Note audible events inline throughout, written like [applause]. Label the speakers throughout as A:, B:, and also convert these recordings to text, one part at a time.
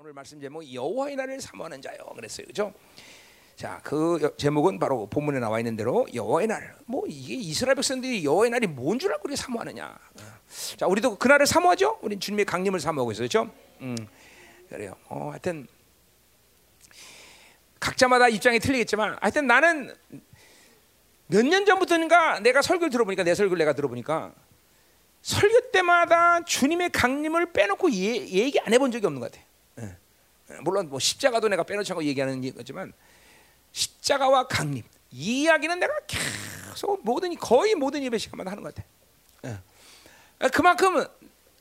A: 오늘 말씀 제목 여호와의 날을 사모하는 자요. 그랬어요. 그죠? 자, 그 제목은 바로 본문에 나와 있는 대로 여호와의 날. 뭐 이게 이스라엘 백성들이 여호와의 날이 뭔 줄 알고 그렇게 사모하느냐. 어. 자, 우리도 그 날을 사모하죠. 우리 주님의 강림을 사모하고 있어요. 그렇죠? 음. 그래요. 어, 하여튼 각자마다 입장이 틀리겠지만 하여튼 나는 몇 년 전부터인가 내가 설교를 들어보니까 내 설교를 내가 들어보니까 설교 때마다 주님의 강림을 빼놓고 예, 얘기 안 해본 적이 없는 것 같아. 예. 물론 뭐 십자가도 내가 빼놓지 않고 얘기하는 거지만 십자가와 강림 이 이야기는 내가 계속 모든 거의 모든 예배 시간마다 하는 것 같아. 예. 그만큼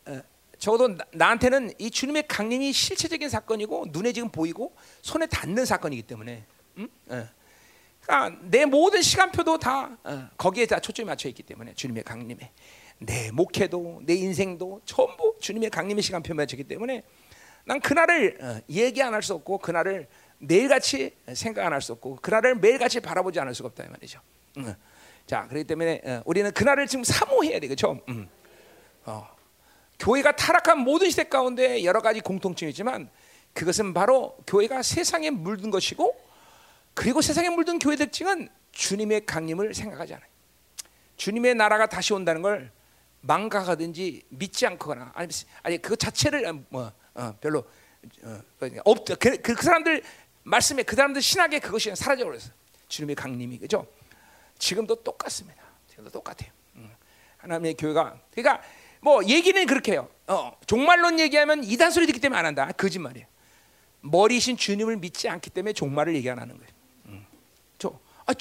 A: 예, 적어도 나한테는 이 주님의 강림이 실체적인 사건이고 눈에 지금 보이고 손에 닿는 사건이기 때문에 음? 예. 그러니까 내 모든 시간표도 다 어, 거기에 다 초점이 맞춰 있기 때문에 주님의 강림에 내 목회도 내 인생도 전부 주님의 강림의 시간표에 맞췄기 때문에 난 그날을 어, 얘기 안 할 수 없고 그날을 매일같이 생각 안 할 수 없고 그날을 매일같이 바라보지 않을 수가 없다 이 말이죠. 음. 자, 그렇기 때문에 어, 우리는 그날을 지금 사모해야 되겠죠. 음. 어. 교회가 타락한 모든 시대 가운데 여러 가지 공통점이 있지만 그것은 바로 교회가 세상에 물든 것이고 그리고 세상에 물든 교회 특징은 주님의 강림을 생각하지 않아요. 주님의 나라가 다시 온다는 걸 망각하든지 믿지 않거나 아니 아니 그 자체를 뭐 어, 별로 어, 없 그, 그, 그 사람들 말씀에 그 사람들 신학에 그것이 사라져 버렸어. 주님의 강림이 그죠? 지금도 똑같습니다. 지금도 똑같아요. 음. 하나님의 교회가 그러니까 뭐 얘기는 그렇게 해요. 어, 종말론 얘기하면 이단 소리 듣기 때문에 안 한다. 거짓말이에요. 머리신 주님을 믿지 않기 때문에 종말을 얘기 안 하는 거예요. 음. 저, 아,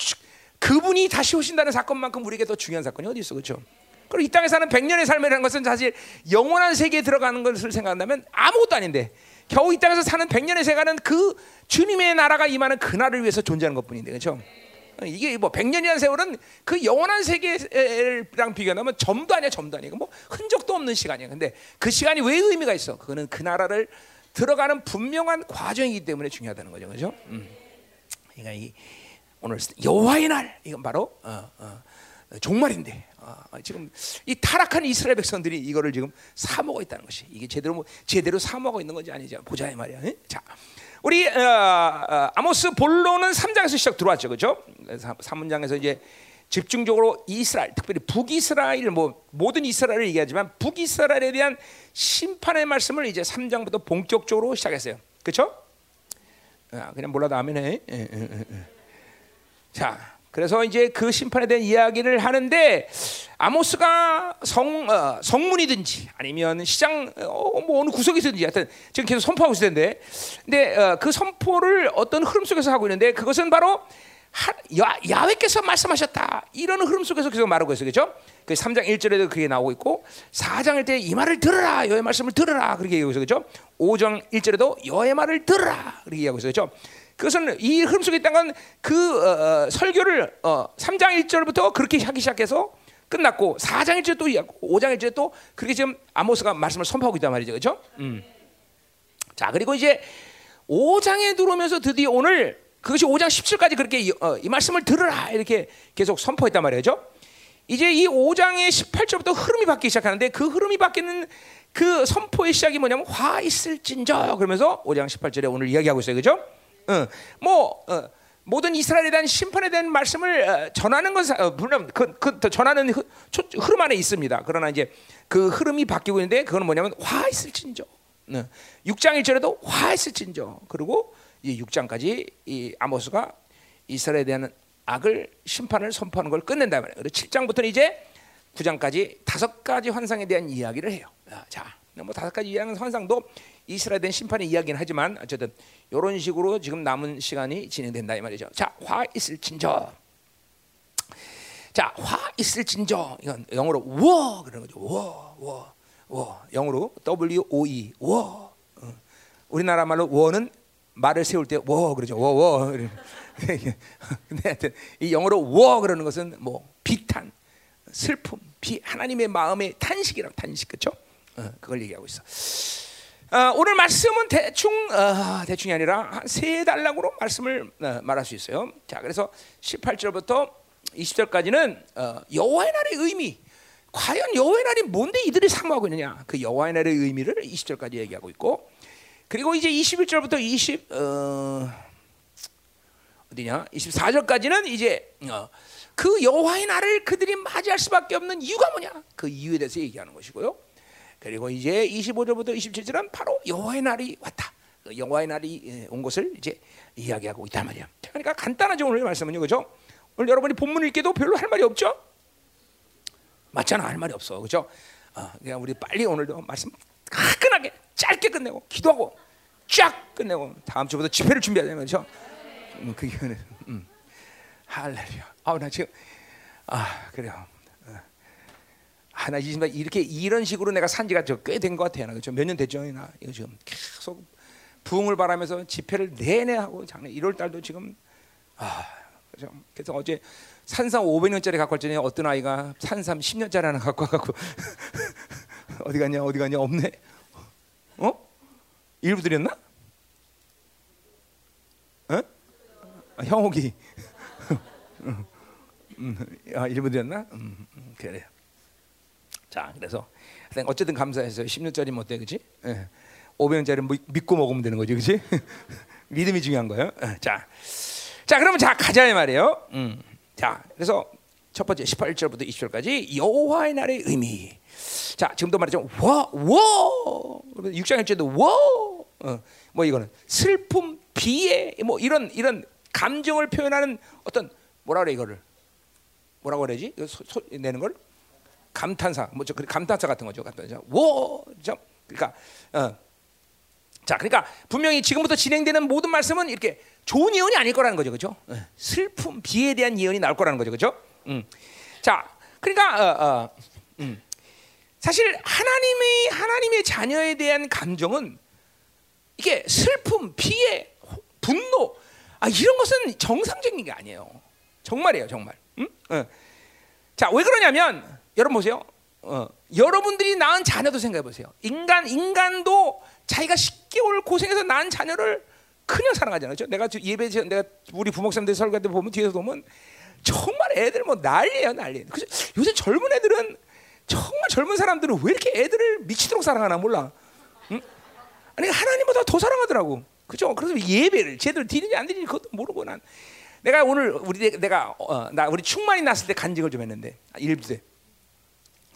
A: 그분이 다시 오신다는 사건만큼 우리에게 더 중요한 사건이 어디 있어, 그렇죠? 그리고 이 땅에 사는 백년의 삶이라는 것은 사실 영원한 세계에 들어가는 것을 생각한다면 아무것도 아닌데 겨우 이 땅에서 사는 백년의 세가는 그 주님의 나라가 임하는 그날을 위해서 존재하는 것뿐인데 그렇죠? 이게 뭐 백년이라는 세월은 그 영원한 세계랑 비교하면 점도 아니야 점도 아니고 뭐 흔적도 없는 시간이야. 근데 그 시간이 왜 의미가 있어? 그거는 그 나라를 들어가는 분명한 과정이기 때문에 중요하다는 거죠, 그렇죠? 음. 그러니까 이 오늘 여호와의 날 이건 바로 어, 어, 종말인데 아, 지금 이 타락한 이스라엘 백성들이 이거를 지금 사모하고 있다는 것이 이게 제대로 뭐 제대로 사모하고 있는 건지 아니지 보자 이 말이야. 에? 자, 우리 어, 어, 아모스 본론은 3장에서 시작 들어왔죠, 그렇죠? 3문장에서 이제 집중적으로 이스라엘, 특별히 북이스라엘, 뭐 모든 이스라엘을 얘기하지만 북이스라엘에 대한 심판의 말씀을 이제 3장부터 본격적으로 시작했어요, 그렇죠? 아, 그냥 몰라도 아멘해. 자, 그래서 이제 그 심판에 대한 이야기를 하는데 아모스가 성 어, 성문이든지 아니면 시장 어, 뭐 어느 구석에서든지 하여튼 지금 계속 선포하고 있을 텐데, 근데 어, 그 선포를 어떤 흐름 속에서 하고 있는데 그것은 바로 하, 야, 훼께서 말씀하셨다. 이런 흐름 속에서 계속 말하고 있어요, 그렇죠? 그 3장 1절에도 그게 나오고 있고 4장 1때 이 말을 들으라. 여호의 말씀을 들으라. 그렇게 얘기하고 있어요, 그렇죠? 5장 1절에도 여호의 말을 들으라. 그렇게 얘기하고 있어요, 그렇죠? 그것은 이 흐름 속에 있다는 그 어, 어, 설교를 어, 3장 1절부터 그렇게 하기 시작해서 끝났고 4장 1절 또 이야기하고 5장 1절 또 그렇게 지금 아모스가 말씀을 선포하고 있단 말이죠. 그렇죠? 음. 자, 그리고 이제 5장에 들어오면서 드디어 오늘 그것이 5장 17까지 그렇게 이, 어, 이 말씀을 들으라 이렇게 계속 선포했단 말이죠. 이제 이 5장의 18절부터 흐름이 바뀌기 시작하는데 그 흐름이 바뀌는 그 선포의 시작이 뭐냐면 화 있을진저 그러면서 5장 18절에 오늘 이야기하고 있어요. 그죠? 어, 뭐 어, 모든 이스라엘에 대한 심판에 대한 말씀을 어, 전하는 건 어, 물론 그, 그 전하는 흐, 흐름 안에 있습니다. 그러나 이제 그 흐름이 바뀌고 있는데 그건 뭐냐면 화 있을진저. 네. 6장 1절에도 화 있을진저. 그리고 이 6장까지 이 아모스가 이스라엘에 대한 악을 심판을 선포하는 걸 끝낸다 말이에요. 그리고 7장부터는 이제 9장까지 다섯 가지 환상에 대한 이야기를 해요. 자, 뭐 다섯 가지 이야기는 환상도 이스라엘에 대한 심판의 이야기는 하지만 어쨌든 이런 식으로 지금 남은 시간이 진행된다 이 말이죠. 자, 화 있을 진저. 자, 화 있을 진저. 이건 영어로 워 그러는 거죠. 워, 워, 워. 영어로 W O E 워. 어. 우리나라 말로 워는 말을 세울 때 워 그러죠. 워, 워. [laughs] 근데 하여튼 이 영어로 워 그러는 것은 뭐 비탄, 슬픔, 비 하나님의 마음의 탄식이라고 탄식 그렇죠? 어, 그걸 얘기하고 있어. 어, 오늘 말씀은 대충 어, 대충이 아니라 한세 달락으로 말씀을 어, 말할 수 있어요. 자, 그래서 18절부터 20절까지는 어, 여호와의 날의 의미. 과연 여호와의 날이 뭔데 이들이 사모하고 있느냐? 그 여호와의 날의 의미를 20절까지 얘기하고 있고, 그리고 이제 21절부터 20 어, 어디냐? 24절까지는 이제 어, 그 여호와의 날을 그들이 맞이할 수밖에 없는 이유가 뭐냐? 그 이유에 대해서 얘기하는 것이고요. 그리고 이제 25절부터 27절은 바로 여호와의 날이 왔다. 그 여호와의 날이 예, 온 것을 이제 이야기하고 있단 말이야. 그러니까 간단하죠 오늘 말씀은요, 그죠? 오늘 여러분이 본문 읽기도 별로 할 말이 없죠? 맞잖아, 할 말이 없어, 그죠? 어, 그냥 우리 빨리 오늘도 말씀 화끈하게 짧게 끝내고 기도하고 쫙 끝내고 다음 주부터 집회를 준비하자 그죠? 음, 그게 음. 할렐루야. 아나 지금 아 그래요. 어. 아나 지금 이렇게 이런 식으로 내가 산지가 꽤 된 것 같아요. 그죠? 몇 년 됐죠, 나 이거 지금 계속 부흥을 바라면서 집회를 내내 하고 작년 1월 달도 지금 아 그죠? 그래서 어제 산삼 500년짜리 갖고 왔더니 어떤 아이가 산삼 10년짜리 하나 갖고 와갖고 [laughs] 어디 갔냐 어디 갔냐 없네. 어? 일부 드렸나? 어? 아, 형옥이 [laughs] 음, 아, 일부 드렸나? 음, 음, 그래요. 자, 그래서 어쨌든 감사해서 10년짜리 어때, 그렇지? 예. 500원짜리 믿고 먹으면 되는 거지, 그렇지? 믿음이 [laughs] 중요한 거예요. 예. 자, 자, 그러면 자 가자 이 말이에요. 음. 자, 그래서 첫 번째 18절부터 20절까지 여호와의 날의 의미. 자, 지금도 말했죠. 와, 와. 6장 1절도 와. 어, 뭐 이거는 슬픔, 비애, 뭐 이런 이런 감정을 표현하는 어떤 뭐라 그래 이거를 뭐라고 그러지? 소, 소, 내는 걸 감탄사, 뭐저 감탄사 같은 거죠. 감탄사. 워, 저 그러니까 어. 자, 그러니까 분명히 지금부터 진행되는 모든 말씀은 이렇게 좋은 예언이 아닐 거라는 거죠, 그렇죠? 어. 슬픔, 비에 대한 예언이 나올 거라는 거죠, 그렇죠? 음. 자, 그러니까 어, 어, 음. 사실 하나님의 하나님의 자녀에 대한 감정은 이게 슬픔, 비애, 분노 아, 이런 것은 정상적인 게 아니에요. 정말이에요, 정말. 응? 어. 자, 왜 그러냐면 여러분 보세요. 어, 여러분들이 낳은 자녀도 생각해 보세요. 인간 인간도 자기가 10개월 고생해서 낳은 자녀를 그냥 사랑하잖아요. 그렇죠? 내가 예배 내가 우리 부목사님들 설교할 때 보면 뒤에서 보면 정말 애들 뭐 난리예요, 난리. 그죠? 요새 젊은 애들은 정말 젊은 사람들은 왜 이렇게 애들을 미치도록 사랑하나 몰라. 응? 아니 하나님보다 더 사랑하더라고. 그죠? 그래서 예배를 제대로 드리지 안 드리지 그것도 모르고 난 내가 오늘 우리 내가 어, 나 우리 충만이 났을 때 간직을 좀 했는데 일부 때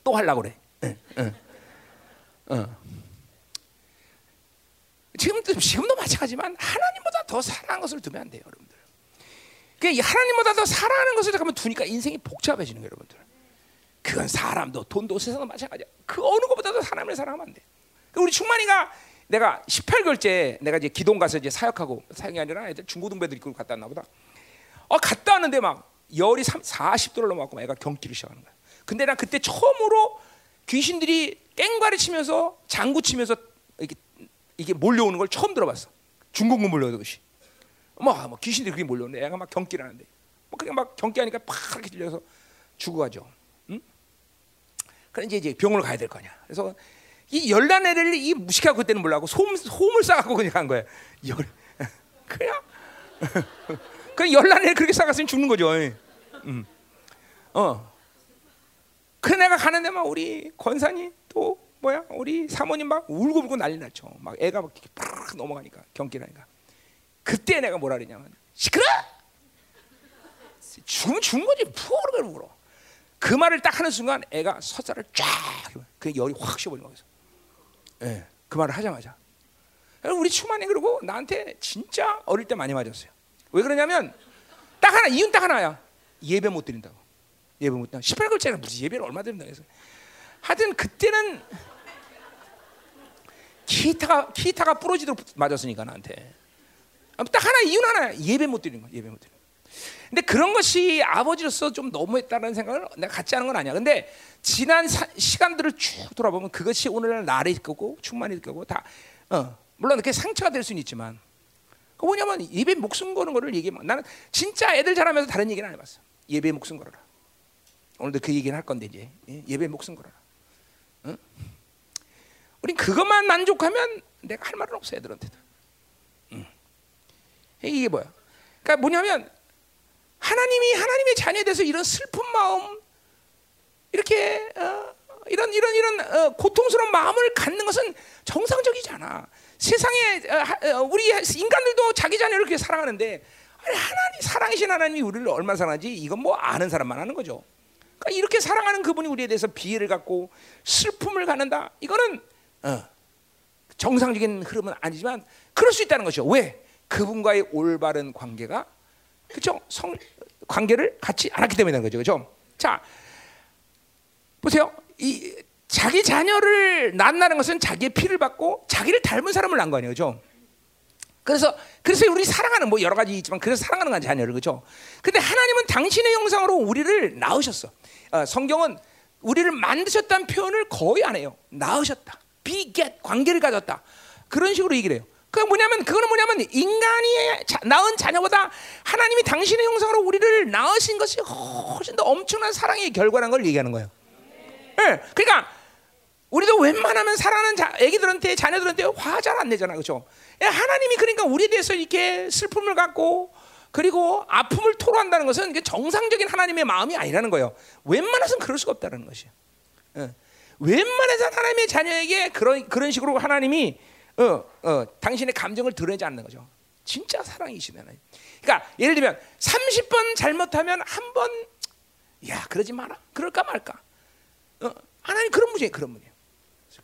A: 또 하려고 그래. 응, 응. 어. 지금도 지금도 마찬가지지만 하나님보다 더 사랑하는 것을 두면 안 돼요, 여러분들. 그 하나님보다 더 사랑하는 것을 잠깐만 두니까 인생이 복잡해지는 거예요, 여러분들. 그건 사람도 돈도 세상도 마찬가지야. 그 어느 것보다도 하나님을 사랑하면 안 돼. 우리 충만이가 내가 18개월째 내가 이제 기동 가서 이제 사역하고 사역이 아니라 애들 중고등배들 이끌고 갔다 왔나 보다. 어 갔다 왔는데 막 열이 3, 40도를 넘어갔고 애가 경기를 시작하는 거야. 근데 난 그때 처음으로 귀신들이 깽과를 치면서 장구 치면서 이게 이게 몰려오는 걸 처음 들어봤어. 중공군 몰려오듯이. 뭐, 뭐 귀신들이 그게 몰려오는데 애가 막 경기를 하는데 뭐 그냥 막 경기하니까 팍 이렇게 들려서 죽어가죠. 응? 그래 이제 이제 병원을 가야 될 거냐. 그래서 이 열난 애를 이 무식하고 그때는 몰라고 솜 솜을 싸갖고 그냥 간 거야. 열 [laughs] 그냥 그 [laughs] 열난 애를 그렇게 싸갔으면 죽는 거죠. 음. 어. 그 내가 가는데 막 우리 권사님 또 뭐야 우리 사모님 막 울고 울고 난리 났죠. 막 애가 막 이렇게 팍 넘어가니까 경기라니까. 그때 내가 뭐라 그랬냐면 시끄러. 죽으면 죽은 거지. 푸르르 울어. 그 말을 딱 하는 순간 애가 서자를 쫙, 그 열이 확 식어버린 거예요. 예, 그 말을 하자마자. 우리 충만이 그러고 나한테 진짜 어릴 때 많이 맞았어요. 왜 그러냐면 딱 하나 이유는 딱 하나야. 예배 못 드린다고. 예배 못 드린다. 18개월짜리 무슨 예배를 얼마 드린다고 해서. 하여튼 그때는 기타가 기타가 부러지도록 맞았으니까 나한테. 딱 하나 이유는 하나야. 예배 못 드리는 거야. 예배 못 드리는 근데 그런 것이 아버지로서 좀 너무했다는 생각을 내가 갖지 않은 건 아니야. 근데 지난 사, 시간들을 쭉 돌아보면 그것이 오늘날 나를 거고 충만이 거고 다 어, 물론 그렇게 상처가 될 수는 있지만 그 뭐냐면 예배 목숨 거는 거를 얘기하면 나는 진짜 애들 자라면서 다른 얘기는 안 해봤어. 예배 목숨 걸어라. 오늘도 그 얘기는 할 건데 이제 예? 예배 목숨 걸어라. 응? 우린 그것만 만족하면 내가 할 말은 없어 애들한테도. 응. 이게 뭐야? 그러니까 뭐냐면 하나님이 하나님의 자녀에 대해서 이런 슬픈 마음, 이렇게 어, 이런 이런 이런 어, 고통스러운 마음을 갖는 것은 정상적이잖아. 세상에 어, 하- 어, 우리 인간들도 자기 자녀를 그렇게 사랑하는데 하나님 사랑이신 하나님이 우리를 얼마나 사랑하지 이건 뭐 아는 사람만 하는 거죠. 그러니까 이렇게 사랑하는 그분이 우리에 대해서 비애를 갖고 슬픔을 갖는다. 이거는 어, 정상적인 흐름은 아니지만 그럴 수 있다는 것이죠. 왜? 그분과의 올바른 관계가 그죠? 성 관계를 갖지 않았기 때문이라는 거죠. 그죠? 자, 보세요. 이 자기 자녀를 낳는다는 것은 자기의 피를 받고 자기를 닮은 사람을 낳은 거 아니에요. 그죠? 그래서 그래서 우리 사랑하는 뭐 여러 가지 있지만 그래서 사랑하는 건 자녀를 그죠. 근데 하나님은 당신의 형상으로 우리를 낳으셨어. 어, 성경은 우리를 만드셨다는 표현을 거의 안 해요. 낳으셨다. 비겟 관계를 가졌다. 그런 식으로 얘기를 해요. 그 뭐냐면 그거는 뭐냐면 인간이 자, 낳은 자녀보다 하나님이 당신의 형상으로 우리를 낳으신 것이 훨씬 더 엄청난 사랑의 결과라는 걸 얘기하는 거예요. 예. 그러니까 우리도 웬만하면 사랑하는 자, 애기들한테 자녀들한테 화잘 안 내잖아, 그렇죠? 하나님이 그러니까 우리에 대해서 이렇게 슬픔을 갖고 그리고 아픔을 토로한다는 것은 이게 정상적인 하나님의 마음이 아니라는 거예요. 웬만해서는 그럴 수가 없다는 것이에요. 예. 웬만해서 하나님의 자녀에게 그런 그런 식으로 하나님이 어, 어, 당신의 감정을 드러내지 않는 거죠. 진짜 사랑이시네 하나님. 그러니까 예를 들면 30번 잘못하면 한 번, 야 그러지 마라. 그럴까 말까. 어, 하나님 그런 분이에요. 그런 분이에요.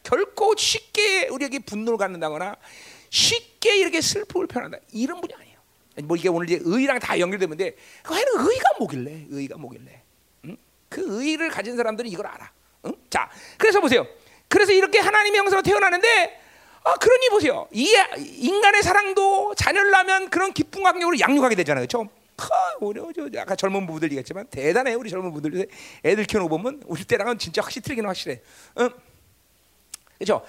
A: 결코 쉽게 우리에게 분노를 갖는다거나 쉽게 이렇게 슬픔을 표현한다 이런 분이 아니에요. 뭐 이게 오늘 이제 의랑 다 연결되는데 과연 의가 뭐길래? 의가 뭐길래? 응? 그 의를 가진 사람들은 이걸 알아. 응? 자, 그래서 보세요. 그래서 이렇게 하나님의 형상으로 태어나는데 아, 그러니 보세요. 이 인간의 사랑도 자녀를 낳으면 그런 기쁨 강력으로 양육하게 되잖아요. 그렇죠? 저 아까 젊은 부부들 얘기했지만 대단해 우리 젊은 부부들 애들 거 보면 우리 때랑은 진짜 확실히 틀리긴 확실해. 응? 그렇죠?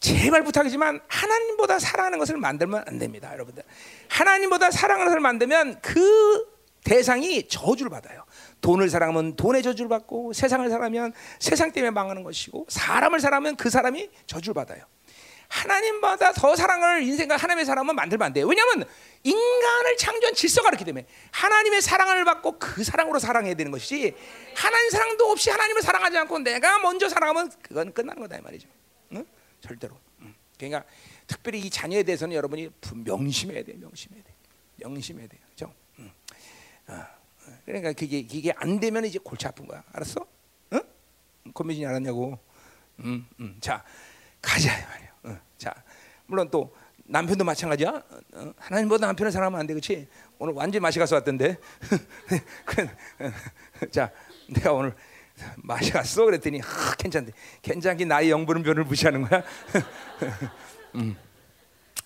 A: 제발 부탁이지만 하나님보다 사랑하는 것을 만들면 안 됩니다, 여러분들. 하나님보다 사랑하는 것을 만들면 그 대상이 저주를 받아요. 돈을 사랑하면 돈의 저주를 받고 세상을 사랑하면 세상 때문에 망하는 것이고 사람을 사랑하면 그 사람이 저주를 받아요. 하나님보다 더 사랑을 인생과 하나님의 사랑은 만들면 안 돼요. 왜냐하면 인간을 창조한 질서가 그렇기 때문에 하나님의 사랑을 받고 그 사랑으로 사랑해야 되는 것이지 하나님 사랑도 없이 하나님을 사랑하지 않고 내가 먼저 사랑하면 그건 끝나는 거다 이 말이죠. 응? 절대로. 응. 그러니까 특별히 이 자녀에 대해서는 여러분이 명심해야 돼, 명심해야 돼, 명심해야 돼, 그렇죠? 그러니까 그게 이게 안 되면 이제 골치 아픈 거야, 알았어? 응? 고민이 알았냐고. 음, 음. 자, 가자 말이야. 어. 자, 물론 또 남편도 마찬가지야. 어, 하나님보다 남편을 사랑하면 안 돼, 그렇지? 오늘 완전 맛이 가서 왔던데. [laughs] 자, 내가 오늘 [laughs] 맛이 갔어 그랬더니 아, 괜찮대. 괜찮긴 나의 영분은 변을 무시하는 거야. [laughs] 음.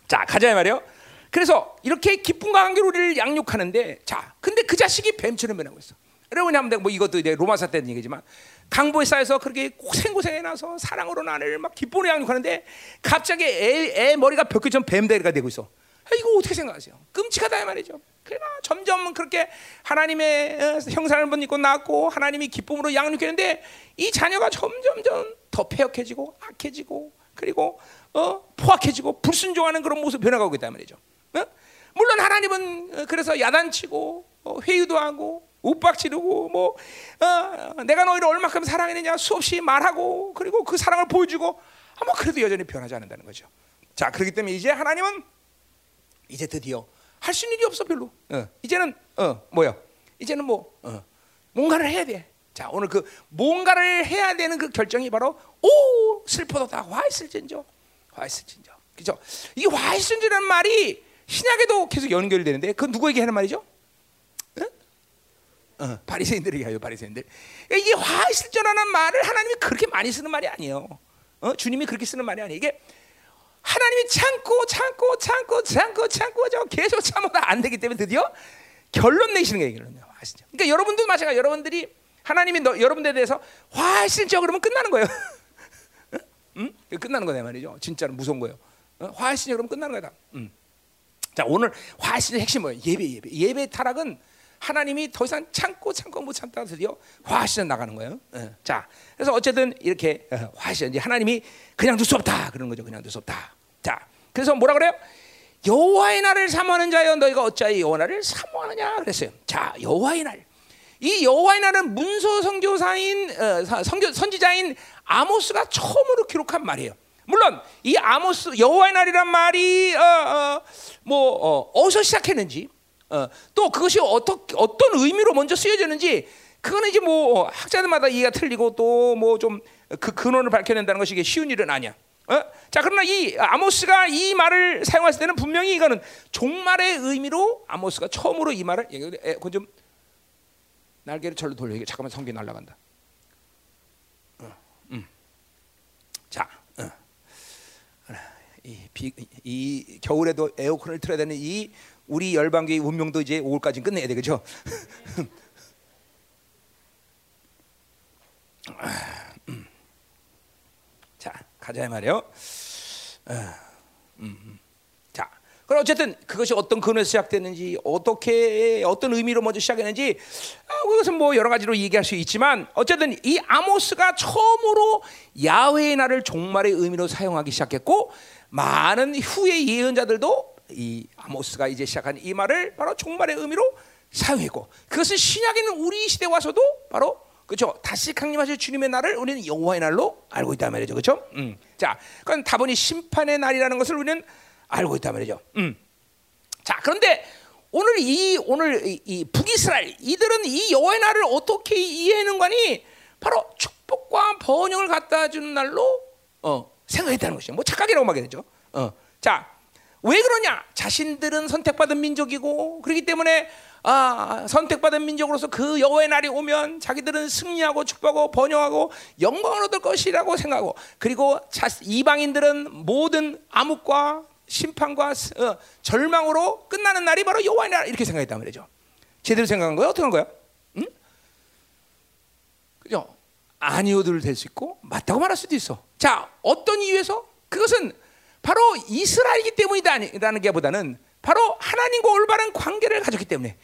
A: 자, 가자 말이요. 그래서 이렇게 기쁨과 관계로 우리를 양육하는데, 자, 근데 그 자식이 뱀처럼 변하고 있어. 왜냐하면 뭐 이것도 이제 로마사 때 얘기지만 강보에 쌓여서 그렇게 고생고생해 나서 사랑으로 나를 막 기쁨으로 양육하는데 갑자기 애, 애 머리가 벽처럼 뱀대리가 되고 있어. 아, 이거 어떻게 생각하세요? 끔찍하다 이 말이죠. 그러나 점점 그렇게 하나님의 어, 형상을 못 입고 낳고 하나님이 기쁨으로 양육했는데 이 자녀가 점점점 더 폐역해지고 악해지고 그리고 어, 포악해지고 불순종하는 그런 모습 변화가고 있단 말이죠. 어? 물론 하나님은 어, 그래서 야단치고 어, 회유도 하고 욱박 지르고 뭐 어, 내가 너희를 얼마큼 사랑했느냐 수없이 말하고 그리고 그 사랑을 보여주고 아마 그래도 여전히 변하지 않는다는 거죠. 자 그렇기 때문에 이제 하나님은 이제 드디어 할 수 있는 일이 없어 별로. 어, 이제는 어 뭐야? 이제는 뭐 어, 뭔가를 해야 돼. 자 오늘 그 뭔가를 해야 되는 그 결정이 바로 오 슬퍼도 다 화 있을진저 화 있을진저 그죠? 이화 있을진저라는 말이 신약에도 계속 연결이 되는데 그 누구에게 하는 말이죠? 어, 바리새인들에게 하요 바리새인들. 이게 화 있을줄라는 말을 하나님이 그렇게 많이 쓰는 말이 아니에요. 어? 주님이 그렇게 쓰는 말이 아니에요. 이게 하나님이 참고 참고 참고 참고 참고 저 계속 참아도 안 되기 때문에 드디어 결론 내시는 거예요. 결론 아시죠? 그러니까 여러분도 마찬가지. 여러분들이 하나님이 너, 여러분들에 대해서 화 있을죠 그러면 끝나는 거예요. [laughs] 응? 끝나는 거네 말이죠. 진짜로 무서운 거예요. 어? 화 있으냐 그러면 끝나는 거다. 음. 자 오늘 화 있을 핵심 뭐예요? 예배 예배 예배 타락은 하나님이 더 이상 참고 참고 못 참다 드디어 화하시는 나가는 거예요. 어. 자, 그래서 어쨌든 이렇게 어, 화하시 이제 하나님이 그냥 둘 수 없다 그러는 거죠. 그냥 둘 수 없다. 자, 그래서 뭐라 그래요? 여호와의 날을 사모하는 자여 너희가 어찌하여 여호와의 날을 사모하느냐 그랬어요. 자, 여호와의 날. 이 여호와의 날은 문서 선교사인 어, 선교 선지자인 아모스가 처음으로 기록한 말이에요. 물론 이 아모스 여호와의 날이란 말이 어, 어, 뭐 어, 어디서 시작했는지 어, 또 그것이 어떤 어떤 의미로 먼저 쓰여졌는지 그거는 이제 뭐 학자들마다 이해가 틀리고 또 뭐 좀 그 근원을 밝혀낸다는 것이 쉬운 일은 아니야. 어? 자 그러나 이 아모스가 이 말을 사용했을 때는 분명히 이거는 종말의 의미로 아모스가 처음으로 이 말을 예, 그건 좀 날개를 절로 돌려 이게 잠깐만 성기 날아간다. 어, 음. 자, 어. 이, 비, 이 겨울에도 에어컨을 틀어야 되는 이 우리 열방교의 운명도 이제 5월까지 끝내야 되겠죠. [laughs] 자, 가자 말이요. 어, 음, 음. 자, 그럼 어쨌든 그것이 어떤 근원에서 시작됐는지 어떻게 어떤 의미로 먼저 시작했는지 아, 그것은 뭐 여러 가지로 얘기할 수 있지만 어쨌든 이 아모스가 처음으로 야훼의 날을 종말의 의미로 사용하기 시작했고 많은 후의 예언자들도 이 아모스가 이제 시작한 이 말을 바로 종말의 의미로 사용했고 그것은 신약에 있는 우리 시대 와서도 바로 그렇죠. 다시 강림하실 주님의 날을 우리는 여호와의 날로 알고 있단 말이죠. 그렇죠? 음. 자, 그건 다분히 심판의 날이라는 것을 우리는 알고 있단 말이죠. 음. 자, 그런데 오늘 이 오늘 이, 이 북이스라엘 이들은 이 여호와의 날을 어떻게 이해하는거니 바로 축복과 번영을 갖다 주는 날로 어, 생각했다는 것이죠. 뭐 착각이라고 말하게 되죠. 어. 자, 왜 그러냐? 자신들은 선택받은 민족이고 그렇기 때문에 아, 선택받은 민족으로서 그 여호와의 날이 오면 자기들은 승리하고 축복하고 번영하고 영광을 얻을 것이라고 생각하고 그리고 자, 이방인들은 모든 암흑과 심판과 어, 절망으로 끝나는 날이 바로 여호와의 날 이렇게 생각했단 말이죠. 제대로 생각한 거예요? 어떻게 한 거야? 응? 그죠? 아니오들 될 수 있고 맞다고 말할 수도 있어. 자, 어떤 이유에서? 그것은 바로 이스라엘이기 때문이다라는 게 보다는 바로 하나님과 올바른 관계를 가졌기 때문에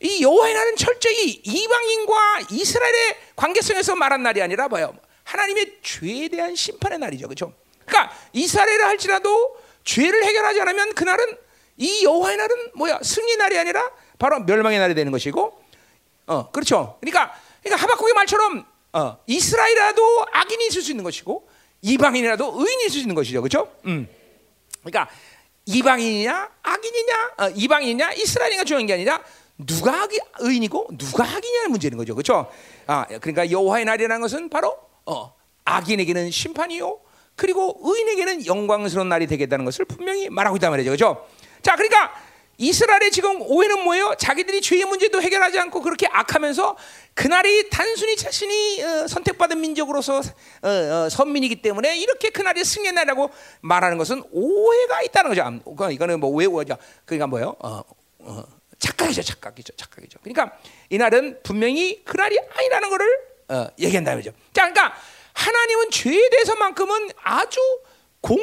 A: 이 여호와의 날은 철저히 이방인과 이스라엘의 관계성에서 말한 날이 아니라 뭐요? 하나님의 죄에 대한 심판의 날이죠, 그렇죠? 그러니까 이스라엘을 할지라도 죄를 해결하지 않으면 그날은 이 여호와의 날은 뭐야? 승리 날이 아니라 바로 멸망의 날이 되는 것이고, 어, 그렇죠? 그러니까, 그러니까 하박국의 말처럼 어, 이스라엘이라도 악인이 있을 수 있는 것이고 이방인이라도 의인이 있을 수 있는 것이죠, 그렇죠? 음, 그러니까 이방인이냐 악인이냐 어, 이방인이냐 이스라엘인가 중요한 게 아니라 누가 악이, 의인이고 누가 악인이냐는 문제는 거죠, 그렇죠? 아, 그러니까 여호와의 날이라는 것은 바로 어, 악인에게는 심판이요, 그리고 의인에게는 영광스러운 날이 되겠다는 것을 분명히 말하고 있단 말이죠, 그렇죠? 자, 그러니까 이스라엘의 지금 오해는 뭐예요? 자기들이 죄의 문제도 해결하지 않고 그렇게 악하면서 그날이 단순히 자신이 어, 선택받은 민족으로서 어, 어, 선민이기 때문에 이렇게 그날이 승리의 날이라고 말하는 것은 오해가 있다는 거죠. 그러니까 이거는 뭐왜 오해죠? 그러니까 뭐예요? 착각이죠, 착각이죠, 착각이죠. 그러니까 이 날은 분명히 그날이 아니라는 것을 어, 얘기한다는 거죠. 자, 그러니까 하나님은 죄에 대해서만큼은 아주 공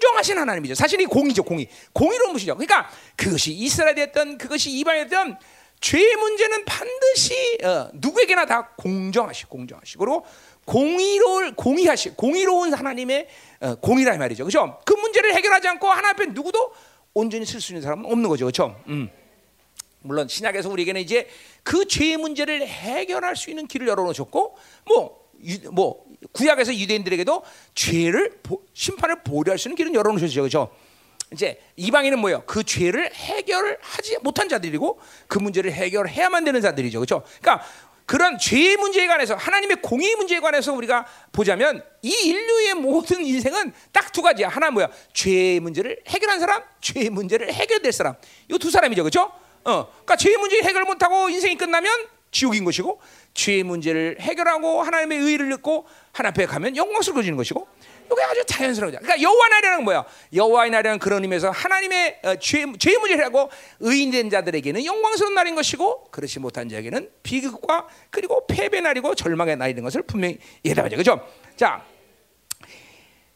A: 정하신 하나님이죠. 사실 이 공이죠, 공이. 공의로운 분이죠. 그러니까 그것이 이스라엘이 됐던 그것이 이방이 됐던 죄의 문제는 반드시 어, 누구에게나 다 공정하시, 공정하시고 그리고 공의로 공의하시, 공의로운 하나님의 어, 공이라 말이죠. 그렇죠? 그 문제를 해결하지 않고 하나 앞에 누구도 온전히 쓸 수 있는 사람은 없는 거죠. 그렇죠? 음. 물론 신약에서 우리에게는 이제 그 죄의 문제를 해결할 수 있는 길을 열어놓으셨고 뭐, 유, 뭐 구약에서 유대인들에게도 죄를 심판을 보류할 수 있는 길은 열어놓으셨죠, 그렇죠? 이제 이방인은 뭐예요? 그 죄를 해결하지 못한 자들이고 그 문제를 해결해야만 되는 자들이죠, 그렇죠? 그러니까 그런 죄의 문제에 관해서 하나님의 공의 문제에 관해서 우리가 보자면 이 인류의 모든 인생은 딱 두 가지야. 하나 뭐야? 죄의 문제를 해결한 사람, 죄의 문제를 해결될 사람. 이 두 사람이죠, 그렇죠? 어, 그러니까 죄의 문제 해결 못하고 인생이 끝나면 지옥인 것이고 죄의 문제를 해결하고 하나님의 의를 얻고 하나님 앞에 가면 영광스러워지는 것이고 이게 아주 자연스러워져. 그러니까 여호와 날이라는 뭐야? 여호와의 날이라는 그런 의미에서 하나님의 어, 죄, 죄의 문제를 하고 의인된 자들에게는 영광스러운 날인 것이고 그렇지 못한 자에게는 비극과 그리고 패배 날이고 절망의 날인 것을 분명히 얘기하죠. 그렇죠? 자,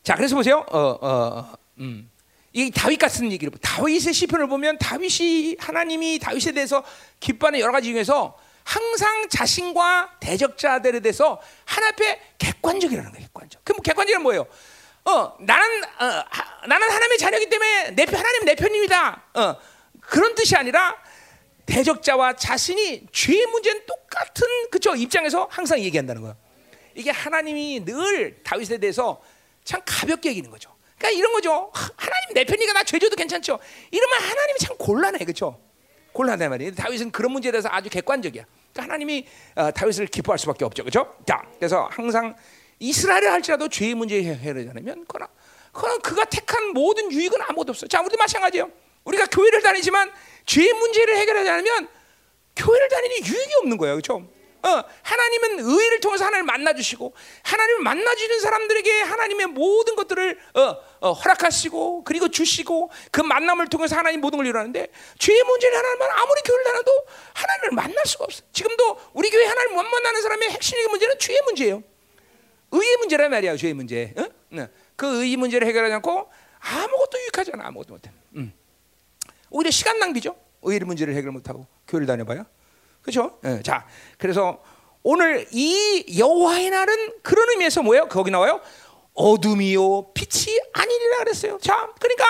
A: 자 그래서 보세요. 어, 어, 음. 이 다윗 같은 얘기를 다윗의 시편을 보면 다윗이 하나님이 다윗에 대해서 기뻐하는 여러 가지 중에서 항상 자신과 대적자들에 대해서 하나 앞에 객관적이라는 거예요. 객관적. 그럼 객관적은 뭐예요? 어, 나는 어, 하, 나는 하나님의 자녀이기 때문에 내 편, 하나님 내 편입니다. 어, 그런 뜻이 아니라 대적자와 자신이 죄의 문제는 똑같은 그쵸 입장에서 항상 얘기한다는 거예요. 이게 하나님이 늘 다윗에 대해서 참 가볍게 여기는 거죠. 그러니까 이런 거죠. 하나님 내 편이니까 나 죄져도 괜찮죠. 이러면 하나님이 참 곤란해, 그렇죠? 곤란해 말이에요. 다윗은 그런 문제에 대해서 아주 객관적이야. 하나님이 어, 다윗을 기뻐할 수밖에 없죠, 그렇죠? 자, 그래서 항상 이스라엘을 할지라도 죄의 문제 해결하지 않으면 그러나 그러나 그가 택한 모든 유익은 아무것도 없어. 자, 우리도 마찬가지예요. 우리가 교회를 다니지만 죄의 문제를 해결하지 않으면 교회를 다니는 유익이 없는 거예요, 그렇죠? 어, 하나님은 의를 통해서 하나님을 만나 주시고 하나님을 만나 주는 사람들에게 하나님의 모든 것들을 어, 어, 허락하시고 그리고 주시고 그 만남을 통해서 하나님 모든 걸 이루는데 죄의 문제를 하나님은 아무리 교회를 다녀도 하나님을 만날 수가 없어. 지금도 우리 교회 하나님 못 만나는 사람의 핵심적인 문제는 죄의 문제예요. 의의 문제란 말이야, 죄의 문제. 어? 네. 그 의의 문제를 해결하지 않고 아무것도 유익하지 않아, 아무것도 못해. 음. 오히려 시간 낭비죠. 의의 문제를 해결 못하고 교회를 다녀봐요. 그렇죠? 네. 자, 그래서 오늘 이 여호와의 날은 그런 의미에서 뭐예요? 거기 나와요. 어둠이요 빛이 아니리라 그랬어요. 자, 그러니까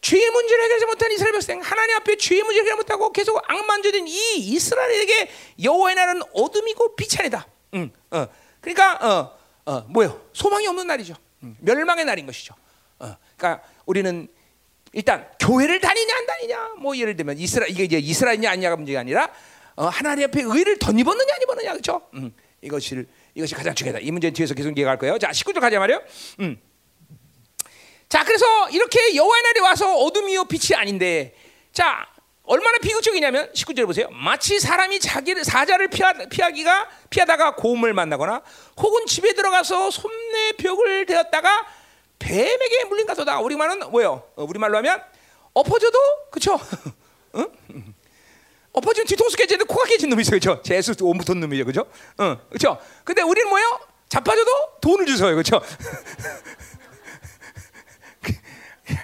A: 죄의 문제를 해결하지 못한 이스라엘 백성 하나님 앞에 죄의 문제를 해결 못하고 계속 악만져진 이 이스라엘에게 여호와의 날은 어둠이고 빛이 아니다. 응, 어. 그러니까 어, 어, 뭐요? 소망이 없는 날이죠. 응, 멸망의 날인 것이죠. 어, 그러니까 우리는 일단 교회를 다니냐 안 다니냐 뭐 예를 들면 이스라 이게 이제 이스라엘이냐 아니냐가 문제가 아니라 어, 하나님 앞에 의를 덧 입었느냐 안 입었느냐 그렇죠? 음, 이것이 이것이 가장 중요하다. 이 문제는 뒤에서 계속 얘기할 거예요. 자, 19절 가자 말이요. 음. 자, 그래서 이렇게 여호와의 날이 와서 어둠이요 빛이 아닌데, 자, 얼마나 비극적이냐면 19절 보세요. 마치 사람이 자기를 사자를 피하, 피하기가 피하다가 고음을 만나거나, 혹은 집에 들어가서 솜내 벽을 대었다가 뱀에게 물린 가도다. 우리 말은 뭐요? 어, 우리 말로 하면 엎어져도 그렇죠? [laughs] 응? 엎어지면 뒤통수 깨지는데 코가 깨진 놈이 있어요, 그렇죠? 재수 온 붙은 놈이죠, 그렇죠? 응, 그렇죠? 근데 우리는 뭐요? 자빠져도 돈을 주세요, 그렇죠? [laughs]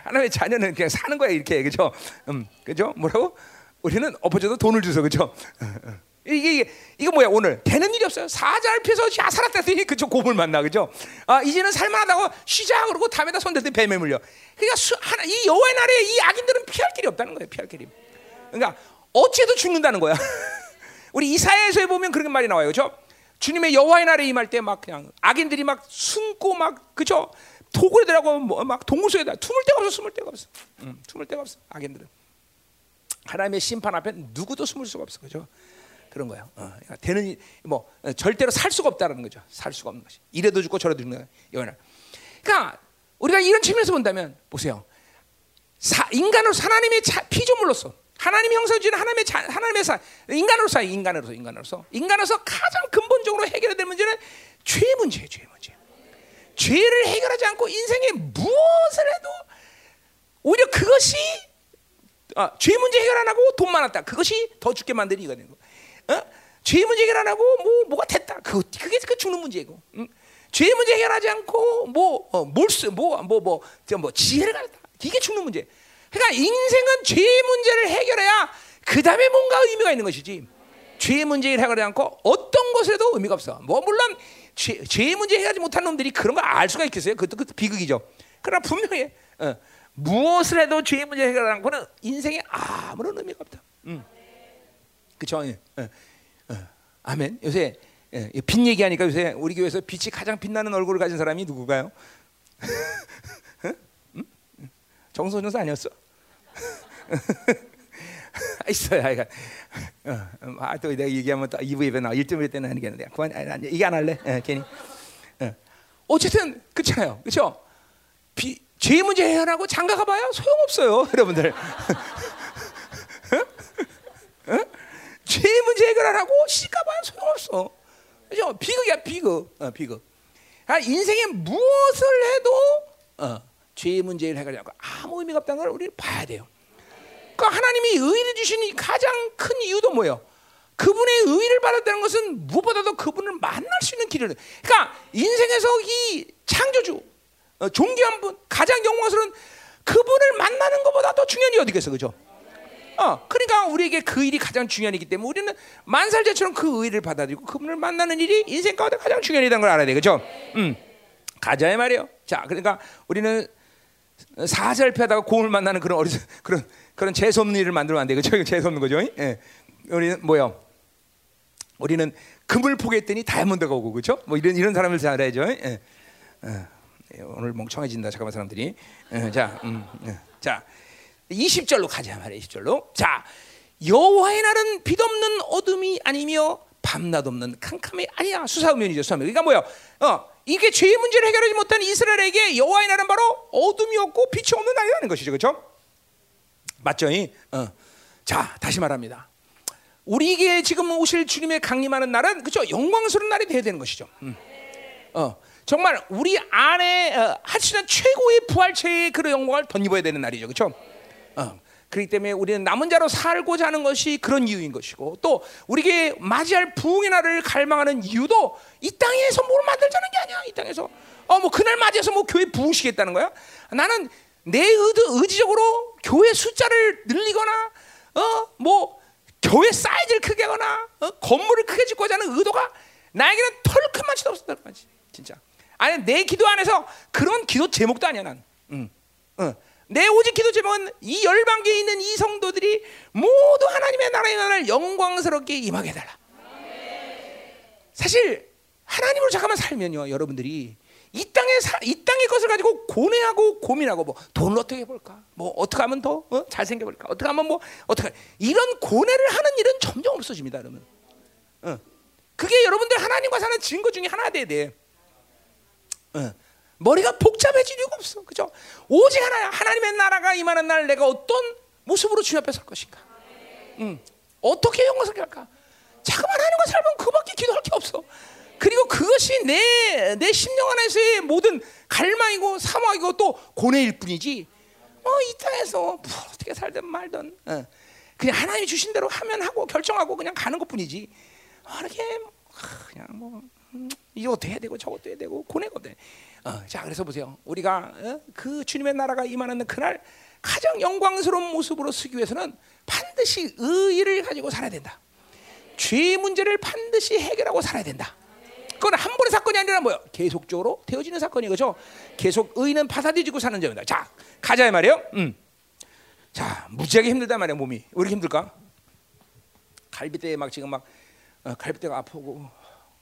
A: 하나님의 자녀는 그냥 사는 거야 이렇게, 그렇죠? 음, 그렇죠? 뭐라고? 우리는 엎어져도 돈을 주세요, 그렇죠? 이게, 이게 이거 뭐야 오늘 되는 일이 없어요. 사자를 피해서 야 살았다더니 그쪽 곰을 만나 그죠? 아 이제는 살만하다고 쉬자 그러고 담에다 손대더니 뱀에 물려. 그러니까 수, 하나, 이 여호와의 날에 이 악인들은 피할 길이 없다는 거예요. 피할 길이. 그러니까 어찌해도 죽는다는 거야. [laughs] 우리 이사야에서 보면 그런 말이 나와요. 그죠? 주님의 여호와의 날에 임할 때 막 그냥 악인들이 막 숨고 막 그죠? 도굴에 들어가고 뭐막 동굴속에다 숨을 데가 없어. 숨을 데가 없어. 음, 숨을 데가 없어. 악인들은 하나님의 심판 앞에 누구도 숨을 수가 없어. 그죠? 그런 거예요. 어, 그러니까 되는 뭐 절대로 살 수가 없다는 거죠. 살 수가 없는 것이. 이래도 죽고 저래도 죽는. 여호와 그러니까 우리가 이런 측면에서 본다면 보세요. 사, 인간으로 하나님의 피조물로서 하나님 형상 주는 하나님의 자, 하나님의 사 인간으로서 인간으로서 인간으로서 인간으로서 가장 근본적으로 해결해야 될 문제는 죄 문제예요. 죄 문제. 죄를 해결하지 않고 인생에 무엇을 해도 오히려 그것이 아, 죄 문제 해결 안 하고 돈 많았다. 그것이 더 죽게 만드는 이가 되는 거. 어? 죄 문제 해결 안 하고 뭐 뭐가 됐다. 그 그게 그 죽는 문제고. 응? 죄 문제 해결하지 않고 뭐 어, 몰수 뭐뭐 뭐뭐 뭐 지혜를 가졌다. 이게 죽는 문제. 그러니까 인생은 죄 문제를 해결해야 그 다음에 뭔가 의미가 있는 것이지. 죄 문제를 해결하지 않고 어떤 것에도 의미가 없어. 뭐 물론 죄, 죄 문제 해결하지 못한 놈들이 그런 걸알 수가 있겠어요. 그것도, 그것도 비극이죠. 그러나 분명히 어, 무엇을 해도 죄 문제 해결하지 않고는 인생에 아무런 의미가 없다. 음. 그렇죠? 예. 예. 예. 아멘. 요새 예. 빛 얘기하니까 요새 우리 교회에서 빛이 가장 빛나는 얼굴을 가진 사람이 누구가요? [laughs] 응? 정소년 아니었어? [laughs] 있어요. 그러니까 어, 아, 또 내가 얘기하면 또 2부 예배 나 1점 때는 게 있는데 그만 아니, 이게 안 할래? 예, 괜히. 어. 어쨌든 그렇잖아요. 그렇죠? 비, 죄 문제 해결하고 장가 가봐야 소용없어요, [laughs] 여러분들. 어? 죄 문제 해결 안 하고 시가봐야 소용없어. 그죠? 비극이야, 비극. 어, 비극. 아, 인생에 무엇을 해도 어, 죄 문제를 해결하지 않고 아무 의미가 없다는 걸 우리는 봐야 돼요. 그러니까 하나님이 의를 주신 가장 큰 이유도 뭐예요? 그분의 의를 받았다는 것은 무엇보다도 그분을 만날 수 있는 길을. 그러니까 인생에서 이 창조주, 어, 존귀한 분, 가장 영광스러운 그분을 만나는 것보다 더 중요한 게 어디겠어, 그죠? 어, 그러니까 우리에게 그 일이 가장 중요한 일이기 때문에 우리는 만살제처럼 그 의를 받아들이고 그분을 만나는 일이 인생 가운데 가장 중요한 일이라는 걸 알아야 돼, 그죠? 음, 가자의 말이요. 자, 그러니까 우리는 사절 피하다가 고을 만나는 그런 어리 그런 그런 재수 없는 일을 만들면 안 돼, 그죠? 재수 없는 거죠. 예. 우리는 뭐요? 우리는 금을 포기했더니 다이아몬드가 오고 그렇죠? 뭐 이런 이런 사람을 잘 알아야죠. 예. 어. 오늘 멍청해진다 잠깐만 사람들이. 어, 자, 음, 어, 자, 20절로 가자 말이야 20절로. 자, 여호와의 날은 빛없는 어둠이 아니며 밤낮 없는 캄캄이 아니야 수사우면이죠 수사우면. 그러니까 뭐야? 어, 이게 죄의 문제를 해결하지 못한 이스라엘에게 여호와의 날은 바로 어둠이 없고 빛이 없는 날이라는 것이죠, 그렇죠? 맞죠? 어. 자, 다시 말합니다. 우리에게 지금 오실 주님의 강림하는 날은 그죠 영광스러운 날이 되어야 되는 것이죠. 음. 어, 정말 우리 안에 어, 있는 최고의 부활체의 그런 영광을 덧입어야 되는 날이죠, 그렇죠? 어, 그렇기 때문에 우리는 남은 자로 살고자 하는 것이 그런 이유인 것이고 또 우리에게 맞이할 부흥의 날을 갈망하는 이유도 이 땅에서 뭘 만들자는 게 아니야. 이 땅에서 어 뭐 그날 맞이해서 뭐 교회 부흥시겠다는 거야? 나는 내 의도, 의지적으로 교회 숫자를 늘리거나 어 뭐 교회 사이즈를 크게 하거나 어? 건물을 크게 짓고자 하는 의도가 나에게는 털큰만치도 없었단 말이지 진짜 아니 내 기도 안에서 그런 기도 제목도 아니야 난 응. 응. 내 오직 기도 제목은 이 열방계에 있는 이 성도들이 모두 하나님의 나라의 나라를 영광스럽게 임하게 해달라 사실 하나님으로 잠깐만 살면요 여러분들이 이 땅의 사, 이 땅의 것을 가지고 고뇌하고 고민하고 뭐 돈을 어떻게 벌까? 뭐 어떻게 하면 더 어? 잘생겨 볼까? 어떻게 하면 뭐 어떻게 이런 고뇌를 하는 일은 점점 없어집니다, 여러분. 어. 그게 여러분들 하나님과 사는 증거 중에 하나 돼야 돼. 어. 머리가 복잡해질 이유가 없어, 그죠? 오직 하나야. 하나님의 나라가 임하는 날 내가 어떤 모습으로 주님 앞에 설 것인가? 응. 어떻게 영광스럽게 할까? 잠깐만 하나님과 살면 그밖에 기도할 게 없어. 그리고 그것이 내, 내 심령 안에서의 모든 갈망이고 사망이고 또 고뇌일 뿐이지. 어, 이 땅에서 뭐 어떻게 살든 말든 어. 그냥 하나님이 주신 대로 하면 하고 결정하고 그냥 가는 것 뿐이지. 어, 이렇게 그냥 뭐 음, 이것도 해야 되고 저것도 해야 되고 고뇌가 돼. 어, 자, 그래서 보세요. 우리가 어? 그 주님의 나라가 임하는 그날 가장 영광스러운 모습으로 쓰기 위해서는 반드시 의의를 가지고 살아야 된다. 죄 문제를 반드시 해결하고 살아야 된다. 그건 한 번의 사건이 아니라 뭐요? 계속적으로 되어지는 사건이 그죠? 계속 의는 받아들이고 사는 점이다. 자, 가자 말이에요. 음. 자, 무지하게 힘들단 말이야 몸이. 왜 이렇게 힘들까? 갈비뼈에 막 지금 막 어, 갈비뼈가 아프고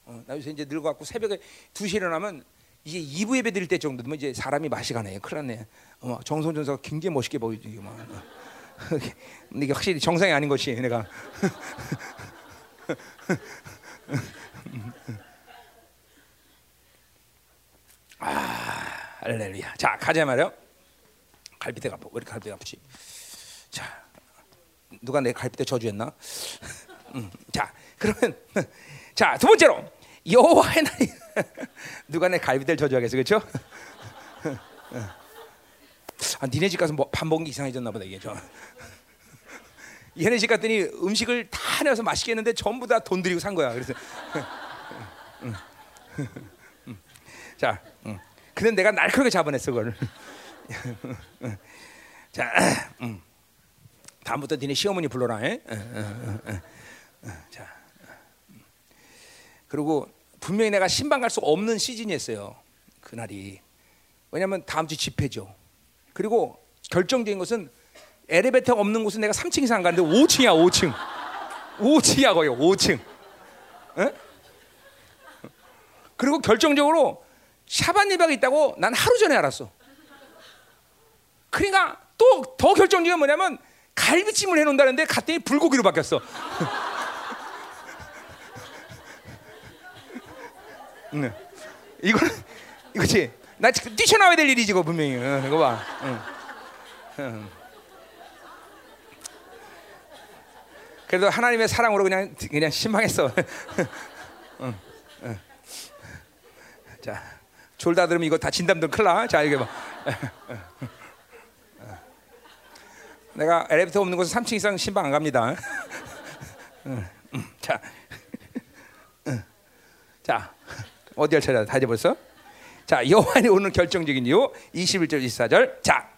A: 어, 나 요새 이제 늙어갖고 새벽에 2시에 일어나면 이제 2부 예배 드릴 때 정도면 이제 사람이 맛이 가네. 큰일 났네. 어, 정선 전사가 굉장히 멋있게 보이지. 막. 어. 이게 확실히 정상이 아닌 것이 내가 [laughs] 아, 할렐루야. 자, 가자 말이요. 갈비뼈가 아파. 왜 이렇게 갈비뼈가 아프지? 자, 누가 내 갈비뼈 저주했나? [laughs] 음, 자, 그러면 [laughs] 자, 두 번째로 여호와의 날이 [laughs] 누가 내 갈비뼈를 저주하겠어, 그렇죠? [laughs] 아, 니네 집 가서 뭐 밥 먹은 게 이상해졌나 보다 이게 저. [laughs] 얘네 집 갔더니 음식을 다 내서 맛있게 했는데 전부 다 돈 들이고 산 거야. 그래서 자, 음. 근데 내가 날카롭게 잡아냈어 그걸. 자, 음. 다음부터 니네 시어머니 불러라. 자, 그리고 분명히 내가 신방 갈 수 없는 시즌이었어요. 그날이. 왜냐하면 다음 주 집회죠. 그리고 결정적인 것은 엘리베이터 없는 곳은 내가 3층 이상 가는데 5층이야 5층. 5층이야 거의 5층. 에? 그리고 결정적으로 샤반 예배가 있다고 난 하루 전에 알았어. 그러니까 또 더 결정적인 건 뭐냐면 갈비찜을 해놓는다는데 갔더니 불고기로 바뀌었어. [laughs] 네. 이거는 [laughs] 이거지. 나 뛰쳐나와야 될 일이지, 이거 분명히. 어, 이거 봐. 응. 응. 그래도 하나님의 사랑으로 그냥 그냥 실망했어. [laughs] 응. 응. 자. 졸다 들으면 이거 다 진담들 클라. 자 이게 봐. [laughs] 내가 엘리베이터 없는 곳은 3층 이상 신방 안 갑니다. 자, 자 어디 할 차례다? 다 잊어버렸어? 자, 여호와의 오늘 결정적인 이유 21절 24절. 자,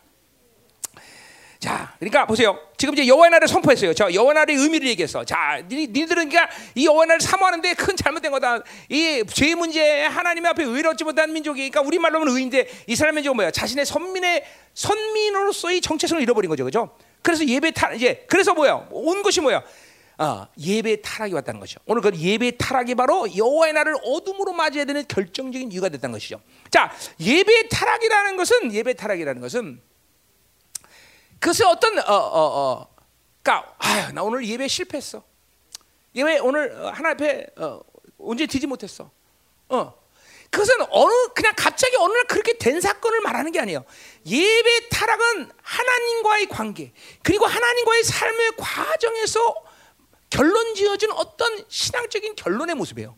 A: 자, 그러니까 보세요. 지금 이제 여호와 나를 선포했어요. 저 여호와 나의 의미를 얘기했어. 자, 니, 니들은 그러니까 이 여호와의 날을 사모하는데 큰 잘못된 거다. 이 죄 문제 하나님 앞에 의롭지 못한 민족이니까 우리 말로 하면 의인데 이스라엘 민족은 뭐야? 자신의 선민의 선민으로서의 정체성을 잃어버린 거죠, 그죠? 그래서 예배 타 이제 그래서 뭐야? 온 것이 뭐야? 어, 예배 타락이 왔다는 것이죠. 오늘 그 예배 타락이 바로 여호와의 날을 어둠으로 맞이해야 되는 결정적인 이유가 됐다는 것이죠. 자, 예배 타락이라는 것은 예배 타락이라는 것은 그것을 어떤 어 어 어, 어, 그러니까 아유, 나 오늘 예배 실패했어. 예배 오늘 어, 하나 앞에 어, 언제 뒤지 못했어. 어. 그것은 어느 그냥 갑자기 어느 날 그렇게 된 사건을 말하는 게 아니에요. 예배 타락은 하나님과의 관계 그리고 하나님과의 삶의 과정에서 결론 지어진 어떤 신앙적인 결론의 모습이에요.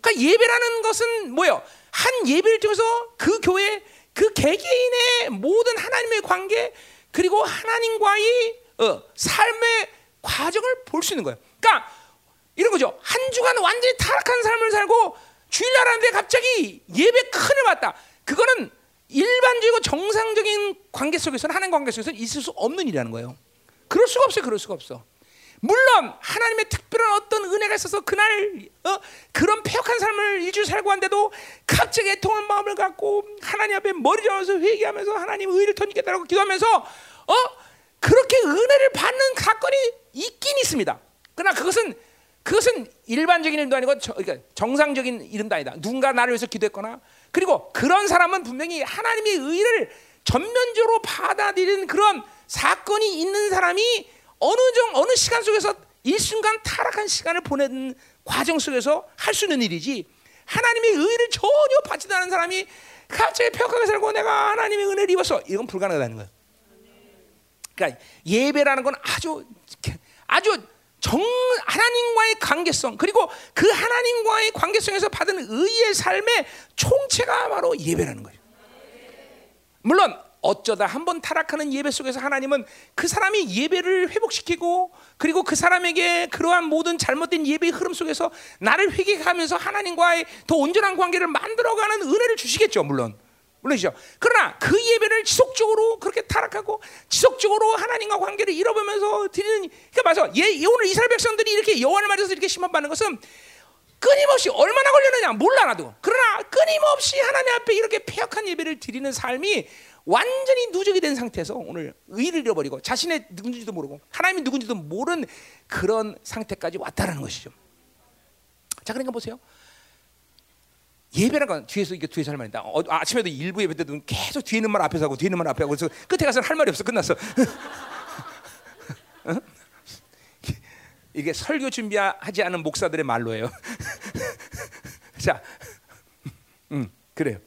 A: 그러니까 예배라는 것은 뭐예요? 한 예배를 통해서 그 교회 그 개개인의 모든 하나님의 관계 그리고 하나님과의 어, 삶의 과정을 볼 수 있는 거예요. 그러니까 이런 거죠. 한 주간 완전히 타락한 삶을 살고 주일날 하는데 갑자기 예배 큰을 받다. 그거는 일반적이고 정상적인 관계 속에서는 하나님 관계 속에서는 있을 수 없는 일이라는 거예요. 그럴 수가 없어요. 그럴 수가 없어. 물론 하나님의 특별한 어떤 은혜가 있어서 그날 어, 그런 폐역한 삶을 일주 살고 한데도 갑자기 애통한 마음을 갖고 하나님 앞에 머리 저어서 회개하면서 하나님 의를 터지겠다고 기도하면서 어 그렇게 은혜를 받는 사건이 있긴 있습니다. 그러나 그것은 그것은 일반적인 일도 아니고 저, 그러니까 정상적인 이름도 아니다. 누군가 나를 위해서 기도했거나 그리고 그런 사람은 분명히 하나님의 의를 전면적으로 받아들이는 그런 사건이 있는 사람이 어느 정 어느 시간 속에서 일순간 타락한 시간을 보내는 과정 속에서 할 수 있는 일이지 하나님의 의를 전혀 받지도 않은 사람이 갑자기 폐역하게 살고 내가 하나님의 은혜를 입었어 이건 불가능하다는 거예요. 그러니까 예배라는 건 아주 아주 정 하나님과의 관계성 그리고 그 하나님과의 관계성에서 받은 의의 삶의 총체가 바로 예배라는 거예요. 물론 어쩌다 한 번 타락하는 예배 속에서 하나님은 그 사람이 예배를 회복시키고 그리고 그 사람에게 그러한 모든 잘못된 예배의 흐름 속에서 나를 회개하면서 하나님과의 더 온전한 관계를 만들어가는 은혜를 주시겠죠, 물론. 물론이죠. 그러나 그 예배를 지속적으로 그렇게 타락하고 지속적으로 하나님과 관계를 잃어보면서 드리는 그러니까 맞아. 예, 오늘 이스라엘 백성들이 이렇게 여호와를 맞아서 이렇게 심판받는 것은 끊임없이 얼마나 걸렸느냐 몰라 나도. 그러나 끊임없이 하나님 앞에 이렇게 폐역한 예배를 드리는 삶이 완전히 누적이 된 상태에서 오늘 의를 잃어버리고 자신의 누군지도 모르고 하나님이 누군지도 모르는 그런 상태까지 왔다라는 것이죠. 자, 그러니까 보세요. 예배란 건 뒤에서 이게 뒤에서 할 말이다. 어, 아침에도 일부 예배 때도 계속 뒤에 있는 말 앞에서 하고 뒤에 있는 말 앞에 하고 그래서 끝에 가서는 할 말이 없어 끝났어. [laughs] 어? 이게 설교 준비하지 않은 목사들의 말로예요. [laughs] 자, 음 그래요.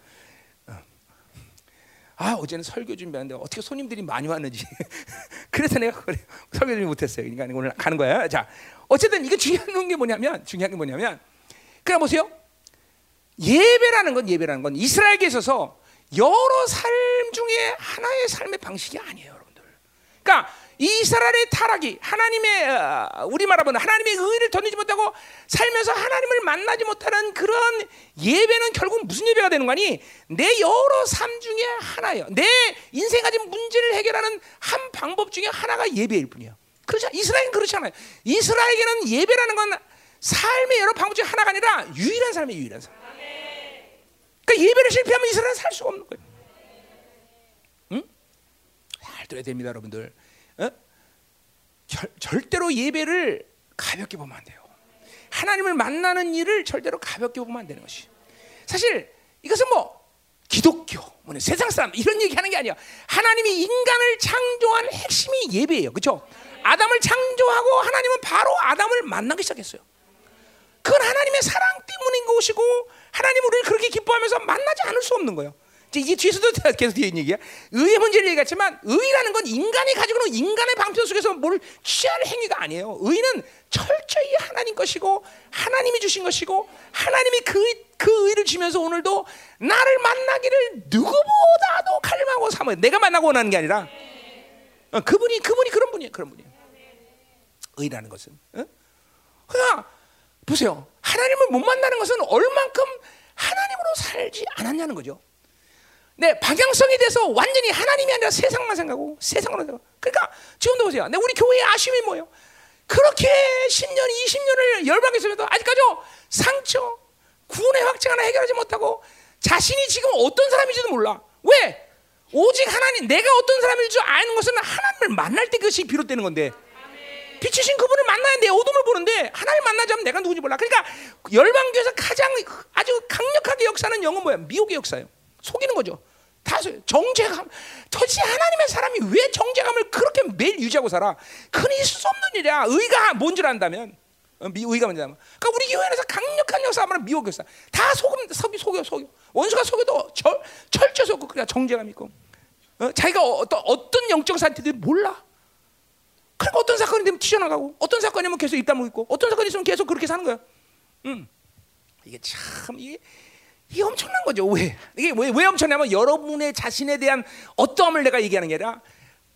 A: 어. 아 어제는 설교 준비하는데 어떻게 손님들이 많이 왔는지 [laughs] 그래서 내가 그래, 설교 준비 못했어요. 그러니까 오늘 가는 거야. 자, 어쨌든 이게 중요한 게 뭐냐면 중요한 게 뭐냐면 그냥 보세요. 예배라는 건 예배라는 건 이스라엘에 있어서 여러 삶 중에 하나의 삶의 방식이 아니에요, 여러분들. 그러니까 이스라엘의 타락이 하나님의 어, 우리 말하면 하나님의 의를 던지지 못하고 살면서 하나님을 만나지 못하는 그런 예배는 결국 무슨 예배가 되는 거니? 내 여러 삶 중에 하나예요. 내 인생 가진 문제를 해결하는 한 방법 중에 하나가 예배일 뿐이에요. 그렇지 이스라엘은 그렇지 않아요. 이스라엘에게는 예배라는 건 삶의 여러 방법 중에 하나가 아니라 유일한 삶이에요, 유일한 삶. 그러니까 예배를 실패하면 이스라엘은 살 수가 없는 거예요. 응? 잘 들어야 됩니다, 여러분들. 어? 절, 절대로 예배를 가볍게 보면 안 돼요. 하나님을 만나는 일을 절대로 가볍게 보면 안 되는 것이. 사실 이것은 뭐 기독교, 뭐 세상 사람 이런 얘기하는 게 아니야. 하나님이 인간을 창조한 핵심이 예배예요, 그렇죠? 아담을 창조하고 하나님은 바로 아담을 만나기 시작했어요. 그건 하나님의 사랑 때문인 것이고 하나님 우리를 그렇게 기뻐하면서 만나지 않을 수 없는 거예요. 이게 뒤에서도 계속 뒤에 얘기야. 의의 문제를 얘기했지만 의라는 건 인간이 가지고 있는 인간의 방편 속에서 뭘 취할 행위가 아니에요. 의는 철저히 하나님 것이고 하나님이 주신 것이고 하나님이 그, 그 의를 주면서 오늘도 나를 만나기를 누구보다도 갈망하고 삼아요. 내가 만나고 원하는 게 아니라 어, 그분이 그분이 그런 분이에요. 그런 분이에요. 의라는 것은 어? 그러니까 보세요. 하나님을 못 만나는 것은 얼만큼 하나님으로 살지 않았냐는 거죠. 네, 방향성이 돼서 완전히 하나님이 아니라 세상만 생각하고 세상으로 생각. 그러니까 지금도 보세요. 네, 우리 교회의 아쉬움이 뭐예요? 그렇게 10년, 20년을 열방했으면도 아직까지도 상처, 구원의 확증 하나 해결하지 못하고 자신이 지금 어떤 사람인지도 몰라. 왜? 오직 하나님, 내가 어떤 사람일 줄 아는 것은 하나님을 만날 때 그것이 비롯되는 건데 빛이신 그분을 만나야 내 어둠을 보는데 하나님 만나자면 내가 누군지 몰라. 그러니까 열방교에서 가장 아주 강력하게 역사는 영은 뭐야? 미혹의 역사예요. 속이는 거죠. 다 정죄감. 도대체 하나님의 사람이 왜 정죄감을 그렇게 매일 유지하고 살아? 그건 있을 수 없는 일이야. 의가 뭔 줄 안다면. 어, 미, 의가 뭔지 알면. 그러니까 우리 교회에서 강력한 역사 하면 미혹 역사. 다 속음, 속이 속여, 속여. 원수가 속여도 절, 철저 속고 그냥 정죄감 있고. 어? 자기가 어떤 어떤 영적 상태들 몰라. 그러니까 어떤 사건이 되면 튀어나가고, 어떤 사건이면 계속 입 다물고 있고, 어떤 사건이 있으면 계속 그렇게 사는 거야. 음. 이게 참 이게 이게 엄청난 거죠. 왜? 이게 왜, 왜 엄청나면 여러분의 자신에 대한 어떠함을 내가 얘기하는 게 아니라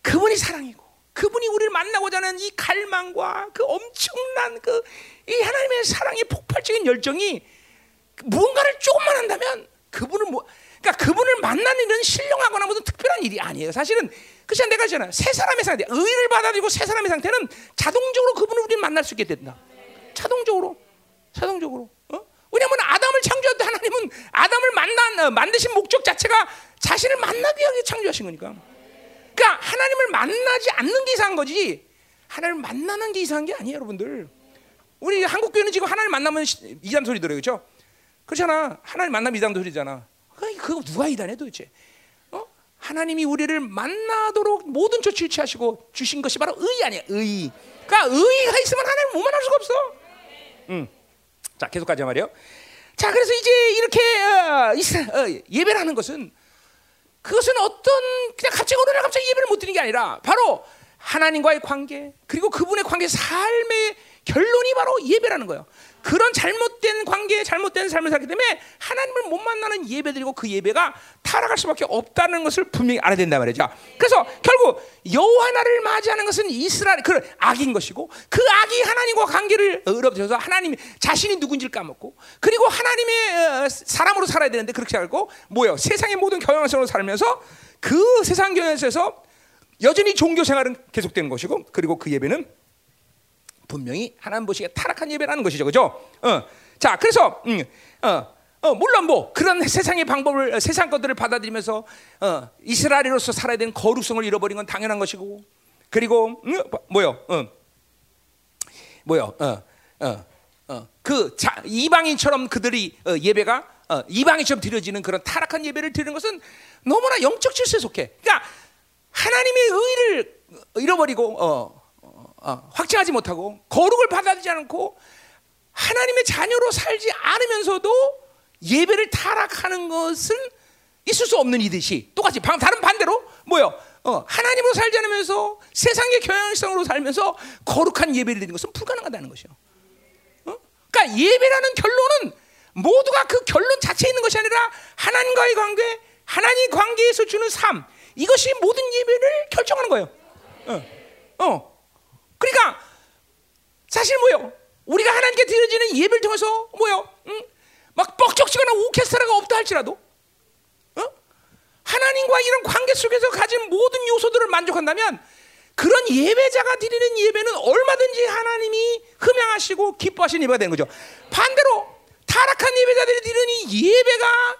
A: 그분이 사랑이고 그분이 우리를 만나고자 하는 이 갈망과 그 엄청난 그 이 하나님의 사랑의 폭발적인 열정이 무언가를 조금만 한다면 그분을 뭐 그러니까 그분을 만나는 일은 신령하거나 무슨 특별한 일이 아니에요. 사실은 그렇지 내가 하잖아. 세 사람의 상태, 의를 받아들이고 세 사람의 상태는 자동적으로 그분을 우리는 만날 수 있게 된다. 자동적으로, 자동적으로. 어? 왜냐하면 아담을 창조할 때 하나님은 아담을 만난 어, 만드신 목적 자체가 자신을 만나기 위해 창조하신 거니까. 그러니까 하나님을 만나지 않는 게 이상한 거지. 하나님을 만나는 게 이상한 게 아니에요, 여러분들. 우리 한국 교회는 지금 하나님 만나면 이단 소리 들어요, 그렇죠? 그렇잖아. 하나님 만나면 이단 소리잖아. 그거 누가 이단해 도대체? 어? 하나님이 우리를 만나도록 모든 조치를 취하시고 주신 것이 바로 의 아니야, 의. 그러니까 의가 있으면 하나님 못 만날 수가 없어. 응. 자, 계속 가자 말이요. 자, 그래서 이제 이렇게 어, 어, 예배를 하는 것은 그것은 어떤 그냥 갑자기 어느 날 갑자기 예배를 못 드리는 게 아니라 바로 하나님과의 관계 그리고 그분의 관계 삶의 결론이 바로 예배라는 거예요. 그런 잘못된 관계, 잘못된 삶을 살기 때문에 하나님을 못 만나는 예배드리고 그 예배가 타락할 수밖에 없다는 것을 분명히 알아야 된단 말이죠. 그래서 결국 여호와 나를 맞이하는 것은 이스라엘 그 악인 것이고 그 악이 하나님과 관계를 어렵져서 하나님 자신이 누군지를 까먹고 그리고 하나님의 어, 사람으로 살아야 되는데 그렇게 살고 뭐요? 세상의 모든 경향성으로 살면서 그 세상 경향에서 여전히 종교 생활은 계속되는 것이고 그리고 그 예배는 분명히 하나님 보시기에 타락한 예배라는 것이죠, 그죠? 어, 자, 그래서 음, 어, 어, 물론 뭐 그런 세상의 방법을 어, 세상 것들을 받아들이면서 어, 이스라엘로서 살아야 되는 거룩성을 잃어버린 건 당연한 것이고, 그리고 음, 뭐, 뭐요? 어, 뭐요? 어, 어, 어, 그 자, 이방인처럼 그들이 어, 예배가 어, 이방인처럼 드려지는 그런 타락한 예배를 드리는 것은 너무나 영적 질서에 속해. 그러니까 하나님의 의를 잃어버리고 어, 어, 확증하지 못하고 거룩을 받아들이지 않고 하나님의 자녀로 살지 않으면서도 예배를 타락하는 것은 있을 수 없는 이듯이 똑같이 다른 반대로 뭐요? 어, 하나님으로 살지 않으면서 세상의 경향성으로 살면서 거룩한 예배를 드리는 것은 불가능하다는 것이요. 어? 그러니까 예배라는 결론은 모두가 그 결론 자체에 있는 것이 아니라 하나님과의 관계, 하나님 관계에서 주는 삶 이것이 모든 예배를 결정하는 거예요. 어, 어. 그러니까 사실 뭐요? 우리가 하나님께 드려지는 예배를 통해서 뭐요? 응? 막 뻑적지거나 오케스트라가 없다 할지라도 어? 하나님과 이런 관계 속에서 가진 모든 요소들을 만족한다면 그런 예배자가 드리는 예배는 얼마든지 하나님이 흠양하시고 기뻐하시는 예배가 되는 거죠. 반대로 타락한 예배자들이 드리는 예배가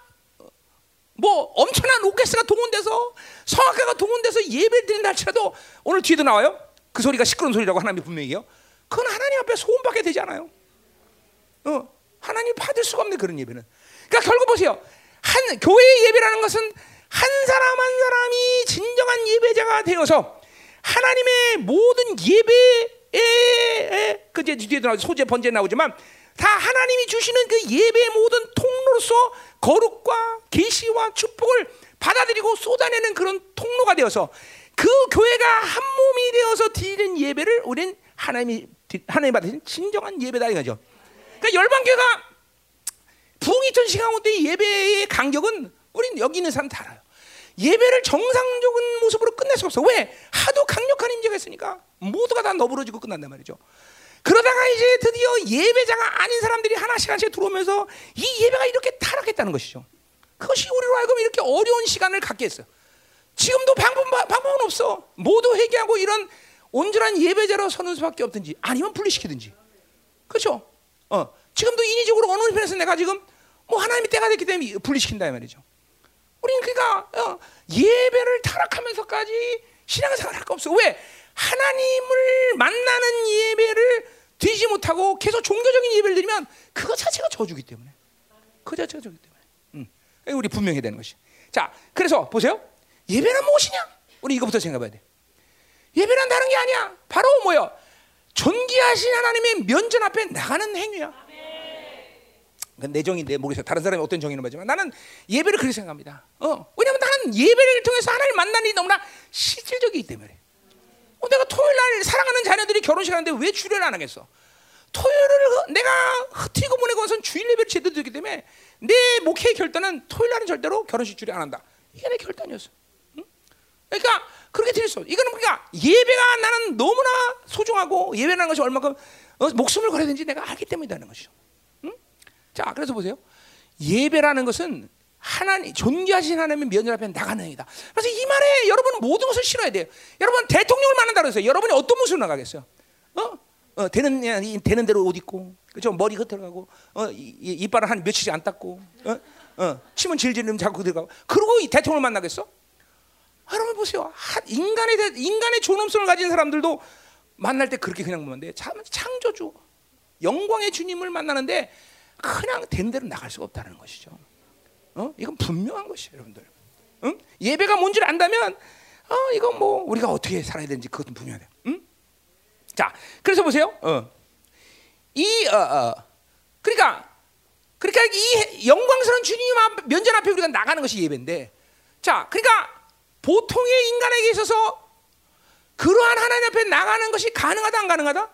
A: 뭐 엄청난 오케스트라가 동원돼서 성악가가 동원돼서 예배를 드린다 할지라도 오늘 뒤에도 나와요. 그 소리가 시끄러운 소리라고 하나님이 분명히요. 그건 하나님 앞에 소원받게 되지 않아요. 어, 하나님 받을 수가 없네 그런 예배는. 그러니까 결국 보세요. 한 교회의 예배라는 것은 한 사람 한 사람이 진정한 예배자가 되어서 하나님의 모든 예배에 그제 뒤에 나 소재 번제 나오지만 다 하나님이 주시는 그 예배의 모든 통로로서 거룩과 계시와 축복을 받아들이고 쏟아내는 그런 통로가 되어서 그 교회가 한 몸이 되어서 드리는 예배를 우리는 하나님이 하나님 받으신 진정한 예배다 이거죠. 그러니까 열방 교회가 부흥이 전 시간 가운데 예배의 간격은 우린 여기 있는 사람 다 알아요. 예배를 정상적인 모습으로 끝낼 수 없어. 왜? 하도 강력한 임재가 있으니까 모두가 다 너부러지고 끝난단 말이죠. 그러다가 이제 드디어 예배자가 아닌 사람들이 하나씩 하나씩 들어오면서 이 예배가 이렇게 타락했다는 것이죠. 그것이 우리로 하여금 이렇게 어려운 시간을 갖게 했어요. 지금도 방법, 방법은 없어. 모두 회개하고 이런 온전한 예배자로 서는 수밖에 없든지 아니면 분리시키든지. 그렇죠? 어. 지금도 인위적으로 어느 편에서 내가 지금 뭐 하나님이 때가 됐기 때문에 분리시킨다 말이죠. 우리는 그러니까 어, 예배를 타락하면서까지 신앙생활 할거 없어. 왜? 하나님을 만나는 예배를 드리지 못하고 계속 종교적인 예배를 드리면 그거 자체가 저주기 때문에 그 자체가 저주기 때문에 음. 우리 분명해야 되는 것이. 자, 그래서 보세요. 예배는 무엇이냐? 우리 이거부터 생각해봐야 돼. 예배는 다른 게 아니야. 바로 뭐요? 존귀하신 하나님의 면전 앞에 나가는 행위야. 내 정인데 모르겠어요. 다른 사람이 어떤 정의는 모지만 나는 예배를 그렇게 생각합니다. 어, 왜냐하면 나는 예배를 통해서 하나님 만나는 일이 너무나 실질적이기 때문에. 어, 내가 토요일 날 사랑하는 자녀들이 결혼식 하는데 왜 주례를 안 하겠어? 토요일을 내가 흩튀고 보내고 와서 주일 예배를 제대로 드기 때문에 내 목회의 결단은 토요일 날은 절대로 결혼식 주례 안 한다. 이게 내 결단이었어. 응? 그러니까 그렇게 드릴 수. 이거는 그러니까 예배가 나는 너무나 소중하고 예배라는 것이 얼마큼 어, 목숨을 걸어야 되는지 내가 알기 때문이라는 것이죠. 응? 자, 그래서 보세요. 예배라는 것은 하나님 존귀하신 하나님의 면전 앞에 나가는 행위다. 그래서 이 말에 여러분 모든 것을 실어야 돼요. 여러분 대통령을 만난다 그랬어요. 여러분이 어떤 모습으로 나가겠어요? 어? 어, 되는 되는 대로 옷 입고 그죠 머리 흩어가고 어, 이빨을 한 며칠씩 안 닦고 어? 어, 침은 질질 자꾸 들어가고 그러고 이 대통령을 만나겠어? 여러분 보세요. 인간의 인간의 존엄성을 가진 사람들도 만날 때 그렇게 그냥 보는데 참 창조주 영광의 주님을 만나는데 그냥 된 대로 나갈 수가 없다는 것이죠. 어? 이건 분명한 것이에요, 여러분들. 응? 예배가 뭔지를 안다면 어, 이건 뭐 우리가 어떻게 살아야 되는지 그것도 분명해요. 응? 자, 그래서 보세요. 어. 이 어, 어. 그러니까 그러니까 이 영광스러운 주님 앞, 면전 앞에 우리가 나가는 것이 예배인데, 자, 그러니까 보통의 인간에게 있어서 그러한 하나님 앞에 나가는 것이 가능하다 안 가능하다?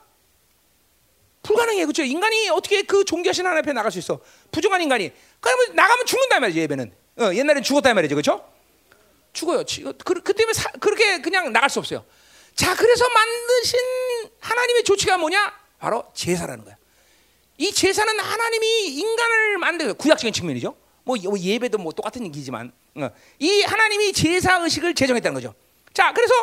A: 불가능해 그렇죠? 인간이 어떻게 그 존귀하신 하나님 앞에 나갈 수 있어? 부정한 인간이 그러면 나가면 죽는다 말이지 예배는. 어, 옛날엔 죽었다 말이죠, 그렇죠? 죽어요. 그, 그 때문에 사, 그렇게 그냥 나갈 수 없어요. 자, 그래서 만드신 하나님의 조치가 뭐냐? 바로 제사라는 거야. 이 제사는 하나님이 인간을 만든 구약적인 측면이죠. 뭐 예배도 뭐 똑같은 얘기지만 어. 이 하나님이 제사 의식을 제정했다는 거죠. 자, 그래서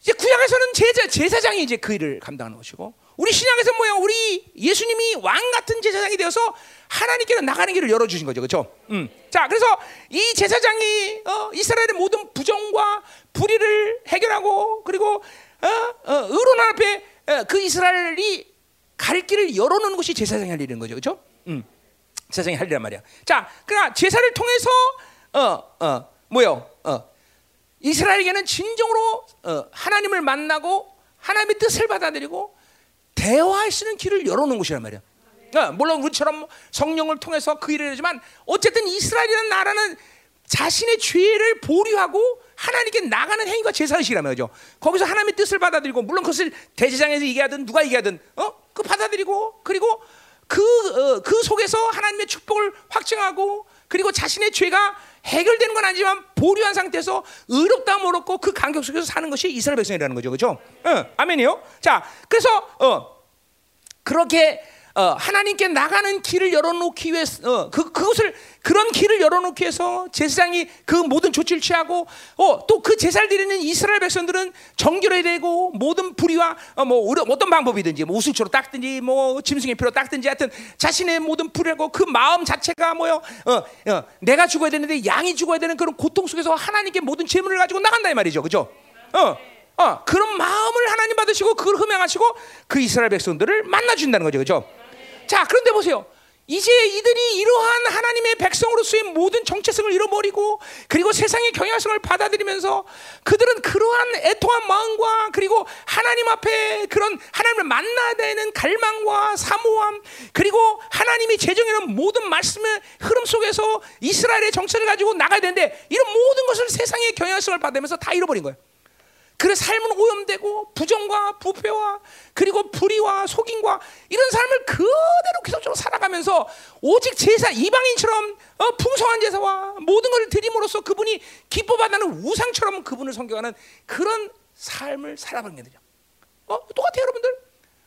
A: 이제 구약에서는 제사 제사장이 이제 그 일을 감당하는 것이고 우리 신약에서 뭐야? 우리 예수님이 왕 같은 제사장이 되어서 하나님께로 나가는 길을 열어 주신 거죠. 그렇죠? 음. 자, 그래서 이 제사장이 어, 이스라엘의 모든 부정과 불의를 해결하고 그리고 어, 어, 의로운 앞에 어, 그 이스라엘이 갈 길을 열어놓는 것이 제사장이 할 일인 거죠. 그렇죠? 음. 제사장이 할 일이란 말이야. 자, 그러나 제사를 통해서 어, 어, 뭐요? 어, 이스라엘에게는 진정으로 어, 하나님을 만나고 하나님의 뜻을 받아들이고 대화할 수 있는 길을 열어놓은 곳이란 말이야. 어, 물론 우리처럼 성령을 통해서 그 일을 하지만 어쨌든 이스라엘이라는 나라는 자신의 죄를 보류하고 하나님께 나가는 행위가 제사의식이란 말이죠. 거기서 하나님의 뜻을 받아들이고 물론 그것을 대제장에서 얘기하든 누가 얘기하든 어? 그 받아들이고 그리고 그, 어, 그 속에서 하나님의 축복을 확증하고 그리고 자신의 죄가 해결되는 건 아니지만 보류한 상태에서 의롭다 모르고 그 간격 속에서 사는 것이 이스라엘 백성이라는 거죠. 그렇죠? 어, 아멘이요. 자, 그래서 어, 그렇게 어, 하나님께 나가는 길을 열어놓기 위해서 어, 그 그것을 그런 길을 열어놓기 위해서 제사장이 그 모든 조치를 취하고 어, 또 그 제사를 드리는 이스라엘 백성들은 정결해야 되고 모든 불의와 어, 뭐 어떤 방법이든지 뭐 우슬초로 닦든지 뭐 짐승의 피로 닦든지 하여튼 자신의 모든 불의고 그 마음 자체가 뭐요 어, 어, 내가 죽어야 되는데 양이 죽어야 되는 그런 고통 속에서 하나님께 모든 죄물을 가지고 나간다 이 말이죠, 그죠? 어. 어, 그런 마음을 하나님 받으시고 그걸 흠양하시고 그 이스라엘 백성들을 만나 준다는 거죠. 그죠? 자, 그런데 보세요. 이제 이들이 이러한 하나님의 백성으로서의 모든 정체성을 잃어버리고 그리고 세상의 경향성을 받아들이면서 그들은 그러한 애통한 마음과 그리고 하나님 앞에 그런 하나님을 만나야 되는 갈망과 사모함 그리고 하나님이 제정해놓은 모든 말씀의 흐름 속에서 이스라엘의 정체를 가지고 나가야 되는데 이런 모든 것을 세상의 경향성을 받으면서 다 잃어버린 거예요. 그래 삶은 오염되고 부정과 부패와 그리고 불의와 속임과 이런 삶을 그대로 계속적으로 살아가면서 오직 제사 이방인처럼 어, 풍성한 제사와 모든 것을 드림으로써 그분이 기뻐받는 우상처럼 그분을 섬겨가는 그런 삶을 살아버린 거죠. 어 똑같아요, 여러분들.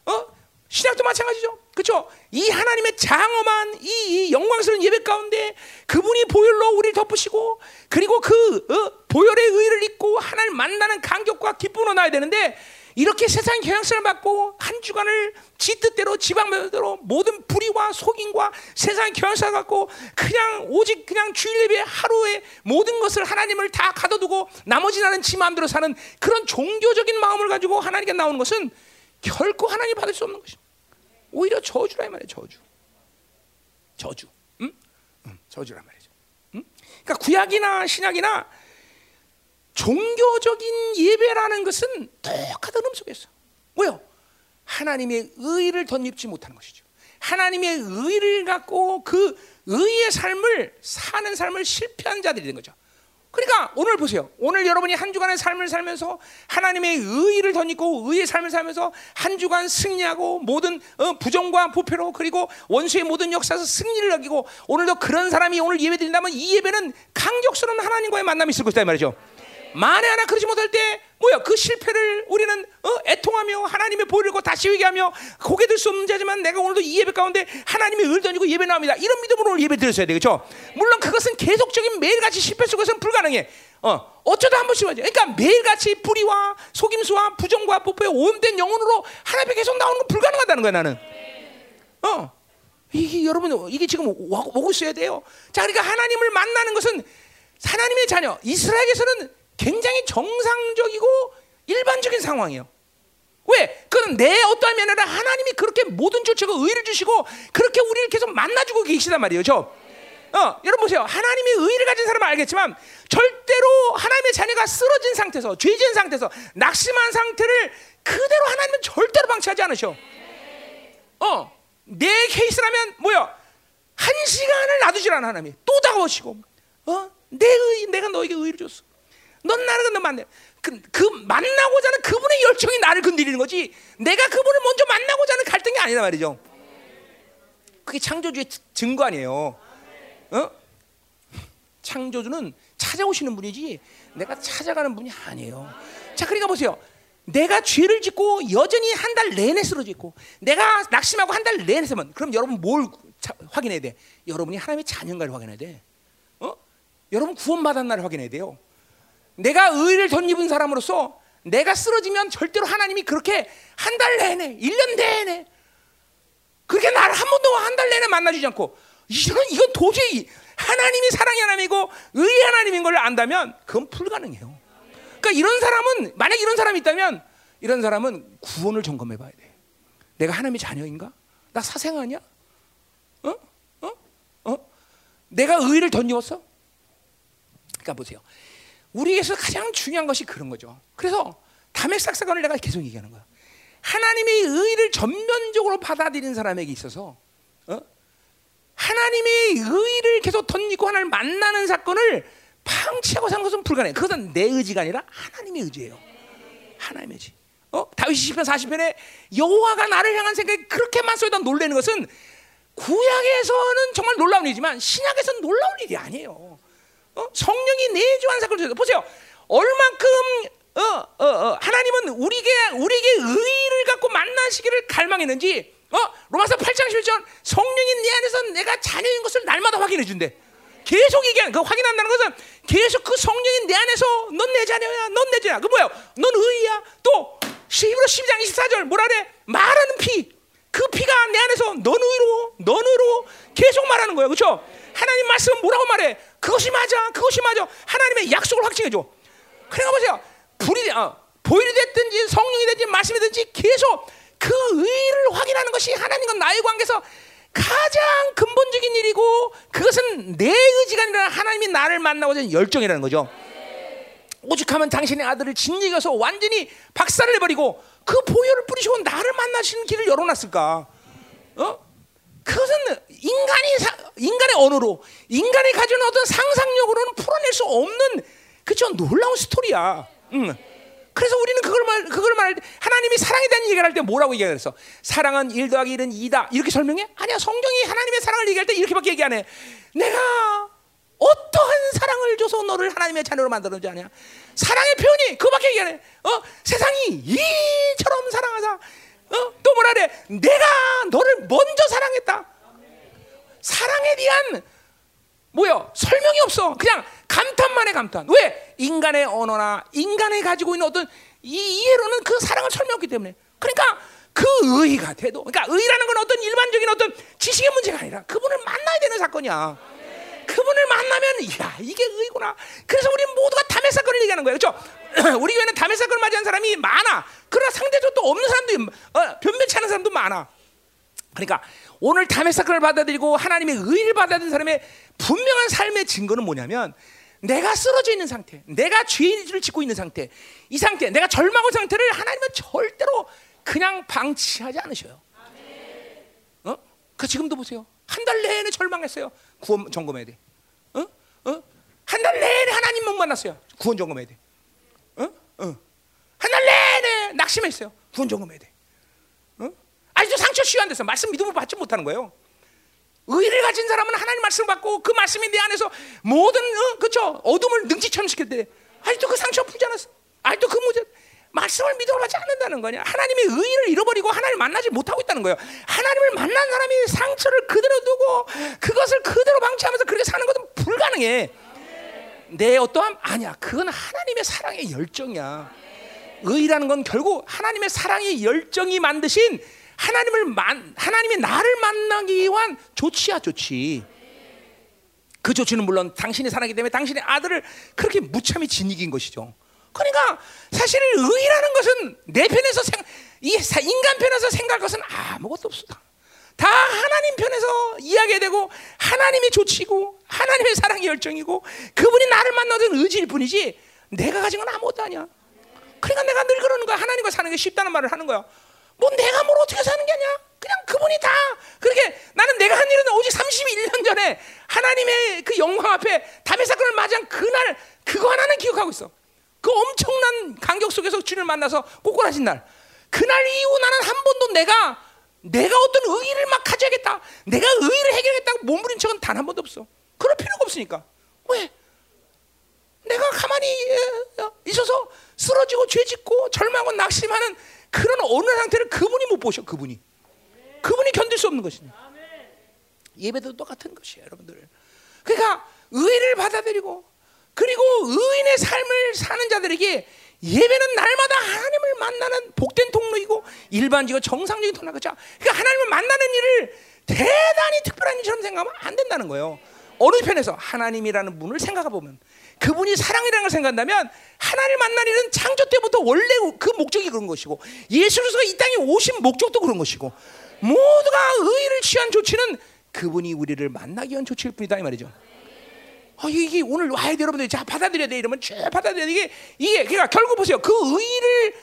A: 어 신약도 마찬가지죠. 그렇죠? 이 하나님의 장엄한 이, 이, 영광스러운 예배 가운데 그분이 보혈로 우리를 덮으시고 그리고 그 어, 보혈의 의를 입고 하나님 만나는 감격과 기쁨으로 나야 되는데 이렇게 세상 경향성을 받고 한 주간을 지 뜻대로 지방대로 모든 불의와 속임과 세상 경향성을 갖고 그냥 오직 그냥 주일 예배 하루에 모든 것을 하나님을 다 가둬두고 나머지 나는 지 마음대로 사는 그런 종교적인 마음을 가지고 하나님께 나오는 것은 결코 하나님 받을 수 없는 것이. 오히려 저주라 이 말이에요. 저주. 저주. 응? 응, 저주란 말이죠. 응? 그러니까 구약이나 신약이나 종교적인 예배라는 것은 똑같은 흐름 속에서 뭐요? 하나님의 의를 덧입지 못하는 것이죠. 하나님의 의를 갖고 그 의의 삶을 사는 삶을 실패한 자들이 된 거죠. 그러니까 오늘 보세요. 오늘 여러분이 한 주간의 삶을 살면서 하나님의 의를 덧입고 의의 삶을 살면서 한 주간 승리하고 모든 어, 부정과 부패로 그리고 원수의 모든 역사에서 승리를 얻기고 오늘도 그런 사람이 오늘 예배 드린다면 이 예배는 강격스러운 하나님과의 만남이 있을 것이다 말이죠. 만에 하나 그러지 못할 때 뭐야 그 실패를 우리는 어? 애통하며 하나님의 보이고 다시 회개하며 고개 들 수 없는 자지만 내가 오늘도 이 예배 가운데 하나님의 을 던지고 예배 나옵니다. 이런 믿음으로 오늘 예배 드렸어야 되겠죠 물론 그것은 계속적인 매일같이 실패 속에서는 불가능해. 어, 어쩌다 한 번씩 하죠 그러니까 매일같이 불의와 속임수와 부정과 뽀뽀에 오염된 영혼으로 하나님께 계속 나오는 건 불가능하다는 거야 나는. 어. 이게 여러분 이게 지금 오고 있어야 돼요. 자 그러니까 하나님을 만나는 것은 하나님의 자녀 이스라엘에서는 굉장히 정상적이고 일반적인 상황이에요. 왜? 그건 내 어떠한 면에는 하나님이 그렇게 모든 조치고 의를 주시고 그렇게 우리를 계속 만나주고 계시단 말이에요. 저. 어, 여러분 보세요. 하나님의 의를 가진 사람은 알겠지만 절대로 하나님의 자녀가 쓰러진 상태에서 죄진 상태에서 낙심한 상태를 그대로 하나님은 절대로 방치하지 않으셔. 어, 내 케이스라면 뭐야? 한 시간을 놔두질 않아 하나님이 또 다가오시고, 어, 내 의, 내가 너에게 의를 줬어. 넌 나를 건너 만나. 그, 그 만나고자 하는 그분의 열정이 나를 건드리는 거지. 내가 그분을 먼저 만나고자 하는 갈등이 아니다 말이죠. 그게 창조주의 증거 아니에요. 어? 창조주는 찾아오시는 분이지 내가 찾아가는 분이 아니에요. 자, 그러니까 보세요. 내가 죄를 짓고 여전히 한 달 내내 쓰러져 있고 내가 낙심하고 한 달 내내 쓰면 그럼 여러분 뭘 자, 확인해야 돼? 여러분이 하나님의 자녀인가를 확인해야 돼. 어? 여러분 구원받은 날을 확인해야 돼요. 내가 의를 덧입은 사람으로서 내가 쓰러지면 절대로 하나님이 그렇게 한 달 내내, 1년 내내 그렇게 나를 한 번도 한 달 내내 만나주지 않고 이건 이건 도저히 하나님이 사랑의 하나님이고 의의 하나님인 걸 안다면 그건 불가능해요. 그러니까 이런 사람은 만약 이런 사람이 있다면 이런 사람은 구원을 점검해 봐야 돼. 내가 하나님의 자녀인가? 나 사생아냐? 어? 어? 어? 내가 의를 던졌어? 그러니까 보세요. 우리에서 가장 중요한 것이 그런 거죠. 그래서 담액삭 사건을 내가 계속 얘기하는 거야. 하나님의 의를 전면적으로 받아들인 사람에게 있어서 어? 하나님의 의를 계속 던지고 하나님을 만나는 사건을 방치하고 산 것은 불가능해. 그것은 내 의지가 아니라 하나님의 의지예요. 하나님의 의지. 어? 다윗 시편 40편에 여호와가 나를 향한 생각이 그렇게 많소이다 놀라는 것은 구약에서는 정말 놀라운 일이지만 신약에서는 놀라운 일이 아니에요. 어? 성령이 내주한 사건을 보세요. 얼만큼 어, 어, 어, 하나님은 우리에게 우리에게 의를 갖고 만나시기를 갈망했는지 어? 로마서 8장 11절 성령이 내 안에서 내가 자녀인 것을 날마다 확인해 준대. 계속 얘기하는 그 확인한다는 것은 계속 그 성령이 내 안에서 넌 내 자녀야, 넌 내 자녀야. 그 뭐야? 넌 의야. 또 히브리 12장 24절 뭐라 그래? 말하는 피. 그 피가 내 안에서 넌 의로, 넌 의로 계속 말하는 거야. 그렇죠? 하나님 말씀은 뭐라고 말해? 그것이 맞아, 그것이 맞아. 하나님의 약속을 확증해 줘. 그러니까 보세요. 불이 어, 보일이 됐든지 성령이 됐든지 말씀이 됐든지 계속 그 의를 확인하는 것이 하나님과 나의 관계에서 가장 근본적인 일이고 그것은 내 의지가 아니라 하나님이 나를 만나고자 하는 열정이라는 거죠. 오죽하면 당신의 아들을 진리겨서 완전히 박살을 내버리고 그 보혈을 뿌리시고 나를 만나시는 길을 열어놨을까? 어? 그것은 인간이 사, 인간의 언어로 인간이 가진 어떤 상상력으로는 풀어낼 수 없는 그죠 놀라운 스토리야. 응. 그래서 우리는 그걸 말 그걸 말할 때 하나님이 사랑에 대한 얘기를 할 때 뭐라고 얘기했어? 사랑은 1 더하기 1은 2다. 이렇게 설명해? 아니야. 성경이 하나님의 사랑을 얘기할 때 이렇게밖에 얘기 안 해. 내가 어떠한 사랑을 줘서 너를 하나님의 자녀로 만들었는지 아냐? 사랑의 표현이 그밖에 얘기 안 해. 어? 세상이 이처럼 사랑하자. 어? 또 뭐라 그래? 내가 너를 먼저 사랑했다. 사랑에 대한 뭐요? 설명이 없어. 그냥 감탄만 해 감탄. 왜? 인간의 언어나 인간이 가지고 있는 어떤 이 이해로는 그 사랑을 설명했기 때문에. 그러니까 그 의가 태도. 그러니까 의라는 건 어떤 일반적인 어떤 지식의 문제가 아니라 그분을 만나야 되는 사건이야. 그분을 만나면 야 이게 의구나. 그래서 우리 모두가 담의 사건을 얘기하는 거예요, 그렇죠? [clears throat] 우리 교회는 담의 사건을 맞이한 사람이 많아. 그러나 상대적으로 또 없는 사람도 어, 변변치 않은 사람도 많아. 그러니까 오늘 담의 사건을 받아들이고 하나님의 의를 받아들인 사람의 분명한 삶의 증거는 뭐냐면 내가 쓰러져 있는 상태, 내가 죄를 짓고 있는 상태, 이 상태, 내가 절망한 상태를 하나님은 절대로 그냥 방치하지 않으셔요. 어? 그 지금도 보세요. 한 달 내내 절망했어요. 구원 점검해야 돼. 어? 어? 한 달 내내 하나님 못 만났어요. 구원 점검해야 돼. 어? 어. 한 달 내내 낙심했어요. 구원 점검해야 돼. 어? 아직도 상처 치유 안 돼서 말씀 믿음을 받지 못하는 거예요. 의를 가진 사람은 하나님 말씀을 받고 그 말씀이 내 안에서 모든 어, 그죠 어둠을 능지처럼 시킬 때 아직도 그 상처 풀지 않았어. 아직도 그 문제 말씀을 믿어 받지 않는다는 거냐. 하나님의 의를 잃어버리고 하나님을 만나지 못하고 있다는 거예요. 하나님을 만난 사람이 상처를 그대로 두고 그것을 그대로 방치하면서 그렇게 사는 것은 불가능해. 내 어떠함 아니야. 그건 하나님의 사랑의 열정이야. 의라는 건 결국 하나님의 사랑의 열정이 만드신 하나님을 만 하나님의 나를 만나기 위한 조치야 조치. 그 조치는 물론 당신이 사랑하기 때문에 당신의 아들을 그렇게 무참히 진이긴 것이죠. 그러니까 사실 의라는 것은 내 편에서 생, 이 인간 편에서 생각할 것은 아무것도 없다. 다 하나님 편에서 이야기되고 하나님의 조치고 하나님의 사랑의 열정이고 그분이 나를 만나던 의지일 뿐이지 내가 가진 건 아무것도 아니야. 그러니까 내가 늘 그러는 거야. 하나님과 사는 게 쉽다는 말을 하는 거야. 뭐 내가 뭘 어떻게 사는 게 아니야? 그냥 그분이 다 그렇게 나는 내가 한 일은 오직 31년 전에 하나님의 그 영광 앞에 담의 사건을 맞이한 그날 그거 하나는 기억하고 있어. 그 엄청난 간격 속에서 주님을 만나서 꼬꾸라진 날. 그날 이후 나는 한 번도 내가 내가 어떤 의의를 막 가져야겠다. 내가 의의를 해결하겠다고 몸부림 척은 단 한 번도 없어. 그럴 필요가 없으니까. 왜? 내가 가만히 있어서 쓰러지고 죄짓고 절망하고 낙심하는 그런 어느 상태를 그분이 못 보셔. 그분이. 그분이 견딜 수 없는 것이냐. 예배도 똑같은 것이에요, 여러분들. 그러니까 의를 받아들이고 그리고 의인의 삶을 사는 자들에게 예배는 날마다 하나님을 만나는 복된 통로이고 일반적이고 정상적인 통로가 그죠? 그러니까 하나님을 만나는 일을 대단히 특별한 일처럼 생각하면 안 된다는 거예요. 어느 편에서 하나님이라는 분을 생각해 보면 그분이 사랑이라는 걸 생각한다면 하나님을 만나는 일은 창조 때부터 원래 그 목적이 그런 것이고 예수 그리스도가 이 땅에 오신 목적도 그런 것이고 모두가 의를 취한 조치는 그분이 우리를 만나기 위한 조치일 뿐이다 이 말이죠. 어, 이게 오늘 와야 돼 여러분들. 자 받아들여야 돼. 이러면 쭉 받아들여야 돼. 이게 이게 그러니까 결국 보세요. 그 의를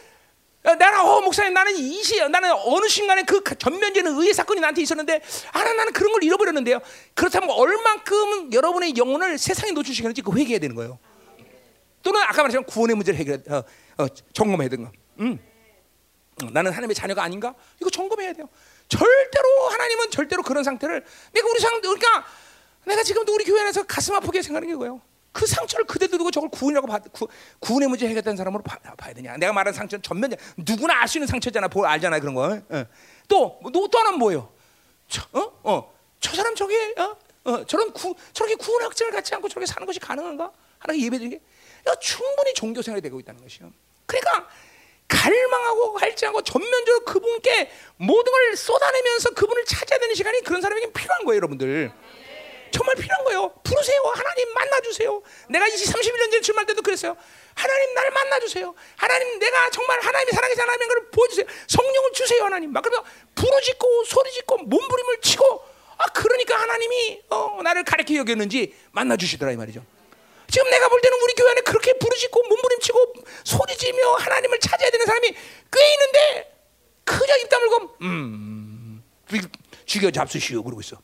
A: 어, 나는 어 목사님 나는 이시 나는 어느 순간에 그 전면제는 의의 사건이 나한테 있었는데 아 나는 그런 걸 잃어버렸는데요. 그렇다면 얼만큼 여러분의 영혼을 세상에 노출시켰는지 그 회개해야 되는 거예요. 또는 아까 말했지만 구원의 문제를 해결 어, 어, 점검해야 되는 거. 음. 나는 하나님의 자녀가 아닌가? 이거 점검해야 돼요. 절대로 하나님은 절대로 그런 상태를 내가 우리 상 그러니까 내가 지금도 우리 교회 안에서 가슴 아프게 생각하는 게 뭐예요? 그 상처를 그대로 두고 저걸 구원이라고 받, 구, 구원의 문제 해결된 사람으로 봐, 봐야 되냐? 내가 말한 상처는 전면 누구나 알 수 있는 상처잖아. 보 알잖아 그런 거. 어. 또, 또, 또 하나는 뭐예요? 저, 어, 어, 저 사람 저게, 어, 어, 저런 구, 저렇게 구원 확증을 갖지 않고 저렇게 사는 것이 가능한가? 하나님 예배드리는 게 충분히 종교 생활이 되고 있다는 것이요. 그러니까 갈망하고 갈증하고 전면적으로 그분께 모든 걸 쏟아내면서 그분을 찾아야 되는 시간이 그런 사람에게 필요한 거예요, 여러분들. 정말 필요한 거예요. 부르세요. 하나님 만나주세요. 내가 20, 31년 전에 출마할 때도 그랬어요. 하나님 나를 만나주세요. 하나님 내가 정말 하나님이 사랑하지 하나님인 걸 보여주세요. 성령을 주세요 하나님. 막 그러면 부르짖고 소리짓고 몸부림을 치고 아 그러니까 하나님이 어, 나를 가르쳐 여겼는지 만나주시더라 이 말이죠. 지금 내가 볼 때는 우리 교회 안에 그렇게 부르짖고 몸부림치고 소리지며 하나님을 찾아야 되는 사람이 꽤 있는데 그저 입 다물고 음 죽여 잡수시오 그러고 있어.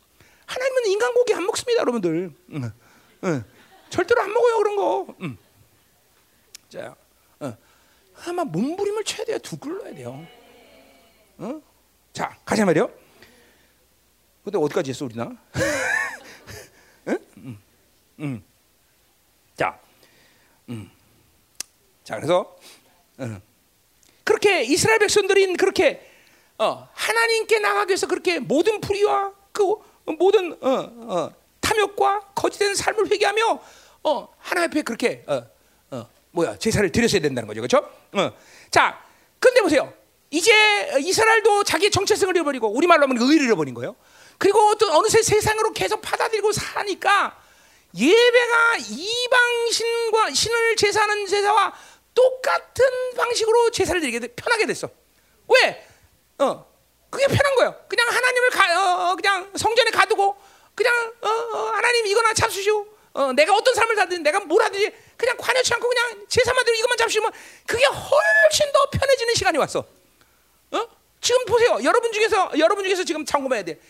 A: 인간 고기 안 먹습니다, 여러분들. 응. 응. 절대로 안 먹어요 그런 거. 응. 자, 어. 아마 몸부림을 쳐야 돼요. 두 글러야 돼요. 어? 자, 가자 말이요. 근데 어디까지 했어 우리나? [laughs] 응? 응. 응. 자, 음. 자 그래서 어. 그렇게 이스라엘 백성들이 그렇게 어, 하나님께 나가기 위해서 그렇게 모든 불의와 그 모든 어, 어, 탐욕과 거짓된 삶을 회개하며 어, 하나님 앞에 그렇게 어, 어, 뭐야 제사를 드렸어야 된다는 거죠, 그렇죠? 자, 근데 보세요. 이제 이스라엘도 자기 정체성을 잃어버리고 우리 말로 하면 의를 잃어버린 거예요. 그리고 또 어느새 세상으로 계속 받아들이고 사니까 예배가 이방 신과 신을 제사하는 제사와 똑같은 방식으로 제사를 드리게 돼, 편하게 됐어. 왜? 어, 그게 편한 거예요. 그냥 하나님을 가, 어, 어, 그냥 성전에 가두고 그냥 어, 어, 하나님 이거나 잡수시오. 어, 내가 어떤 삶을 살든 내가 뭘 하든지 그냥 관여치 않고 그냥 제사만 드리고 이것만 잡수면 그게 훨씬 더 편해지는 시간이 왔어. 어? 지금 보세요. 여러분 중에서 여러분 중에서 지금 점검해야 돼.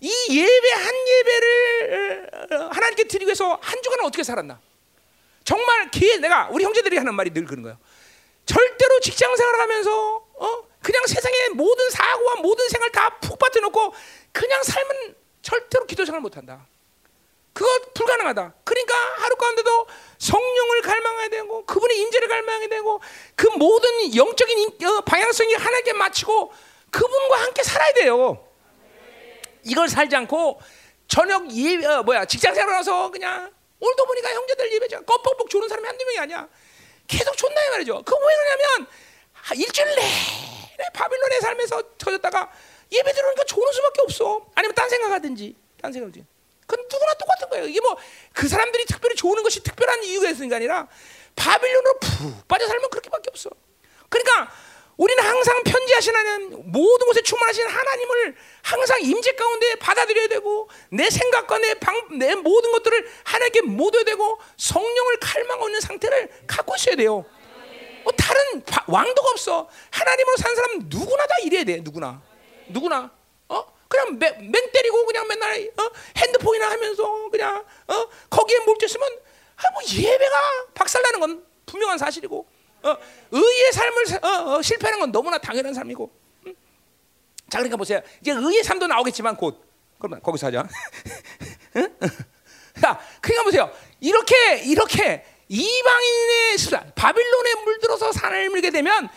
A: 이 예배 한 예배를 어, 하나님께 드리기 위해서 한 주간은 어떻게 살았나? 정말 기회 내가 우리 형제들이 하는 말이 늘 그런 거예요. 절대로 직장 생활하면서 어 그냥 세상의 모든 사고와 모든 생활 다 푹 빠뜨놓고 그냥 삶은 절대로 기도 생활 못한다. 그거 불가능하다. 그러니까 하루 가운데도 성령을 갈망해야 되고 그분의 임재를 갈망해야 되고 그 모든 영적인 인- 어, 방향성이 하나님께 맞추고 그분과 함께 살아야 돼요. 이걸 살지 않고 저녁 예 어, 뭐야 직장 생활하서 그냥 오늘도 보니까 형제들 예배자 껌뻑뻑 조는 사람이 한두 명이 아니야. 계속 존나 이 말이죠. 그거 왜 그러냐면 하- 일주일 내내 바빌론에 살면서 터졌다가 예배 들어오니까 조는 수밖에 없어. 아니면 딴 생각하든지 딴 생각하든지. 그건 누구나 똑같은 거예요. 이게 뭐 그 사람들이 특별히 좋은 것이 특별한 이유가 있으니까 아니라 바빌론으로 푹 빠져 살면 그렇게밖에 없어. 그러니까 우리는 항상 편지하시는 모든 곳에 충만하신 하나님을 항상 임재 가운데 받아들여야 되고 내 생각과 내, 방, 내 모든 것들을 하나님께 모여야 되고 성령을 갈망하고 있는 상태를 갖고 있어야 돼요. 뭐 다른 바- 왕도가 없어. 하나님으로 산 사람 누구나 다 이래야 돼. 누구나. 누구나. 어? 그냥 맹, 맹 때리고 그냥 맨날 어? 핸드폰이나 하면서 그냥 어? 거기에 몰두있으면 아, 뭐 예배가 박살나는 건 분명한 사실이고 어? 의의 삶을 사- 어, 어, 실패하는 건 너무나 당연한 삶이고 음? 자 그러니까 보세요 이제 의의 삶도 나오겠지만 곧 그러면 거기서 하자 [laughs] 응? 자 그러니까 보세요 이렇게 이렇게 이방인의 습관 바빌론에 물들어서 산을 물게 되면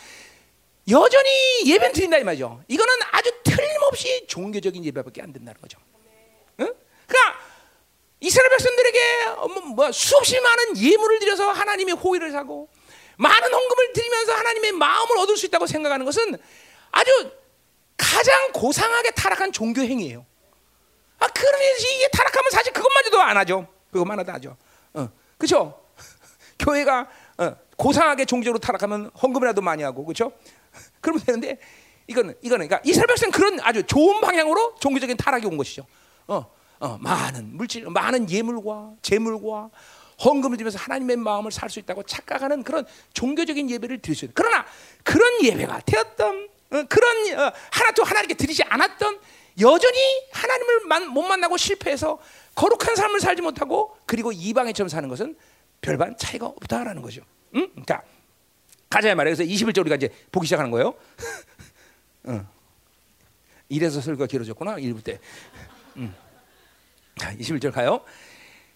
A: 여전히 예배는 드린다 이 말이죠. 이거는 아주 틀림없이 종교적인 예배밖에 안 된다는 거죠. 응? 그러니까 이스라엘 백성들에게 뭐, 뭐 수없이 많은 예물을 드려서 하나님의 호의를 사고 많은 헌금을 드리면서 하나님의 마음을 얻을 수 있다고 생각하는 것은 아주 가장 고상하게 타락한 종교 행위예요. 아, 그러면서 이게 타락하면 사실 그것마저도 안 하죠. 그것만 안 하죠. 어, 그렇죠? 교회가 어, 고상하게 종교로 타락하면 헌금이라도 많이 하고 그렇죠? [laughs] 그러면 되는데 이거는 이거는 그러니까 이스라엘 백성 그런 아주 좋은 방향으로 종교적인 타락이 온 것이죠. 어, 어, 많은 물질, 많은 예물과 재물과 헌금을 드리면서 하나님의 마음을 살 수 있다고 착각하는 그런 종교적인 예배를 드릴 수 있는. 그러나 그런 예배가 되었던 어, 그런 어, 하나도 하나님께 드리지 않았던 여전히 하나님을 만, 못 만나고 실패해서 거룩한 삶을 살지 못하고 그리고 이방인처럼 사는 것은 별반 차이가 없다라는 거죠. 응? 자, 가자 말이에요. 그래서 21절 우리가 이제 보기 시작하는 거예요. [laughs] 어. 이래서 설교가 길어졌구나. 1부 때. 음. 자, 21절 가요.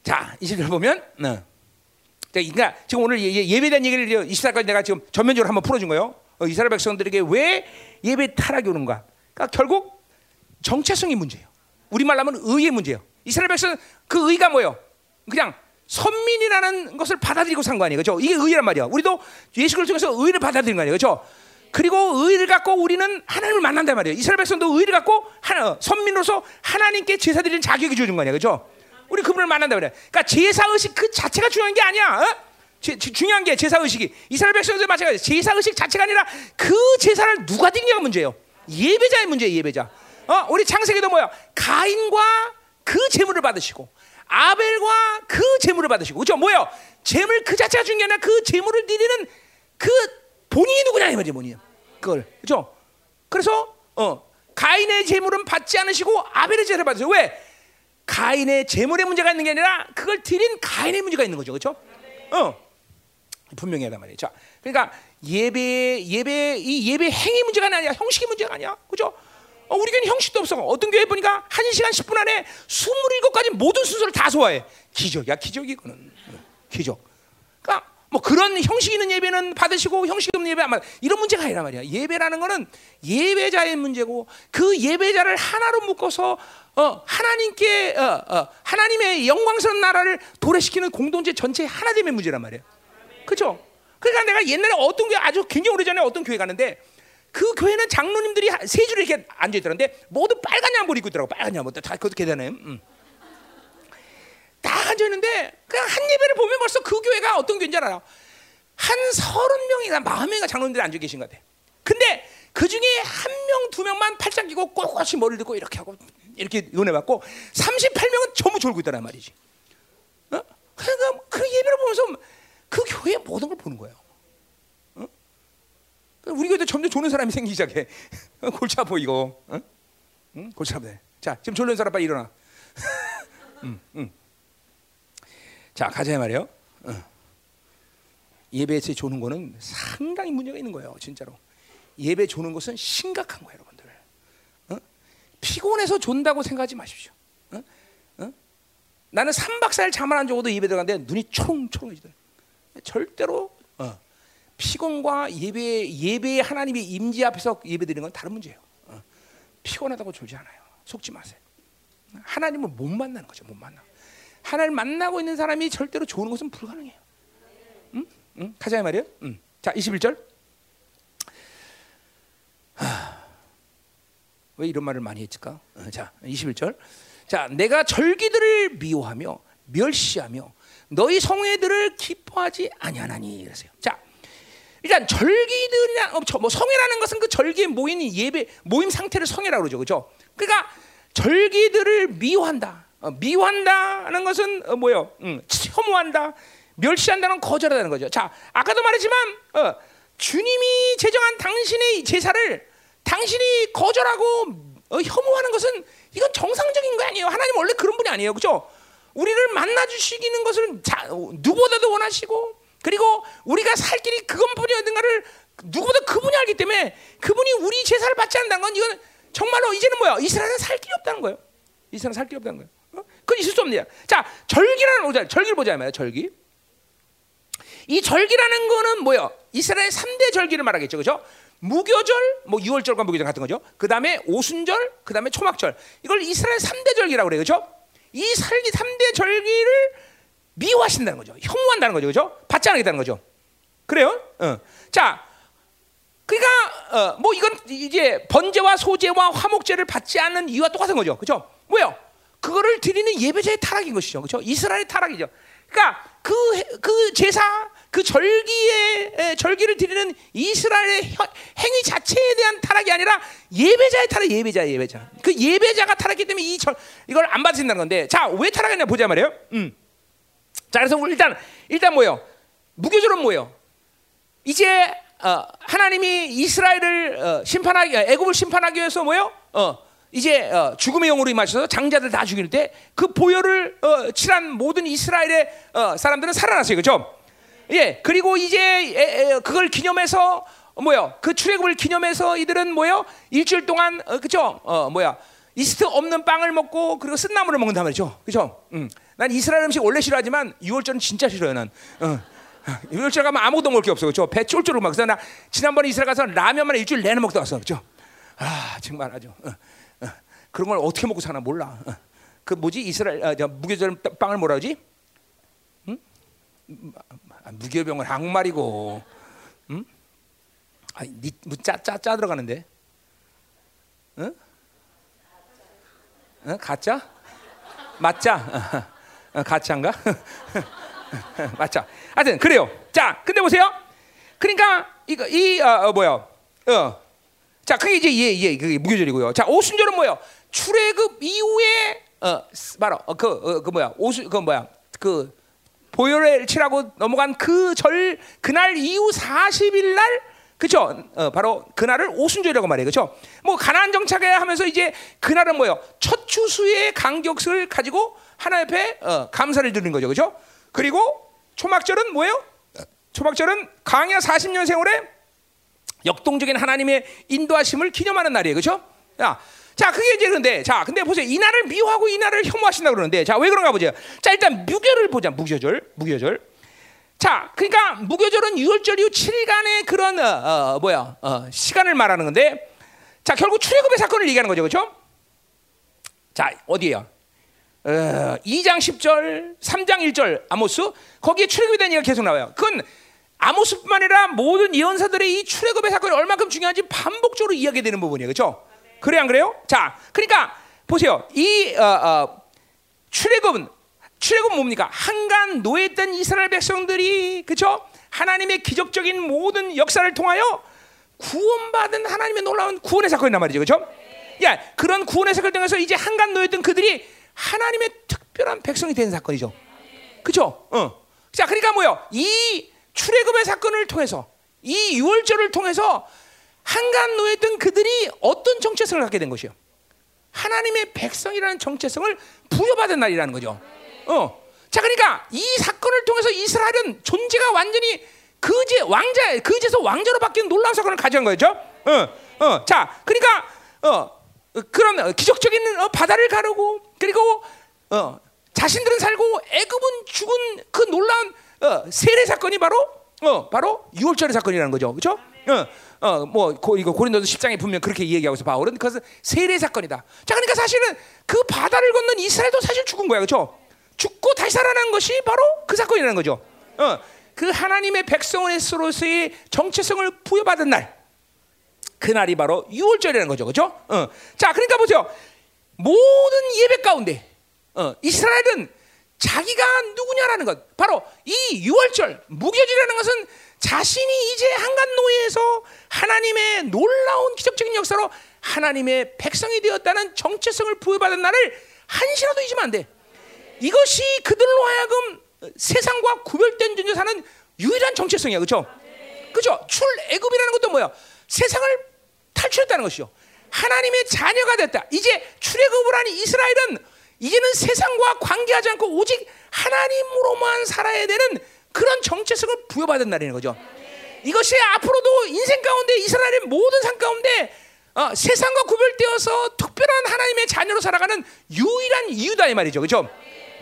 A: 자, 20절 보면 어. 자, 그러니까 지금 오늘 예, 예배에 대한 얘기를 24까지 내가 지금 전면적으로 한번 풀어준 거예요. 어, 이스라엘 백성들에게 왜 예배 타락이 오는가? 그러니까 결국 정체성이 문제예요. 우리말로 하면 의의 문제예요. 이스라엘 백성 그 의가 뭐예요? 그냥 선민이라는 것을 받아들이고 산 거 아니에요. 그렇죠? 이게 의란 말이야. 우리도 예수 그리스도 통해서 의를 받아들인 거 아니에요. 그렇죠? 그리고 의를 갖고 우리는 하나님을 만난단 말이에요. 이스라엘 백성도 의를 갖고 하나, 선민으로서 하나님께 제사 드리는 자격이 주어진 거 아니에요. 그렇죠? 우리 그분을 만난다 그래. 그러니까 제사 의식 그 자체가 중요한 게 아니야. 어? 제, 제, 중요한 게 제사 의식이 이스라엘 백성들 마찬가지. 제사 의식 자체가 아니라 그 제사를 누가 드리냐가 문제예요. 예배자의 문제예요. 예배자. 어? 우리 창세기도 뭐야? 가인과 그 제물을 받으시고 아벨과 그 제물을 받으시고 그죠? 뭐요? 제물 그 자체가 중요한 게 아니라 그 제물을 드리는 그 본인이 누구냐 이 말이죠, 본인. 그걸 그죠? 그래서 어 가인의 제물은 받지 않으시고 아벨의 제물을 받으세요. 왜? 가인의 제물의 문제가 있는 게 아니라 그걸 드린 가인의 문제가 있는 거죠, 그렇죠? 어 분명히 하단 말이에요. 자, 그러니까 예배 예배 이 예배 행위 문제가 아니야, 형식의 문제가 아니야, 그죠? 어, 우리 교회는 형식도 없어. 어떤 교회 보니까 한 시간 10분 안에 27가지 모든 순서를 다 소화해. 기적이야, 기적이 거는. 기적. 그러니까 뭐 그런 형식 있는 예배는 받으시고 형식 없는 예배 안 받. 이런 문제가 아니란 말이야. 예배라는 거는 예배자의 문제고 그 예배자를 하나로 묶어서 어, 하나님께 어, 어, 하나님의 영광스러운 나라를 도래시키는 공동체 전체의 하나됨의 문제란 말이야. 그렇죠? 그러니까 내가 옛날에 어떤 교회 아주 굉장히 오래전에 어떤 교회 가는데 그 교회는 장로님들이 한- 세 줄에 이렇게 앉아 있더라는데 모두 빨간 양복 입고 있더라고. 빨간 양복. 다 그것도 계단에. 음. 딱 앉아 있는데 그냥 한 예배를 보면 벌써 그 교회가 어떤 교회인지 알아요. 한 서른 명이나 마흔 명이나 장로님들이 앉아 계신 것 같아. 근데 그 중에 한 명, 두 명만 팔짱 끼고 꼿꼿이 머리를 듣고 이렇게 하고 이렇게 은혜 받고 38명은 전부 졸고 있다란 말이지. 어? 그러니까 그 예배를 보면서 그 교회의 모든 걸 보는 거예요. 어? 우리 교회도 점점 조는 사람이 생기기 시작해. [laughs] 골치 아파 이거. 어? 응? 골치 아파. 자, 지금 졸는 사람 빨리 일어나. [laughs] 응, 응. 자, 가자 말이요. 어. 예배에서 조는 거는 상당히 문제가 있는 거예요, 진짜로. 예배 조는 것은 심각한 거예요, 여러분들. 어? 피곤해서 존다고 생각하지 마십시오. 어? 어? 나는 3박 4일 잠을 안 자고도 예배 들어갔는데 눈이 초롱초롱해지더라고요. 절대로 어, 피곤과 예배 예배의 하나님의 임재 앞에서 예배 드리는 건 다른 문제예요. 어, 피곤하다고 졸지 않아요. 속지 마세요. 하나님을 못 만나는 거죠. 못 만나. 하나님 만나고 있는 사람이 절대로 좋은 것은 불가능해요. 응? 응? 가자 이 말이에요. 응. 자, 21절. 왜 이런 말을 많이 했을까? 어, 자, 21절. 자, 내가 절기들을 미워하며 멸시하며 너희 성회들을 기뻐하지 아니하나니 그러세요. 자, 일단 절기들이란 어, 저, 뭐 성회라는 것은 그 절기에 모인 예배 모임 상태를 성회라고 그러죠, 그렇죠? 그러니까 절기들을 미워한다. 어, 미워한다는 것은 어, 뭐요? 음, 혐오한다, 멸시한다는 거절하다는 거죠. 자, 아까도 말했지만 어, 주님이 제정한 당신의 제사를 당신이 거절하고 어, 혐오하는 것은 이건 정상적인 거 아니에요. 하나님 원래 그런 분이 아니에요, 그렇죠? 우리를 만나 주시기는 것을 자, 누구보다도 원하시고 그리고 우리가 살 길이 그것뿐이 어딘가를 누구보다 그분이 알기 때문에 그분이 우리 제사를 받지 않는다는 건 이건 정말로 이제는 뭐야? 이스라엘은 살 길이 없다는 거예요. 이스라엘은 살 길이 없다는 거예요. 어? 그건 있을 수일 자, 절기라는 보자. 절기를 보자 말이야. 절기. 이 절기라는 거는 뭐요? 이스라엘 3대 절기를 말하겠죠. 그죠? 무교절, 뭐 6월절과 무교절 같은 거죠. 그다음에 오순절, 그다음에 초막절. 이걸 이스라엘 3대 절기라고 그래요. 그죠? 이 살기 3대 절기를 미워하신다는 거죠. 혐오한다는 거죠. 그죠? 받지 않겠다는 거죠. 그래요? 어. 자, 그러니까 어, 뭐 이건 이제 번제와 소제와 화목제를 받지 않는 이유와 똑같은 거죠. 그죠? 뭐요? 그거를 드리는 예배자의 타락인 것이죠. 그죠? 이스라엘의 타락이죠. 그러니까 그, 그 제사, 그 절기의 에, 절기를 드리는 이스라엘의 혀- 행위 자체에 대한 타락이 아니라 예배자의 타락, 예배자, 예배자. 그 예배자가 타락했기 때문에 이 절, 이걸 안 받으신다는 건데, 자, 왜 타락했냐 보자 말이에요. 음. 자, 그래서 우리 일단 일단 뭐요? 무교절은 뭐요? 이제 어, 하나님이 이스라엘을 어, 심판하기, 애굽을 심판하기 위해서 뭐요? 어, 이제 어, 죽음의 영으로 임하셔서 장자들 다 죽일 때 그 보혈을 어, 칠한 모든 이스라엘의 어, 사람들은 살아났어요, 그렇죠? 예, 그리고 이제 에, 에, 그걸 기념해서 어, 뭐요? 그 출애굽을 기념해서 이들은 뭐요? 일주일 동안 어, 그죠? 어, 뭐야? 이스트 없는 빵을 먹고 그리고 쓴나물을 먹는단 말이죠, 그렇죠? 음. 난 이스라엘 음식 원래 싫어하지만 6월절은 진짜 싫어요, 난. 어. 6월절 가면 아무것도 먹을 게 없어, 그렇죠? 배 쫄쫄 막. 그래서 나 지난번에 이스라엘 가서 라면만 일주일 내내 먹다 왔어, 그렇죠? 아 정말 아주 어, 어. 그런 걸 어떻게 먹고 사나 몰라. 어. 그 뭐지 이스라엘 아, 저 무교절 빵을 뭐라 그러지? 응? 아, 무교병은 한국말이고, 응? 아니, 짜짜 짜 들어가는데, 응? 응? 가짜? 맞자? [laughs] 어, 어, 가짜인가? 맞자. 하여튼 그래요. 자, 근데 보세요. 그러니까 이거 이 어, 어, 뭐야? 어. 자, 그게 이제 예, 예, 그게 무교절이고요. 자, 오순절은 뭐예요? 출애굽 이후에 어, 바로 어, 그, 어, 그 뭐야? 오순 그 뭐야? 그 보혈을 칠하고 넘어간 그 절 그날 이후 40일 날 그죠? 어, 바로 그날을 오순절이라고 말해요. 그죠? 뭐 가나안 정착에 하면서 이제 그날은 뭐예요? 첫 추수의 간격을 가지고 하나님 앞에 어, 감사를 드리는 거죠. 그죠? 그리고 초막절은 뭐예요? 초막절은 광야 40년 세월에 역동적인 하나님의 인도하심을 기념하는 날이에요. 그렇죠? 자, 자, 그게 이제 그런데 자, 근데 보세요. 이 날을 미워하고 이 날을 혐오하신다 그러는데 자, 왜 그런가 보죠. 자, 일단 무교를 보자. 무교절. 무교절. 자, 그러니까 무교절은 6월절 이후 7일간의 그런 어, 어, 뭐야? 어, 시간을 말하는 건데 자, 결국 출애굽의 사건을 얘기하는 거죠. 그렇죠? 자, 어디에요? 어, 2장 10절, 3장 1절 아모스 거기에 출애굽에 대한 얘기가 계속 나와요. 그건 아모스뿐만 아니라 모든 예언사들의 이 출애굽의 사건이 얼마큼 중요한지 반복적으로 이야기되는 부분이에요. 그렇죠? 그래 안 그래요? 자, 그러니까 보세요. 이 어, 어, 출애굽은 출애굽 뭡니까? 한간 노예했던 이스라엘 백성들이 그렇죠? 하나님의 기적적인 모든 역사를 통하여 구원받은 하나님의 놀라운 구원의 사건이란 말이죠. 그렇죠? 야, 그런 구원의 사건을 통해서 이제 한간 노예했던 그들이 하나님의 특별한 백성이 된 사건이죠. 그렇죠? 어. 자, 그러니까 뭐요? 이 출애굽의 사건을 통해서 이 유월절을 통해서 한간 노예했던 그들이 어떤 정체성을 갖게 된 것이요? 하나님의 백성이라는 정체성을 부여받은 날이라는 거죠. 어. 자, 그러니까 이 사건을 통해서 이스라엘은 존재가 완전히 그제 왕자, 그제서 왕자로 바뀐 놀라운 사건을 가져간 거죠. 어, 어. 자, 그러니까 어, 그런 기적적인 어, 바다를 가르고 그리고 어, 자신들은 살고 애굽은 죽은 그 놀라운 어, 세례 사건이 바로 어, 바로 유월절의 사건이라는 거죠. 그렇죠? 어, 어, 뭐 고, 이거 고린도서 10장에 분명 그렇게 얘기하고 있어 바울은 그것은 세례 사건이다. 자, 그러니까 사실은 그 바다를 건넌 이스라엘도 사실 죽은 거야. 그렇죠? 죽고 다시 살아난 것이 바로 그 사건이라는 거죠. 어, 그 하나님의 백성으로서의 정체성을 부여받은 날. 그 날이 바로 유월절이라는 거죠. 그렇죠? 어. 자, 그러니까 보세요. 모든 예배 가운데 어, 이스라엘은 자기가 누구냐라는 것, 바로 이 유월절 무교절이라는 것은 자신이 이제 한간 노예에서 하나님의 놀라운 기적적인 역사로 하나님의 백성이 되었다는 정체성을 부여받은 날을 한시라도 잊으면 안 돼. 이것이 그들로 하여금 세상과 구별된 존재 사는 유일한 정체성이야, 그렇죠? 그죠? 출애굽이라는 것도 뭐야? 세상을 탈출했다는 것이요. 하나님의 자녀가 됐다. 이제 출애굽을 한 이스라엘은 이제는 세상과 관계하지 않고 오직 하나님으로만 살아야 되는 그런 정체성을 부여받은 날이는 거죠. 이것이 앞으로도 인생 가운데 이스라엘의 모든 삶 가운데 어, 세상과 구별되어서 특별한 하나님의 자녀로 살아가는 유일한 이유다 이 말이죠. 그렇죠?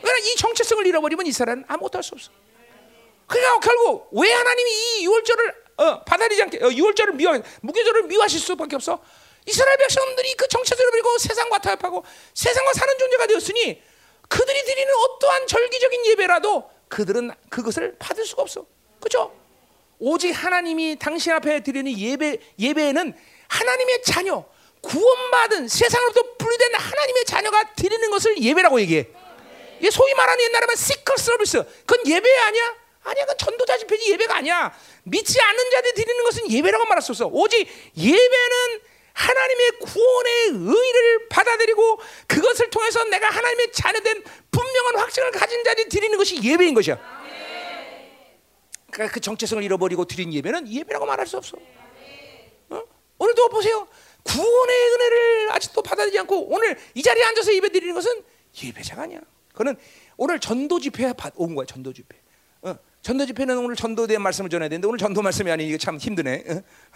A: 그러니까 이 정체성을 잃어버리면 이스라엘은 아무것도 할 수 없어. 그러니까 결국 왜 하나님이 이 유월절을 어, 받아들이지 않게 어, 유월절을 미워 무교절을 미워하실 수밖에 없어? 이스라엘 백성들이 그 정체성을 버리고 세상과 타협하고 세상과 사는 존재가 되었으니 그들이 드리는 어떠한 절기적인 예배라도 그들은 그것을 받을 수가 없어. 그렇죠? 오직 하나님이 당신 앞에 드리는 예배 예배에는 하나님의 자녀 구원받은 세상으로부터 분리된 하나님의 자녀가 드리는 것을 예배라고 얘기해. 이게 소위 말하는 옛날에 말 시컬 서비스. 그건 예배 아니야? 아니야, 그 전도자 집회지 예배가 아니야. 믿지 않는 자들 드리는 것은 예배라고 말할 수 없어. 오직 예배는 하나님의 구원의 의를 받아들이고 그것을 통해서 내가 하나님의 자녀된 분명한 확증을 가진 자들이 드리는 것이 예배인 것이야. 그러니까 그 정체성을 잃어버리고 드린 예배는 예배라고 말할 수 없어. 어? 오늘도 보세요. 구원의 은혜를 아직도 받아들이지 않고 오늘 이 자리에 앉아서 예배 드리는 것은 예배자가 아니야. 그는 오늘 전도 집회에 온 거야. 전도 집회. 어? 전도 집회는 오늘 대한 말씀을 전해야 되는데 오늘 전도 말씀이 아니 이게 참 힘드네.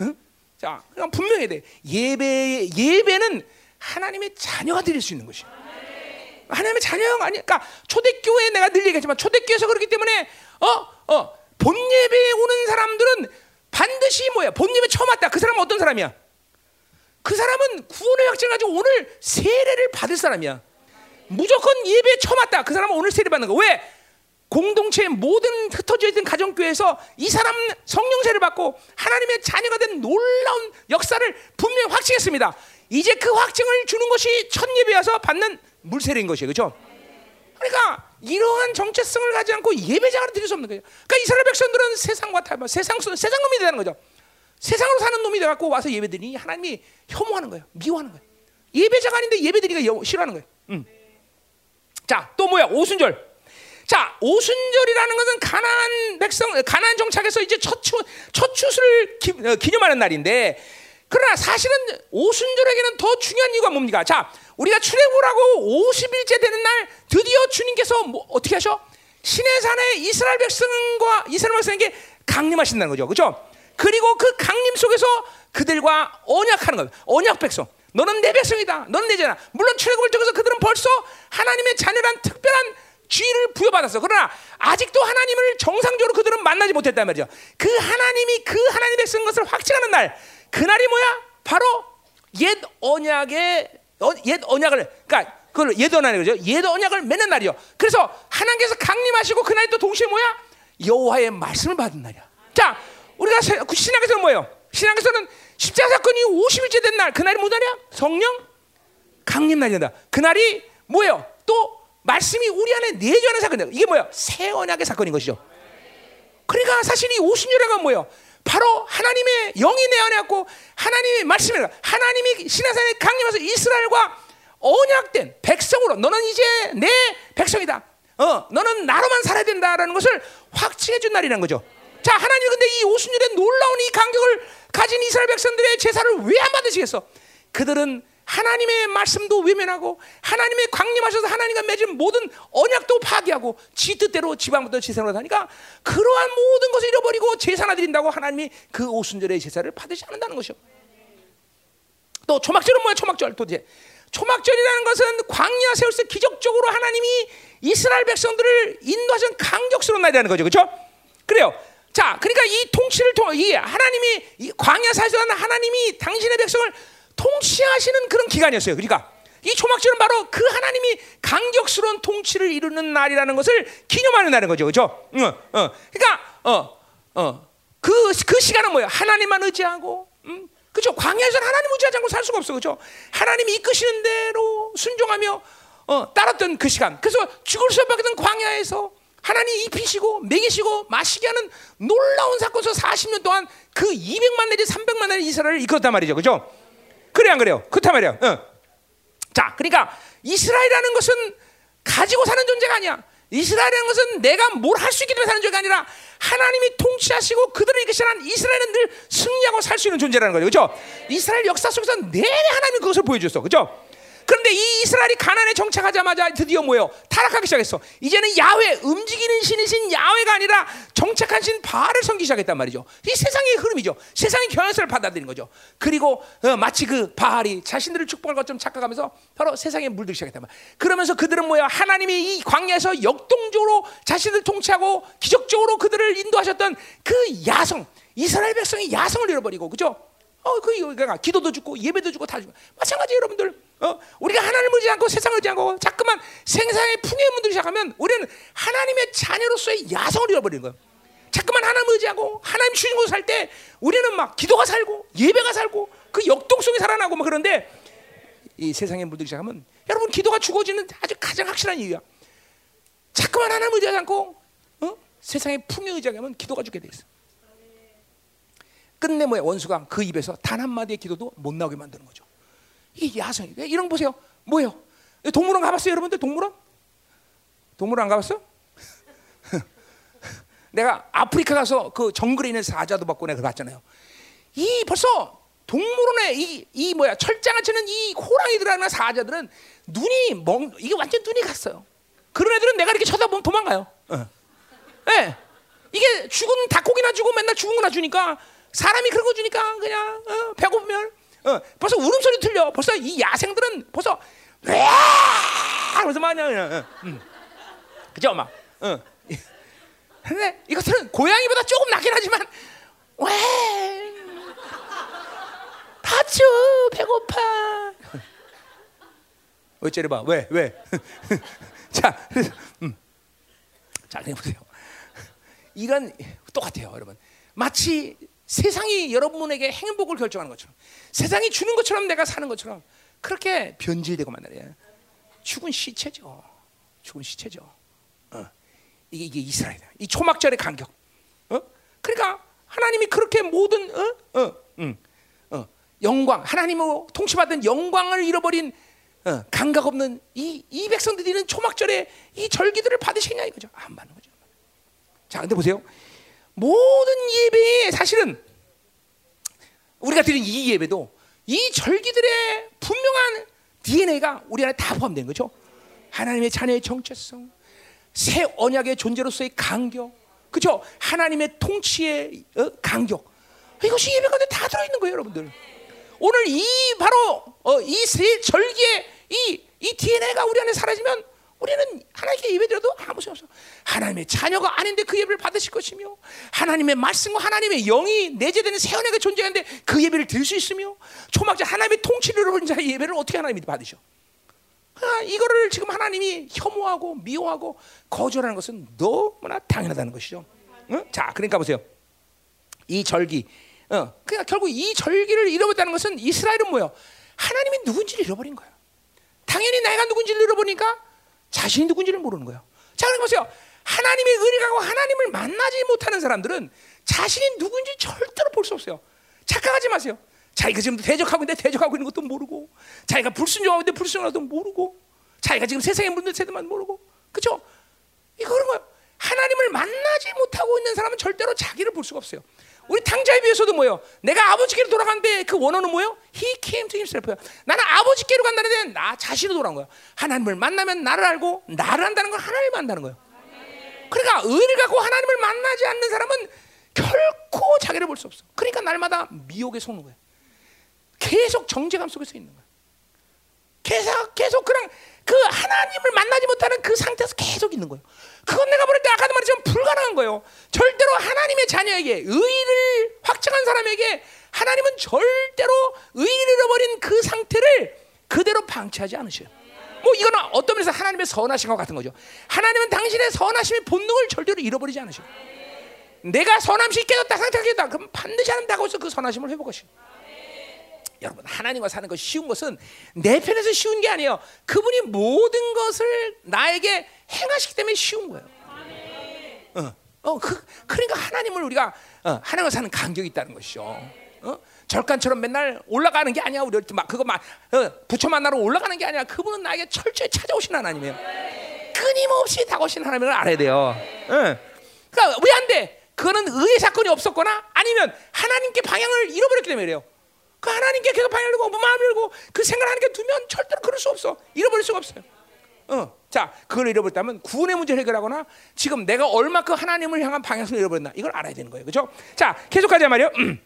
A: 어? 어? 자, 그냥 분명해야 돼. 예배 예배는 하나님의 자녀가 드릴 수 있는 것이야. 하나님의 자녀가 아니, 그러니까 초대교회 내가 늘 얘기했지만 초대교회에서 그렇기 때문에 어, 어, 본 예배에 오는 사람들은 반드시 뭐야? 본 예배 처음 왔다. 그 사람은 어떤 사람이야? 그 사람은 구원의 확증 가지고 오늘 세례를 받을 사람이야. 무조건 예배 처음 왔다. 그 사람은 오늘 세례 받는 거. 왜? 공동체의 모든 흩어져 있던 가정교회에서 이 사람 성령세를 받고 하나님의 자녀가 된 놀라운 역사를 분명히 확증했습니다. 이제 그 확증을 주는 것이 첫 예배여서 받는 물세례인 것이에요. 그렇죠? 그러니까 이러한 정체성을 가지 않고 예배자가 드릴 수 없는 거예요. 그러니까 이스라엘 백성들은 세상과 타협, 세상 세상 놈이 되는 거죠. 세상으로 사는 놈이 돼 갖고 와서 예배드리니 하나님이 혐오하는 거예요. 미워하는 거예요. 예배자가 아닌데 예배드리가 싫어하는 거예요. 음. 자, 또 뭐야? 오순절. 자, 오순절이라는 것은 가나안 백성, 가나안 정착에서 이제 첫 추, 첫 추수를 기, 어, 기념하는 날인데, 그러나 사실은 오순절에게는 더 중요한 이유가 뭡니까? 자, 우리가 출애굽하고 50일째 되는 날 드디어 주님께서 뭐, 어떻게 하셔? 신의 산에 이스라엘 백성과 이스라엘 백성에게 강림하신다는 거죠, 그렇죠? 그리고 그 강림 속에서 그들과 언약하는 거예요. 언약 백성. 너는 내 백성이다. 너는 내 자나. 물론 출애굽을 통해서 그들은 벌써 하나님의 자녀란 특별한 지위를 부여받았어. 그러나 아직도 하나님을 정상적으로 그들은 만나지 못했단 말이죠. 그 하나님이 그 하나님의 백성 것을 확증하는 날, 그날이 뭐야? 바로 옛 언약의 어, 옛 언약을 그러니까 그걸 옛 언약이죠. 옛 언약을 맺는 날이요. 그래서 하나님께서 강림하시고 그날이 또 동시에 뭐야? 여호와의 말씀을 받은 날이야. 자, 우리가 세- 그 신학에서는 뭐예요? 신학에서는 십자가 사건이 50일째 된 날, 그날이 날이야? 성령 강림 날이다. 그날이 뭐예요? 또 말씀이 우리 안에 내주하는 사건이다. 이게 뭐야? 새 언약의 사건인 것이죠. 그러니까 사실 이 50년회가 뭐예요? 바로 하나님의 영이 내 안에 왔고 하나님의 말씀이 하나님이 시나산에 강림해서 이스라엘과 언약된 백성으로 너는 이제 내 백성이다. 어, 너는 나로만 살아야 된다라는 것을 확증해 준 날이라는 거죠. 자, 하나님 근데 이 50년의 놀라운 이 간격을 가진 이스라엘 백성들의 제사를 왜 안 받으시겠어? 그들은 하나님의 말씀도 외면하고 하나님의 강림하셔서 하나님과 맺은 모든 언약도 파기하고 지 뜻대로 지방부터 제사로 하니까 그러한 모든 것을 잃어버리고 제사나 드린다고 하나님이 그 오순절의 제사를 받으시 않는다는 것이요. 또 초막절은 뭐야? 초막절 도대체 초막절이라는 것은 광야 세울 때 기적적으로 하나님이 이스라엘 백성들을 인도하신 강격스러운 날이라는 거죠, 그렇죠? 그래요. 자, 그러니까 이 통치를 통해 이 하나님이 이 광야 사실은 하나님이 당신의 백성을 통치하시는 그런 기간이었어요. 그러니까 이 초막절은 바로 그 하나님이 강격스러운 통치를 이루는 날이라는 것을 기념하는 날인 거죠, 그렇죠? 응, 어, 그러니까 어, 어, 그, 그 시간은 뭐야? 하나님만 의지하고, 음? 그죠? 광야에서는 하나님 의지하지 않고 살 수가 없어, 그죠? 하나님이 이끄시는 대로 순종하며 어, 따랐던 그 시간. 그래서 죽을 수밖에 없는 광야에서 하나님 입히시고 먹이시고 마시게 하는 놀라운 사건 서 40년 동안 그 200만 내지 300만 내지 이스라엘을 이끌었단 말이죠, 그죠? 그래 안 그래요? 그렇단 말이야. 어. 자, 그러니까 이스라엘이라는 것은 가지고 사는 존재가 아니야. 이스라엘이라는 것은 내가 뭘 할 수 있기 때문에 사는 존재가 아니라 하나님이 통치하시고 그들을 이끄시는 이스라엘은 늘 승리하고 살 수 있는 존재라는 거죠. 그렇죠? 이스라엘 역사 속에서 내내 하나님이 그것을 보여줬어. 그렇죠? 그런데 이 이스라엘이 가난에 정착하자마자 드디어 뭐예요? 타락하기 시작했어. 이제는 야훼 움직이는 신이신 야훼가 아니라 정착한 신 바알을 섬기기 시작했단 말이죠. 이 세상의 흐름이죠. 세상의 경향성을 받아들인 거죠. 그리고 어, 마치 그 바알이 자신들을 축복할 것처럼 착각하면서 바로 세상에 물들기 시작했단 말이야. 그러면서 그들은 뭐야? 하나님이 이 광야에서 역동적으로 자신을 통치하고 기적적으로 그들을 인도하셨던 그 야성, 이스라엘 백성의 야성을 잃어버리고 그죠? 어, 그, 그러니까 기도도 죽고 예배도 주고 다 주고 마찬가지 여러분들. 어, 우리가 하나님을 의지 않고 세상을 의지 않고 자꾸만 생사의 풍요의 문들이 시작하면 우리는 하나님의 자녀로서의 야성을 잃어버리는 거예요. 자꾸만 하나님 의지하고 하나님 주신 곳 살 때 우리는 막 기도가 살고 예배가 살고 그 역동성이 살아나고 막 그런데 이 세상에 물들기 시작하면 여러분 기도가 죽어지는 아주 가장 확실한 이유야. 자꾸만 하나님 의지하지 않고 어? 세상의 풍요 의지하면 기도가 죽게 돼 있어. 끝내 뭐야 원수가 그 입에서 단 한마디의 기도도 못 나오게 만드는 거죠. 이 야성이 이런 거 보세요. 뭐예요? 동물원 가봤어요, 여러분들? 동물원? 동물원 안 가봤어? [laughs] 내가 아프리카 가서 그 정글에 있는 사자도 받고 내가 봤잖아요. 이 벌써 동물원에 이, 이 뭐야 철장을 치는 이 호랑이들이나 사자들은 눈이 멍 이게 완전 눈이 갔어요. 그런 애들은 내가 이렇게 쳐다보면 도망가요. 어. 예. 이게 죽은 닭고기나 주고 맨날 죽은 거나 주니까 사람이 그런 거 주니까 그냥 어, 배고프면 어, 벌써 울음소리 들려. 벌써 이 야생들은 벌써 왜 그래서 막 그냥 어, 음. 그죠 막. 어. 근데 이것들은 고양이보다 조금 낫긴 하지만 왜 파츠 배고파. 어째래 봐. 왜 왜? [laughs] 자, 음. 자, 그냥 보세요. 이건 똑같아요, 여러분. 마치 세상이 여러분에게 행복을 결정하는 것처럼, 세상이 주는 것처럼 내가 사는 것처럼 그렇게 변질되고 만나요. 죽은 시체죠. 죽은 시체죠. 어. 이게, 이게 이스라엘이다. 이 초막절의 간격. 어? 그러니까 하나님이 그렇게 모든 어? 어, 음, 어, 영광, 하나님으로 통치받은 영광을 잃어버린 어, 감각 없는 이, 이 백성들이 는 초막절에 이 절기들을 받으시냐 이거죠. 안 받는 거죠. 자, 근데 보세요. 모든 예배에 사실은 우리가 드린 이 예배도 이 절기들의 분명한 DNA가 우리 안에 다 포함된 거죠. 하나님의 자녀의 정체성, 새 언약의 존재로서의 간격, 그죠? 하나님의 통치의 어, 간격. 이것이 예배 가운데 다 들어있는 거예요, 여러분들. 오늘 이 바로 어, 이세 절기의 이, 이 DNA가 우리 안에 사라지면 우리는 하나님께 예배드려도 아무 소용 없어. 하나님의 자녀가 아닌데 그 예배를 받으실 것이며 하나님의 말씀과 하나님의 영이 내재되는 새 언약의 존재인데 그 예배를 드릴 수 있으며 초막절 하나님의 통치를 이루는 자의 예배를 어떻게 하나님이 받으셔? 아, 이거를 지금 하나님이 혐오하고 미워하고 거절하는 것은 너무나 당연하다는 것이죠. 응? 자, 그러니까 보세요. 이 절기. 어, 그러니까 결국 이 절기를 잃어버렸다는 것은 이스라엘은 뭐요? 하나님이 누군지를 잃어버린 거예요. 당연히 내가 누군지를 잃어보니까 자신이 누군지를 모르는 거예요. 자, 그럼 보세요. 하나님의 의를 가고 하나님을 만나지 못하는 사람들은 자신이 누군지 절대로 볼 수 없어요. 착각하지 마세요. 자기가 지금 대적하고 있는데 대적하고 있는 것도 모르고, 자기가 불순종하고 있는데 불순종하고 것도 모르고, 자기가 지금 세상에 물든 세대만 모르고, 그죠? 이거 그런 거예요. 하나님을 만나지 못하고 있는 사람은 절대로 자기를 볼 수가 없어요. 우리 탕자에 비해서도 뭐요? 내가 아버지께로 돌아간데 그 원어는 뭐요? He came to himself. 나는 아버지께로 간다는데 나 자신으로 돌아온 거야. 하나님을 만나면 나를 알고 나를 안다는 건 하나님을 만나는 거예요. 그러니까 의를 갖고 하나님을 만나지 않는 사람은 결코 자기를 볼 수 없어. 그러니까 날마다 미혹에 속는 거야. 계속 정죄감 속에서 있는 거야. 계속 계속 그냥 그 하나님을 만나지 못하는 그 상태에서 계속 있는 거예요. 그건 내가 볼때 아까도 말했지만 불가능한 거예요. 절대로 하나님의 자녀에게 의를 확증한 사람에게 하나님은 절대로 의를 잃어버린 그 상태를 그대로 방치하지 않으셔요. 뭐 이거는 어떤 면에서 하나님의 선하신 것 같은 거죠. 하나님은 당신의 선하심의 본능을 절대로 잃어버리지 않으셔요. 내가 선함시 깨졌다 상태가 그럼 반드시 하나님 다가오서 그 선하심을 회복하시고. 여러분 하나님과 사는 것이 쉬운 것은 내 편에서 쉬운 게 아니에요. 그분이 모든 것을 나에게 행하시기 때문에 쉬운 거예요. 어, 어, 그, 그러니까 하나님을 우리가 어, 하나님과 사는 간격이 있다는 것이죠. 어? 절간처럼 맨날 올라가는 게 아니야. 우리 막 그거 막 어, 부처 만나러 올라가는 게 아니라 그분은 나에게 철저히 찾아오신 하나님이에요. 끊임없이 다가오신 하나님을 알아야 돼요. 어. 그러니까 왜 안 돼? 그거는 의의 사건이 없었거나 아니면 하나님께 방향을 잃어버렸기 때문에 그래요. 그 하나님께 계속 방향을 열고 뭐 마음을 열고 그 생각을 하나님께 두면 절대로 그럴 수 없어. 잃어버릴 수가 없어요. 어, 자, 그걸 잃어버렸다면 구원의 문제를 해결하거나 지금 내가 얼마큼 하나님을 향한 방향을 잃어버렸나 이걸 알아야 되는 거예요. 그렇죠? 자, 계속하자 말이요. 음.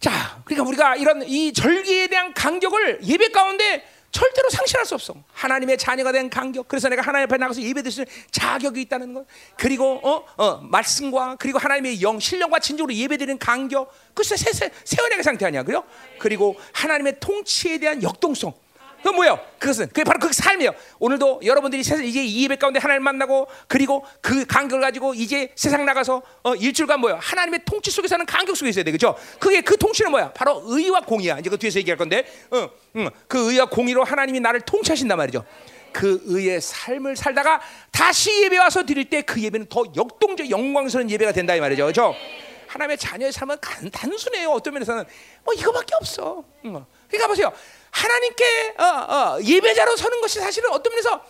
A: 자, 그러니까 우리가 이런 이 절기에 대한 간격을 예배 가운데 절대로 상실할 수 없어. 하나님의 자녀가 된 간격. 그래서 내가 하나님 앞에 나가서 예배드릴 수 있는 자격이 있다는 것. 그리고 어, 어, 말씀과 그리고 하나님의 영, 신령과 진정으로 예배드리는 간격. 그것이 새, 새, 세원의 상태 아니야, 그요? 그리고 하나님의 통치에 대한 역동성. 그 뭐예요? 그것은 그게 바로 그 삶이에요. 오늘도 여러분들이 세상 이제 이 예배 가운데 하나님 만나고 그리고 그 간격을 가지고 이제 세상 나가서 어, 일주일간 뭐예요? 하나님의 통치 속에 사는 간격 속에 있어야 돼, 그죠? 그게 그 통치는 뭐야? 바로 의와 공이야. 이제 그 뒤에서 얘기할 건데, 어, 응, 그 의와 공의로 하나님이 나를 통치하신단 말이죠. 그 의의 삶을 살다가 다시 예배 와서 드릴 때 그 예배는 더 역동적 영광스러운 예배가 된다 이 말이죠, 그죠? 하나님의 자녀의 삶은 단순해요. 어떤 면에서는 뭐 이거밖에 없어. 응. 그러니까 보세요. 하나님께 어, 어, 예배자로 서는 것이 사실은 어떤 면에서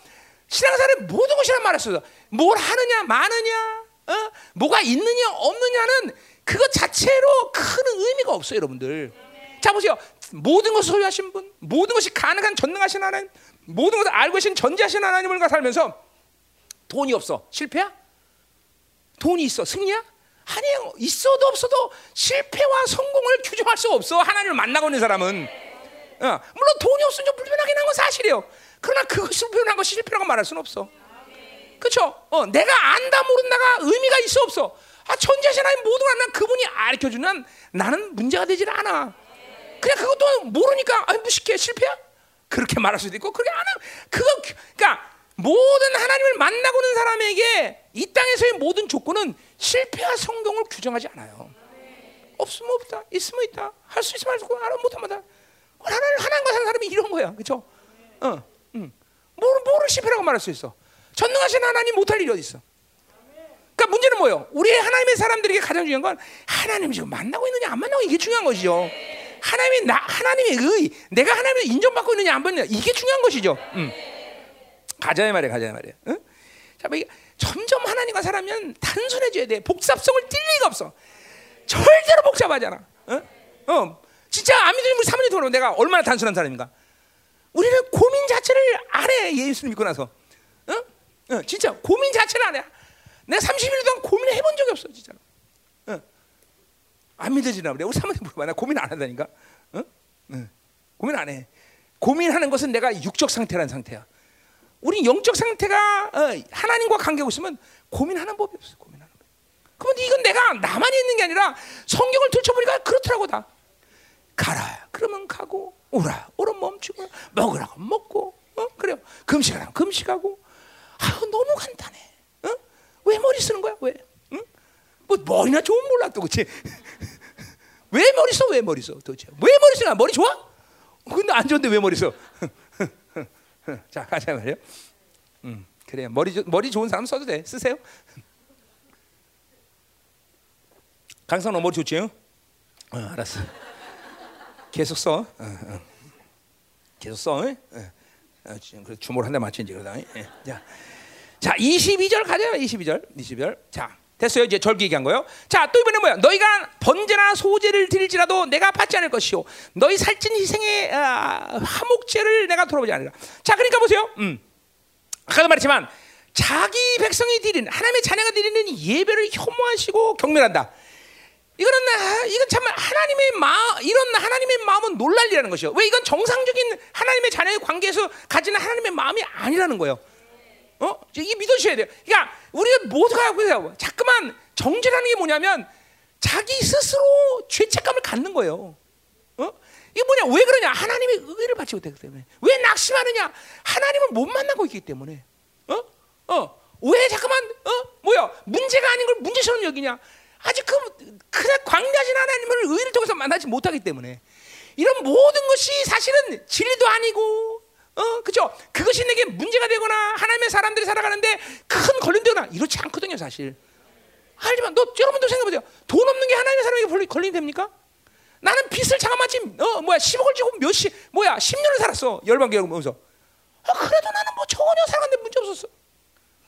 A: 신앙생활의 모든 것이란 말했어요. 뭘 하느냐, 많으냐, 어? 뭐가 있느냐, 없느냐는 그것 자체로 큰 의미가 없어요, 여러분들. 자 보세요. 모든 것을 소유하신 분, 모든 것이 가능한 전능하신 하나님, 모든 것을 알고 계신 전지하신 하나님을 살면서 돈이 없어. 실패야? 돈이 있어. 승리야? 아니에요. 있어도 없어도 실패와 성공을 규정할 수 없어. 하나님을 만나고 있는 사람은. 어, 물론 돈이 없으면 좀 불편하긴 한 건 사실이에요. 그러나 그것을 불편한 것이 실패라고 말할 수는 없어. 그렇죠? 어, 내가 안다 모른다가 의미가 있어 없어. 아, 천지하신 하나님 모든 걸난 그분이 알려주면 나는 문제가 되질 않아. 그냥 그것도 모르니까 아, 무식해 실패야? 그렇게 말할 수도 있고 그렇게 안 해. 그거 그러니까 모든 하나님을 만나고 있는 사람에게 이 땅에서의 모든 조건은 실패와 성공을 규정하지 않아요. 없으면 없다, 있으면 있다, 할 수 있으면 할수 있고, 안 못하면 하나님 하나님과 사는 사람이 이런 거야, 그렇죠? 어, 음. 뭐를 실패라고 말할 수 있어? 전능하신 하나님 못할 일이 어디 있어? 그러니까 문제는 뭐예요? 우리 하나님의 사람들에게 가장 중요한 건 하나님 지금 만나고 있느냐 안 만나고 이게 중요한 것이죠. 하나님이 나 하나님의 의, 내가 하나님을 인정받고 있느냐 안 받느냐 이게 중요한 것이죠. 음. 가자 말이야, 가자 말이야. 응? 자, 뭐 점점 하나님과 살면 단순해져야 돼. 복잡성을 띌 리가 없어. 절대로 복잡하잖아. 어? 어. 진짜 안 믿으면 우리 사모님 돌아 내가 얼마나 단순한 사람인가? 우리는 고민 자체를 안 해. 예수님 믿고 나서. 어? 어, 진짜 고민 자체를 안 해. 내가 30일 동안 고민을 해본 적이 없어, 진짜. 어. 안 믿어지나 그래. 우리 사모님 물어봐. 나 고민 안 한다니까. 어? 어. 고민 안 해. 고민하는 것은 내가 육적 상태라는 상태야. 우리 영적 상태가 어, 하나님과 관계하고 있으면 고민하는 법이 없어. 고민하는 법. 그런데 이건 내가 나만 있는 게 아니라 성경을 들춰보니까 그렇더라고 다. 가라. 그러면 가고 오라. 오라 멈추고 먹으라고 먹고 어? 그래요. 금식하라. 금식하고. 아 너무 간단해. 어? 왜 머리 쓰는 거야? 왜? 응? 뭐 머리나 좋은 몰라 또 그치? [laughs] 왜 머리 써? 왜 머리 써? 도대체 왜 머리 써? 머리 좋아? 근데 안 좋은데 왜 머리 써? [laughs] 자 가자 말이요. 음 그래 머리 조, 머리 좋은 사람 써도 돼 쓰세요. 너 머리 좋지? 어, 알았어. 계속 써. 어, 어. 계속 써. 어? 어, 주먹 한대 이제 그러다. 예. 자, 자 22절 가자. 22절, 22절. 자. 됐어요. 이제 절기 얘기한 거요. 자, 또 이번에 뭐야? 너희가 번제나 소제를 드릴지라도 내가 받지 않을 것이요. 너희 살찐 희생의 아, 화목제를 내가 돌아보지 않으라. 자, 그러니까 보세요. 음. 아까도 말했지만 자기 백성이 드리는 하나님의 자녀가 드리는 예배를 혐오하시고 경멸한다. 이거는 아, 이건 참 하나님의 마 이런 하나님의 마음은 놀랄 일이라는 것이요. 왜 이건 정상적인 하나님의 자녀의 관계에서 가지는 하나님의 마음이 아니라는 거예요. 어? 이게 믿으셔야 돼요. 그러니까 우리가 모두가 그래요. 자꾸만 정죄라는 게 뭐냐면 자기 스스로 죄책감을 갖는 거예요. 어? 이게 뭐냐? 왜 그러냐? 하나님의 의를 받지 못했기 때문에. 왜 낙심하느냐? 하나님을 못 만나고 있기 때문에. 어? 어? 왜 자꾸만 어? 뭐야? 문제가 아닌 걸 문제처럼 여기냐? 아직 그 그냥 광대하신 하나님을 의를 통해서 만나지 못하기 때문에 이런 모든 것이 사실은 진리도 아니고 어, 그죠? 그것이 내게 문제가 되거나 하나님의 사람들이 살아가는데 큰 걸림되거나 이렇지 않거든요, 사실. 알지만 너 여러분도 생각해보세요. 돈 없는 게 하나님의 사람에게 걸림 됩니까? 나는 빚을 잠깐만지 어 뭐야 10억을 지고 몇시 뭐야 10년을 살았어 열방교 보면서 아, 그래도 나는 뭐 전혀 살아갔는데 문제 없었어.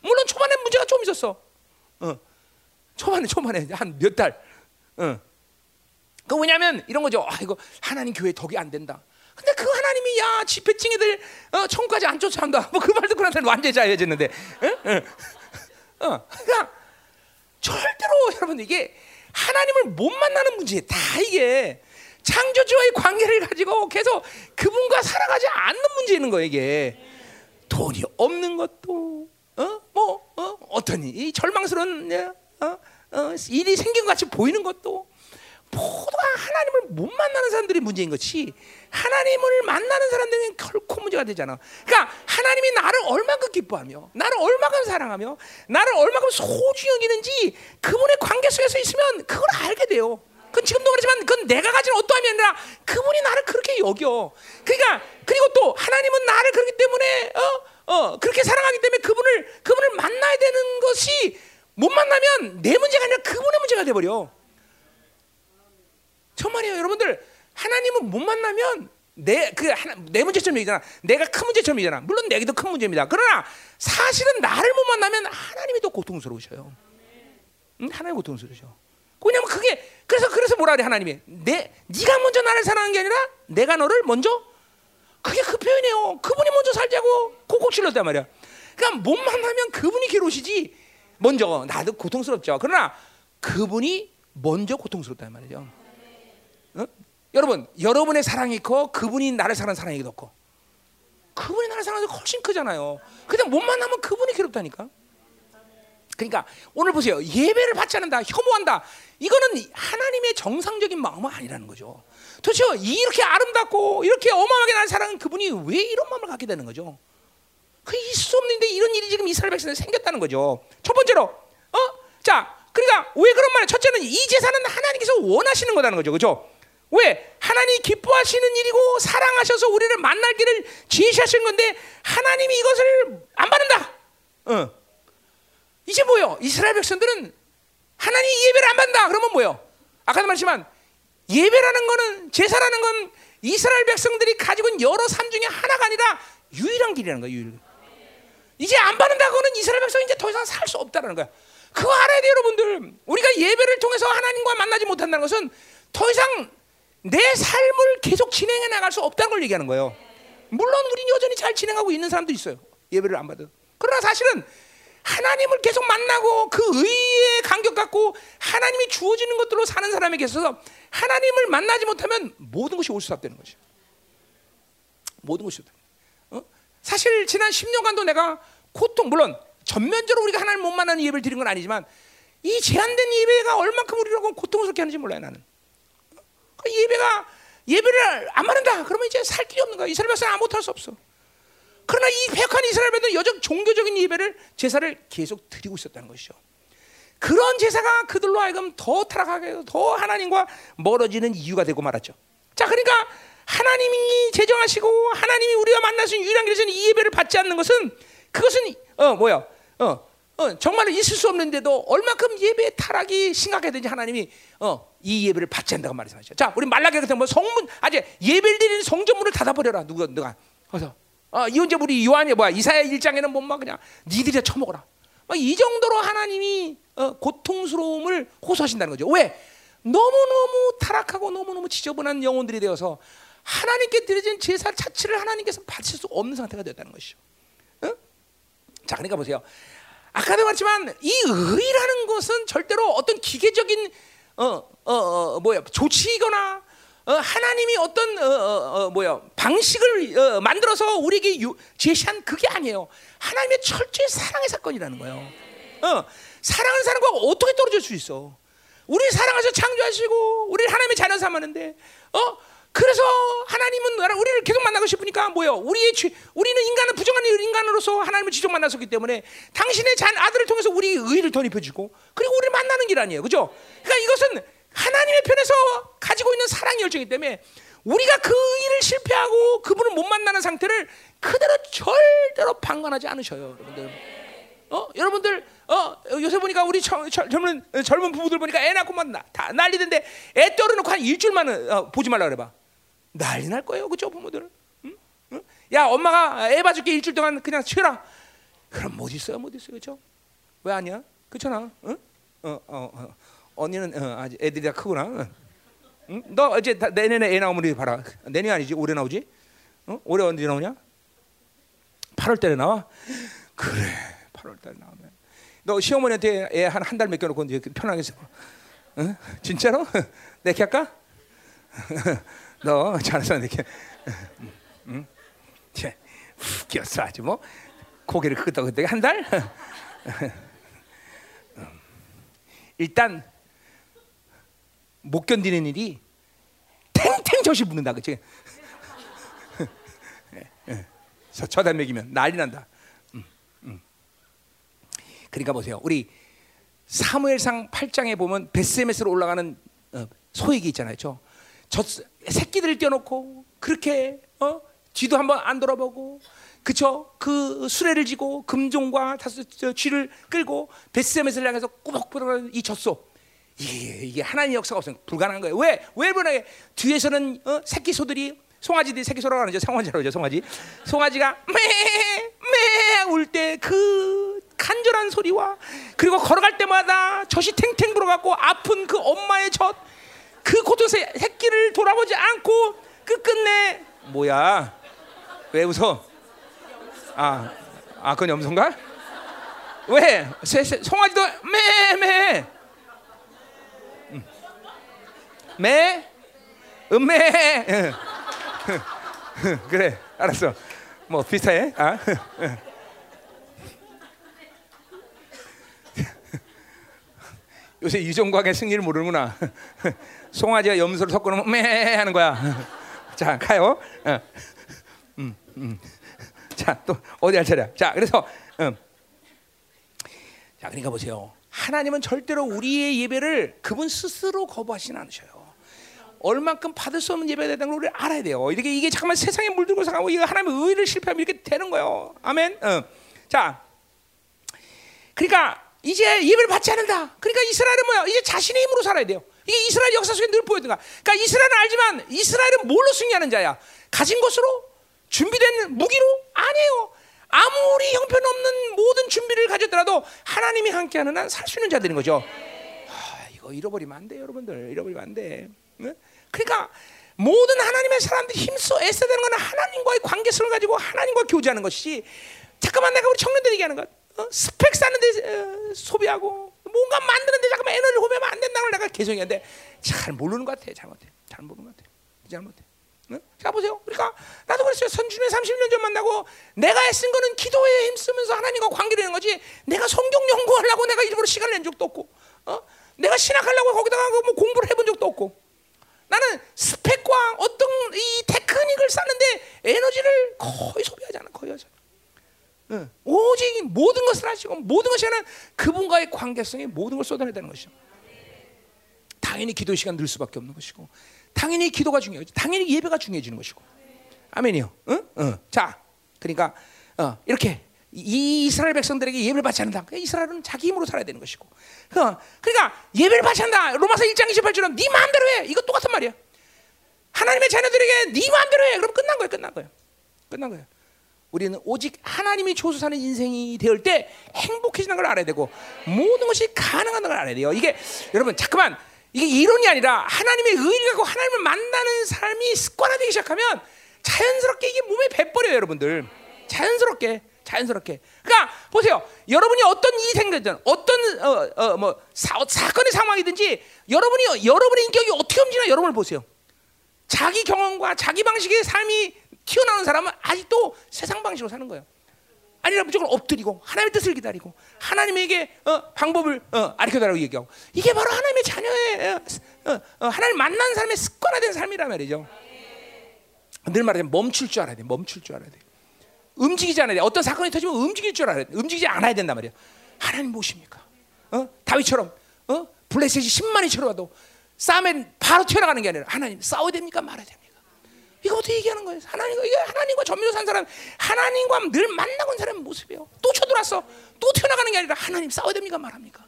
A: 물론 초반에 문제가 좀 있었어. 어. 초반에 초반에 한 몇 달. 어. 그 왜냐면 이런 거죠. 아 이거 하나님 교회 덕이 안 된다. 근데 그 하나님이 야 집회증이들 어, 천까지 안 쫓아온다. 뭐 그 말 듣고 나서는 완전히 자유해졌는데. 응? 응. 어, 그러니까 절대로 여러분 이게 하나님을 못 만나는 문제 다 이게 창조주와의 관계를 가지고 계속 그분과 살아가지 않는 문제는 거예요 이게 돈이 없는 것도 어뭐 어? 어떤 이 절망스러운 어? 어? 일이 생긴 것 같이 보이는 것도 모두가 하나님을 못 만나는 사람들이 문제인 것이 하나님을 만나는 사람들은 결코 문제가 되잖아. 그러니까 하나님이 나를 얼마큼 기뻐하며 나를 얼마큼 사랑하며 나를 얼마큼 소중히 여기는지 그분의 관계 속에서 있으면 그걸 알게 돼요. 그건 지금도 그렇지만 그건 내가 가진 어떠함이 아니라 그분이 나를 그렇게 여겨. 그러니까 그리고 또 하나님은 나를 그렇기 때문에 어, 어 그렇게 사랑하기 때문에 그분을 그분을 만나야 되는 것이 못 만나면 내 문제가 아니라 그분의 문제가 돼 버려. 정말이에요, 여러분들. 하나님을 못 만나면 내그내 문제점 이잖아. 내가 큰 문제점이잖아. 물론 내게도 큰 문제입니다. 그러나 사실은 나를 못 만나면 하나님이 더 고통스러우셔요. 응? 하나님 고통스러우셔. 왜냐면 그게 그래서 그래서 뭐라 그래 하나님이 내 네가 먼저 나를 사랑하는 게 아니라 내가 너를 먼저 그게 그 표현이에요. 그분이 먼저 살자고 콕콕 찔렀단 말이야. 그러니까 못 만나면 그분이 괴로우시지 먼저 나도 고통스럽죠. 그러나 그분이 먼저 고통스럽단 말이죠. 어? 여러분, 여러분의 사랑이 커 그분이 나를 사랑하는 사랑이 더 커. 그분이 나를 사랑하는 게 훨씬 크잖아요. 그냥 못 만나면 그분이 괴롭다니까. 그러니까 오늘 보세요. 예배를 받지 않는다, 혐오한다. 이거는 하나님의 정상적인 마음은 아니라는 거죠. 도대체 이렇게 아름답고 이렇게 어마어마하게 나를 사랑하는 그분이 왜 이런 마음을 갖게 되는 거죠? 그 있을 수 없는데 이런 일이 지금 이스라엘 백성에 생겼다는 거죠. 첫 번째로, 어? 자, 그러니까 왜 그런 말이야? 첫째는 이 제사는 하나님께서 원하시는 거라는 거죠. 그죠? 왜? 하나님이 기뻐하시는 일이고 사랑하셔서 우리를 만날 길을 지시하신 건데 하나님이 이것을 안 받는다. 어. 이제 뭐요? 이스라엘 백성들은 하나님 예배를 안 받는다. 그러면 뭐요? 아까도 말했지만 예배라는 거는 제사라는 건 이스라엘 백성들이 가지고 있는 여러 삶 중에 하나가 아니라 유일한 길이라는 거예요. 유일. 이제 안 받는다. 그거는 이스라엘 백성이 이제 더 이상 살 수 없다는 거야. 그거 알아야 돼요, 여러분들. 우리가 예배를 통해서 하나님과 만나지 못한다는 것은 더 이상 내 삶을 계속 진행해 나갈 수 없다는 걸 얘기하는 거예요. 물론 우리는 여전히 잘 진행하고 있는 사람도 있어요. 예배를 안 받아. 그러나 사실은 하나님을 계속 만나고 그 의에 간격 갖고 하나님이 주어지는 것들로 사는 사람에게 있어서 하나님을 만나지 못하면 모든 것이 올수 없다는 거죠. 모든 것이. 어? 사실 지난 10년간도 내가 고통 물론 전면적으로 우리가 하나님 못 만나는 예배를 드린 건 아니지만 이 제한된 예배가 얼만큼 우리라고 고통스럽게 하는지 몰라요 나는. 그 예배가 예배를 안 받는다. 그러면 이제 살 길이 없는 거야. 이스라엘 백성은 아무것도 할 수 없어. 그러나 이 백한 이스라엘 백성은 여전 종교적인 예배를 제사를 계속 드리고 있었다는 것이죠. 그런 제사가 그들로 하여금 더 타락하게 더 하나님과 멀어지는 이유가 되고 말았죠. 자, 그러니까 하나님이 제정하시고 하나님이 우리가 있는 유일한 길에서는 이 예배를 받지 않는 것은 그것은 어 뭐야 어, 어 정말 있을 수 없는데도 얼마큼 예배 타락이 심각해든지 하나님이 어이 예배를 받지 않는다고 말씀하죠. 자, 우리 말라기 같은 뭐 성문 아직 예배를 드리는 성전문을 닫아버려라. 누가 누가 그래서 어, 이 언제 우리 요한이 뭐야 이사야 1장에는 뭐막 그냥 니들이 처먹어라. 이 정도로 하나님이 어, 고통스러움을 호소하신다는 거죠. 왜? 너무너무 타락하고 너무너무 지저분한 영혼들이 되어서 하나님께 드려진 제사 자체를 하나님께서 받을 수 없는 상태가 되었다는 것이죠. 어? 자, 그러니까 보세요. 아까도 말했지만 이 의라는 것은 절대로 어떤 기계적인 어, 어, 어 뭐야 조치이거나 어, 하나님이 어떤 어, 어, 어 뭐야 방식을 어, 만들어서 우리에게 유, 제시한 그게 아니에요. 하나님의 철저히 사랑의 사건이라는 거예요. 어, 사랑하는 사람과 어떻게 떨어질 수 있어? 우리 사랑하셔 창조하시고 우리 하나님의 자녀 삼았는데 어 그래서 하나님은 우리를 계속 만나고 싶으니까 뭐요? 우리의 죄, 우리는 인간은 부정한 인간으로서 하나님을 지적 만났었기 때문에 당신의 잔 아들을 통해서 우리 의를 덧입혀주고 그리고 우리를 만나는 길 아니에요, 그죠? 그러니까 이것은 하나님의 편에서 가지고 있는 사랑 열정이기 때문에 우리가 그 일을 실패하고 그분을 못 만나는 상태를 그대로 절대로 방관하지 않으셔요, 여러분들. 어, 여러분들 어, 요새 보니까 우리 저, 저, 젊은 젊은 부부들 보니까 애 낳고만 나, 다 난리던데 애 떨어놓고 한 일주일만 어, 보지 말라 그래 봐. 난리 날 거예요, 그죠, 부모들? 응? 응? 야, 엄마가 애 봐줄게 일주일 동안 그냥 쉬라. 그럼 못 있어요, 못 있어요, 그죠? 왜 아니야? 그렇잖아. 응? 어, 어, 어. 언니는 어, 아직 애들이 다 크구나. 응? 너 이제 내년에 애 나오면 우리 봐라. 내년 아니지, 올해 나오지? 어? 올해 언제 나오냐? 8월 달에 나와. 그래, 8월 달에 나오면. 너 시어머니한테 애 한 한 달 맡겨놓고 이제 편하게. 응? 진짜로? [laughs] 내게 할까? [laughs] 너 잘해서 내게. 응? 쟤 웃겼어 아주 뭐 고개를 끄덕끄덕 한 달? 일단 못 견디는 일이 탱탱 젖이 붙는다 그치? 저달 먹이면 난리 난다. 음, 음. 그러니까 보세요. 우리 사무엘상 8장에 보면 베스메스로 올라가는 어, 소액이 있잖아요. 저, 저 새끼들을 떼어놓고 그렇게 어? 뒤도 한번 안 돌아보고 그쵸? 그 수레를 지고 금종과 다섯 쥐를 끌고 베스메스를 향해서 꾸벅꾸벅 이 젖소 이게, 이게 하나님의 역사가 없으면 불가능한 거예요. 왜? 왜 불가능해? 뒤에서는 어? 새끼 소들이 송아지들이 새끼 소라고 하죠. 송아지라고 하죠. 송아지. 송아지가 매매울 때 그 간절한 소리와 그리고 걸어갈 때마다 젖이 탱탱 불어갖고 아픈 그 엄마의 젖, 그 고통 새끼를 돌아보지 않고 끝끝내 뭐야? 왜 웃어? 아, 아 그건 염소인가? 왜? 새, 새, 송아지도 매매 매 음매 [laughs] 그래 알았어 뭐 비슷해 아 [laughs] 요새 이종광의 승리를 모르는구나 [laughs] 송아지가 염소를 섞어놓으면 매 하는 거야 [laughs] 자 가요 어. 음, 음. 자또 어디 할 차례야 자 그래서 음. 자 그러니까 보세요 하나님은 절대로 우리의 예배를 그분 스스로 거부하시는 않으셔요 얼만큼 받을 수 없는 예배가 된다는 걸 알아야 돼요. 이렇게 이게 잠깐만 세상에 물들고 살고 이거 하나님의 의를 실패하면 이렇게 되는 거예요. 아멘. 어. 자, 그러니까 이제 예배를 받지 않는다. 그러니까 이스라엘은 뭐야? 이제 자신의 힘으로 살아야 돼요. 이게 이스라엘 역사 속에 늘 보여든가. 그러니까 이스라엘은 알지만 이스라엘은 뭘로 승리하는 자야? 가진 것으로 준비된 무기로 아니에요. 아무리 형편없는 모든 준비를 가졌더라도 하나님이 함께하는 한 살 수 있는 자들인 거죠. 아, 이거 잃어버리면 안 돼, 여러분들. 잃어버리면 안 돼. 네? 그러니까 모든 하나님의 사람들이 힘써 애써야 되는 건 하나님과의 관계성을 가지고 하나님과 교제하는 것이 잠깐만 내가 우리 청년들 얘기하는 것 어? 스펙 쌓는데 어, 소비하고 뭔가 만드는데 잠깐만 에너지를 소비하면 안 된다는 걸 내가 개성했는데 잘 모르는 것 같아 잘못해. 잘 모르는 것 같아. 잘못해. 응? 자 보세요. 그러니까 나도 그랬어요. 선주님 30년 전 만나고 내가 애쓴 거는 기도에 힘쓰면서 하나님과 관계를 하는 거지 내가 성경 연구하려고 내가 일부러 시간을 낸 적도 없고 어? 내가 신학하려고 거기다가 뭐 공부를 해본 적도 없고. 나는 스펙과 어떤 이 테크닉을 쌓는데 에너지를 거의 소비하지 않아 거의 하지 응. 오직 모든 것을 하시고 모든 것이 하는 그분과의 관계성에 모든 걸 쏟아내야 되는 것이죠. 당연히 기도 시간 늘 수밖에 없는 것이고 당연히 기도가 중요하죠. 당연히 예배가 중요해지는 것이고. 아멘이요. 응? 응. 자, 그러니까 어, 이렇게 이 이스라엘 백성들에게 예배를 받지 않는다. 그러니까 이스라엘은 자기 힘으로 살아야 되는 것이고. 어, 그러니까 예배를 받지 않는다. 로마서 1장 28절은 네 마음대로 해. 이거 똑같은 말이야. 하나님의 자녀들에게 네 마음대로 해. 그럼 끝난 거예요. 끝난 거예요. 끝난 거예요. 우리는 오직 하나님이 조수 사는 인생이 되을 때 행복해지는 걸 알아야 되고 모든 것이 가능한 걸 알아야 돼요. 이게 여러분 잠깐만 이게 이론이 아니라 하나님의 의를 갖고 하나님을 만나는 삶이 습관화되기 시작하면 자연스럽게 이게 몸에 배버려요, 여러분들. 자연스럽게. 자연스럽게. 그러니까 보세요. 여러분이 어떤 일이 생겼든 어떤 어, 어, 뭐 사, 사건의 상황이든지 여러분이 여러분의 인격이 어떻게 움직이나 여러분을 보세요. 자기 경험과 자기 방식의 삶이 튀어나오는 사람은 아직도 세상 방식으로 사는 거예요. 아니라 무조건 엎드리고 하나님의 뜻을 기다리고 하나님에게 어, 방법을 어, 아리켜달라고 얘기하고 이게 바로 하나님의 자녀의 어, 어, 어, 하나님 만난 삶의 습관화된 삶이란 말이죠. 늘 말하자면 멈출 줄 알아야 돼. 멈출 줄 알아야 돼. 움직이지 않아야 돼. 어떤 사건이 터지면 움직일 줄 알아야 돼. 움직이지 않아야 된단 말이야. 하나님 무엇입니까? 어? 다윗처럼 어? 블레셋이 10만이 쳐와도 싸움에 바로 튀어나가는 게 아니라 하나님 싸워야 됩니까? 말아야 됩니까? 이거 어떻게 얘기하는 거예요? 하나님과 이게 하나님과 전밀로 산 사람, 하나님과 늘 만나고 온 사람의 모습이에요. 또 쳐들어왔어. 또 튀어나가는 게 아니라 하나님 싸워야 됩니까? 말합니까?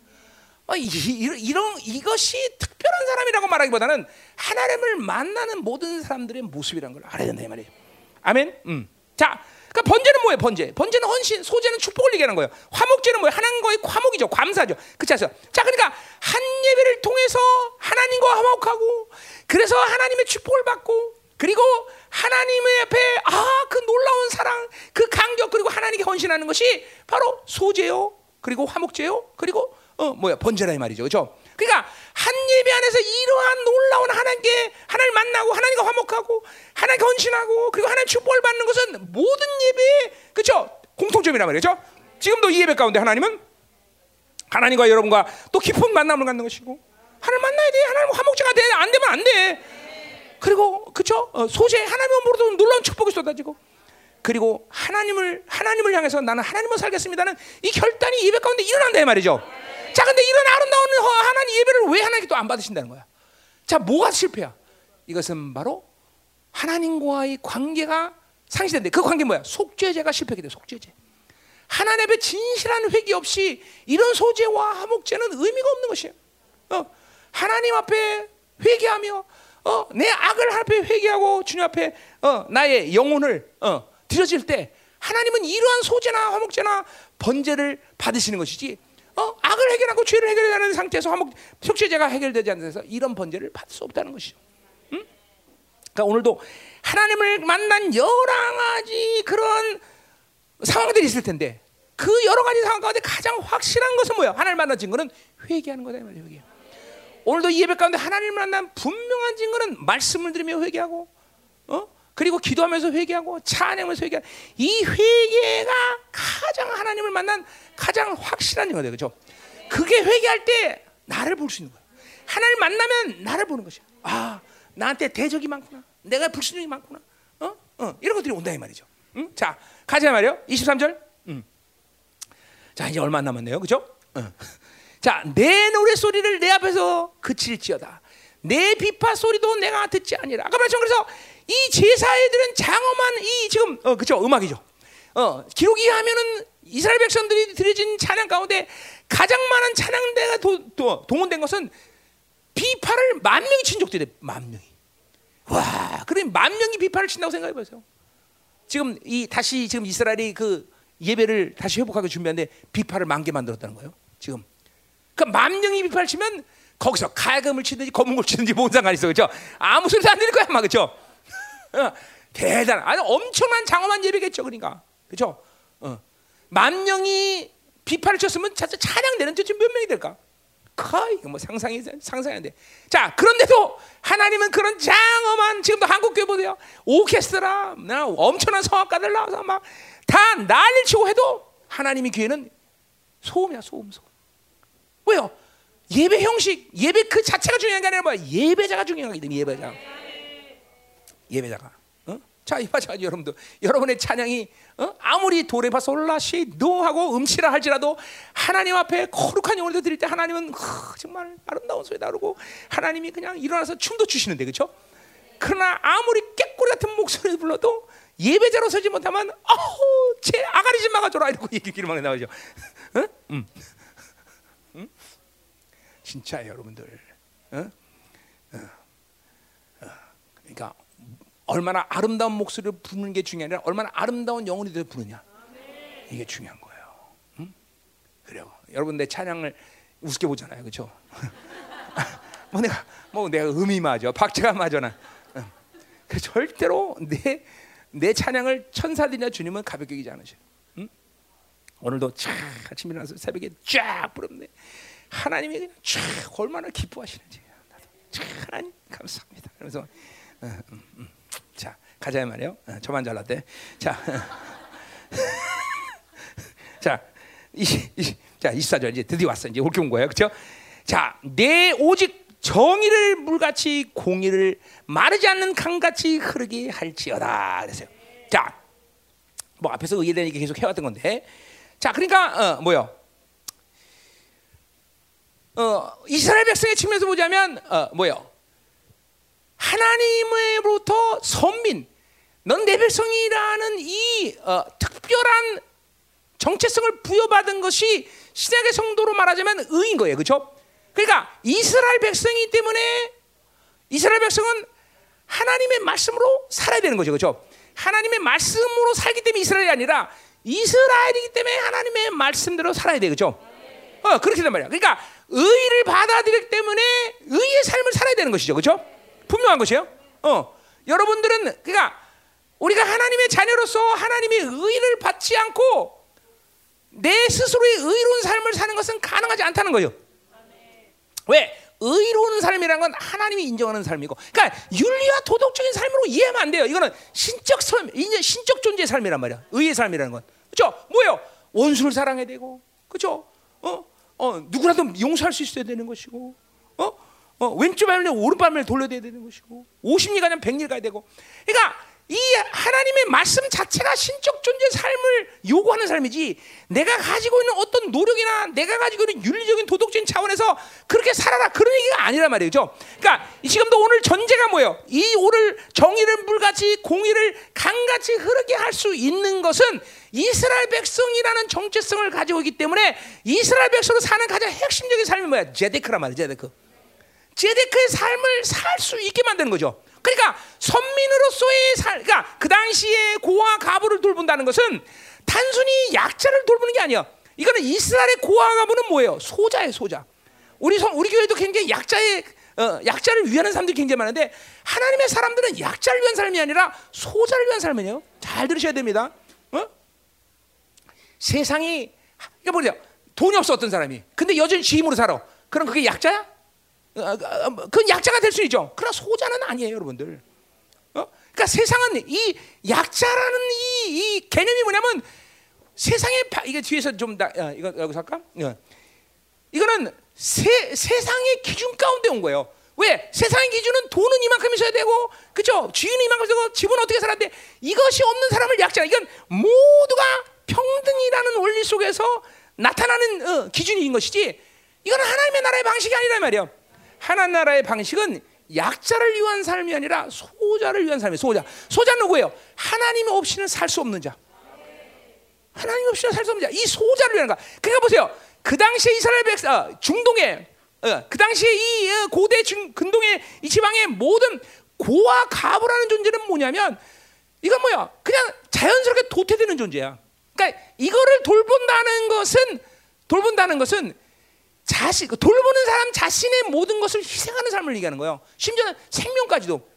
A: 어, 이, 이런 이것이 특별한 사람이라고 말하기보다는 하나님을 만나는 모든 사람들의 모습이라는 걸 알아야 된다 이 말이에요. 아멘. 음. 자, 그러니까 번제는 뭐예요? 번제. 번제는 헌신, 소제는 축복을 얘기하는 거예요. 화목제는 뭐예요? 하나님과의 화목이죠. 감사죠. 그렇죠? 자, 그러니까 한 예배를 통해서 하나님과 화목하고 그래서 하나님의 축복을 받고 그리고 하나님의 앞에 아 그 놀라운 사랑, 그 간격 그리고 하나님께 헌신하는 것이 바로 소제요. 그리고 화목제요. 그리고 어 뭐야 번제라 이 말이죠. 그렇죠? 그러니까 한 예배 안에서 이러한 놀라운 하나님께 하나님 만나고 하나님과 화목하고 하나님께 헌신하고 그리고 하나님 축복을 받는 것은 모든 예배의 그렇죠? 공통점이란 말이죠. 지금도 이 예배 가운데 하나님은 하나님과 여러분과 또 깊은 만남을 갖는 것이고 하나님 만나야 돼. 하나님 화목제가 돼. 안 되면 안 돼. 그리고 그렇죠? 어, 소재 하나님의 모르도 놀라운 축복이 쏟아지고 그리고 하나님을 하나님을 향해서 나는 하나님을 살겠습니다는 이 결단이 예배 가운데 일어난다 이 말이죠. 자, 근데 이런 아름다운 하나님 예배를 왜 하나님께 또안 받으신다는 거야? 자, 뭐가 실패야? 이것은 바로 하나님과의 관계가 상실된데 그 관계 뭐야? 속죄제가 실패하게 돼. 속죄제. 하나님 앞에 진실한 회개 없이 이런 소재와 화목제는 의미가 없는 것이에요. 어, 하나님 앞에 회개하며 어, 내 악을 앞에 회개하고 주님 앞에 어, 나의 영혼을 어, 드려질 때 하나님은 이러한 소재나 화목제나 번제를 받으시는 것이지 어, 악을 해결하고 죄를 해결하는 상태에서 화목 속죄제가 해결되지 않는 데서 이런 번제를 받을 수 없다는 것이죠. 응? 그러니까 오늘도 하나님을 만난 여러 가지 그런 상황들이 있을 텐데 그 여러 가지 상황 가운데 가장 확실한 것은 뭐야? 하나님 만난 증거는 회개하는 거다 말이에요. 회개. 오늘도 이 예배 가운데 하나님을 만난 분명한 증거는 말씀을 들으며 회개하고, 어? 그리고 기도하면서 회개하고 찬양하면서 회개. 이 회개가 가장 하나님을 만난 가장 확실한 거예요, 그렇죠? 그게 회개할 때 나를 볼 수 있는 거야. 하나님 만나면 나를 보는 것이야. 아, 나한테 대적이 많구나. 내가 불신이 많구나. 어? 어, 이런 것들이 온다 이 말이죠. 응? 자, 가자 말이요. 23절. 음. 자, 이제 얼마 안 남았네요. 그죠? 어. 자, 내 노래 소리를 내 앞에서 그칠지어다. 내 비파 소리도 내가 듣지 아니라. 아까 말씀 그래서 이 제사애들은 장엄한 이 지금 어 그죠 음악이죠. 어 기록이 하면은 이스라엘 백성들이 드려진 찬양 가운데 가장 많은 찬양대가 도, 도, 동원된 것은 비파를 만 명이 친 있대. 만 명이. 와, 그럼 만 명이 비파를 친다고 생각해 보세요. 지금 이 다시 지금 이스라엘이 그 예배를 다시 회복하게 준비하는데 비파를 만 개 만들었다는 거예요. 지금. 그 만 명이 비파를 치면 거기서 칼금을 치든지 검은 걸 치든지 뭔 상관 있어, 그렇죠? 아무 소리도 안 들릴 거야, 아마 그렇죠? [laughs] 어, 대단, 아주 엄청난 장엄한 예배겠죠, 그러니까, 그렇죠? 어. 만 명이 비파를 쳤으면 자체 찬양되는 도대체 몇 명이 될까? 거의 뭐 상상이 상상이 안 돼. 자, 그런데도 하나님은 그런 장엄한 지금도 한국 교회 보세요. 오케스트라, 나 엄청난 성악가들 나와서 막 다 난리를 치고 해도 하나님의 교회는 소음이야, 소음, 소음. 왜요? 예배 형식, 예배 그 자체가 중요한 게 아니라 뭐야? 예배자가 중요한 거거든, 예배자. 예배자가. 어? 자, 이 마찬가지 여러분들, 여러분의 찬양이 어? 아무리 도레파솔라시 노하고 음치라 할지라도 하나님 앞에 거룩한 영혼을 드릴 때 하나님은 하, 정말 아름다운 소리 다루고 하나님이 그냥 일어나서 춤도 추시는데 그렇죠? 그러나 아무리 깨꼬리 같은 목소리를 불러도 예배자로 서지 못하면 어우 제 아가리 좀 막아줘라 이러고 얘기를 막 나오죠. [laughs] 응? 응? 응? 진짜 여러분들, 응? 그러니까 얼마나 아름다운 목소리를 부르는 게 아니라 얼마나 아름다운 영혼이 되어 부르냐 이게 중요한 거예요. 응? 그래요. 여러분 내 찬양을 우습게 보잖아요, 그렇죠? [laughs] 뭐 내가 뭐 내가 음이 맞아, 박자가 맞아나. 응. 그 절대로 내 내 찬양을 천사들이나 주님은 가볍게 여기지 않으셔. 응? 오늘도 쫙 아침 일어나서 새벽에 쫙 부르는데 하나님이 그냥 쫙 얼마나 기뻐하시는지. 참 하나님 감사합니다. 그래서 어, 음, 음. 자 가자 말이요. 어, 저만 잘났대. 자, [laughs] 자, 자, 24절 이제 드디어 왔어. 이제 올게 온 거예요. 그렇죠? 자, 내 오직 정의를 물같이 공의를 마르지 않는 강같이 흐르게 할지어다. 그랬어요. 자, 뭐 앞에서 의에 얘기 계속 해왔던 건데, 자, 그러니까 어, 뭐요? 어, 이스라엘 백성의 측면에서 보자면 어, 뭐요? 하나님으로부터 선민, 넌 내 백성이라는 이 어, 특별한 정체성을 부여받은 것이 신약의 성도로 말하자면 의인 거예요, 그렇죠? 그러니까 이스라엘 백성이기 때문에 이스라엘 백성은 하나님의 말씀으로 살아야 되는 거죠, 그렇죠? 하나님의 말씀으로 살기 때문에 이스라엘이 아니라 이스라엘이기 때문에 하나님의 말씀대로 살아야 돼, 그렇죠? 어, 그렇게 된 말이야. 그러니까 의를 받아들이기 때문에 의의 삶을 살아야 되는 것이죠, 그렇죠? 분명한 것이에요. 어, 여러분들은 그러니까 우리가 하나님의 자녀로서 하나님의 의를 받지 않고 내 스스로의 의로운 삶을 사는 것은 가능하지 않다는 거예요. 왜? 의로운 삶이라는 건 하나님이 인정하는 삶이고, 그러니까 윤리와 도덕적인 삶으로 이해하면 안 돼요. 이거는 신적 삶, 신적 존재의 삶이란 말이야. 의의 삶이라는 건, 그렇죠? 뭐요? 원수를 사랑해야 되고, 그렇죠? 어, 어, 누구라도 용서할 수 있어야 되는 것이고, 어, 어 왼쪽 발을 오른발을 돌려야 되는 것이고, 50리 가면 100리 가야 되고, 그러니까 이 하나님의 말씀 자체가 신적 존재 삶을 요구하는 삶이지 내가 가지고 있는 어떤 노력이나 내가 가지고 있는 윤리적인 도덕적인 차원에서 그렇게 살아라 그런 얘기가 아니란 말이죠. 그러니까 지금도 오늘 전제가 뭐예요? 이 오늘 정의를 물같이 공의를 강같이 흐르게 할 수 있는 것은 이스라엘 백성이라는 정체성을 가지고 있기 때문에 이스라엘 백성으로 사는 가장 핵심적인 삶이 뭐야? 제데크란 말이야, 제데크. 제데크의 삶을 살 수 있게 만드는 거죠. 그러니까 선민으로서의 살, 그러니까 그 당시에 고아 가부를 돌본다는 것은 단순히 약자를 돌보는 게 아니야. 이거는 이스라엘의 고아 가부는 뭐예요? 소자의 소자. 우리 성, 우리 교회도 굉장히 약자의 어, 약자를 위하는 사람들이 굉장히 많은데 하나님의 사람들은 약자를 위한 삶이 아니라 소자를 위한 삶이에요. 잘 들으셔야 됩니다. 어? 세상이 이거 보세요. 돈이 없어 어떤 사람이. 근데 여전히 지임으로 살아. 그럼 그게 약자야? 어, 어, 어, 그건 약자가 될 수 있죠. 그러나 소자는 아니에요, 여러분들. 어? 그러니까 세상은 이 약자라는 이, 이 개념이 뭐냐면 세상에 이게 뒤에서 좀 나, 어, 이거 여기서 할까? 어. 이거는 세, 세상의 기준 가운데 온 거예요. 왜? 세상의 기준은 돈은 이만큼 있어야 되고, 그죠? 주인은 이만큼 되고, 집은 어떻게 살아야 돼? 이것이 없는 사람을 약자. 이건 모두가 평등이라는 원리 속에서 나타나는 어, 기준인 것이지. 이거는 하나님의 나라의 방식이 아니란 말이에요. 하나님 나라의 방식은 약자를 위한 삶이 아니라 소자를 위한 삶이에요. 소자. 소자 누구예요? 하나님 없이는 살 수 없는 자. 하나님 없이는 살 수 없는 자. 이 소자를 위한 가. 그러니까 보세요. 그 당시에 이스라엘 백성 어, 중동에 어, 그 당시에 이 어, 고대 중 근동의 이 지방의 모든 고와 가부라는 존재는 뭐냐면 이건 뭐야? 그냥 자연스럽게 도태되는 존재야. 그러니까 이거를 돌본다는 것은 돌본다는 것은 자신 그 돌보는 사람 자신의 모든 것을 희생하는 삶을 얘기하는 거예요. 심지어는 생명까지도.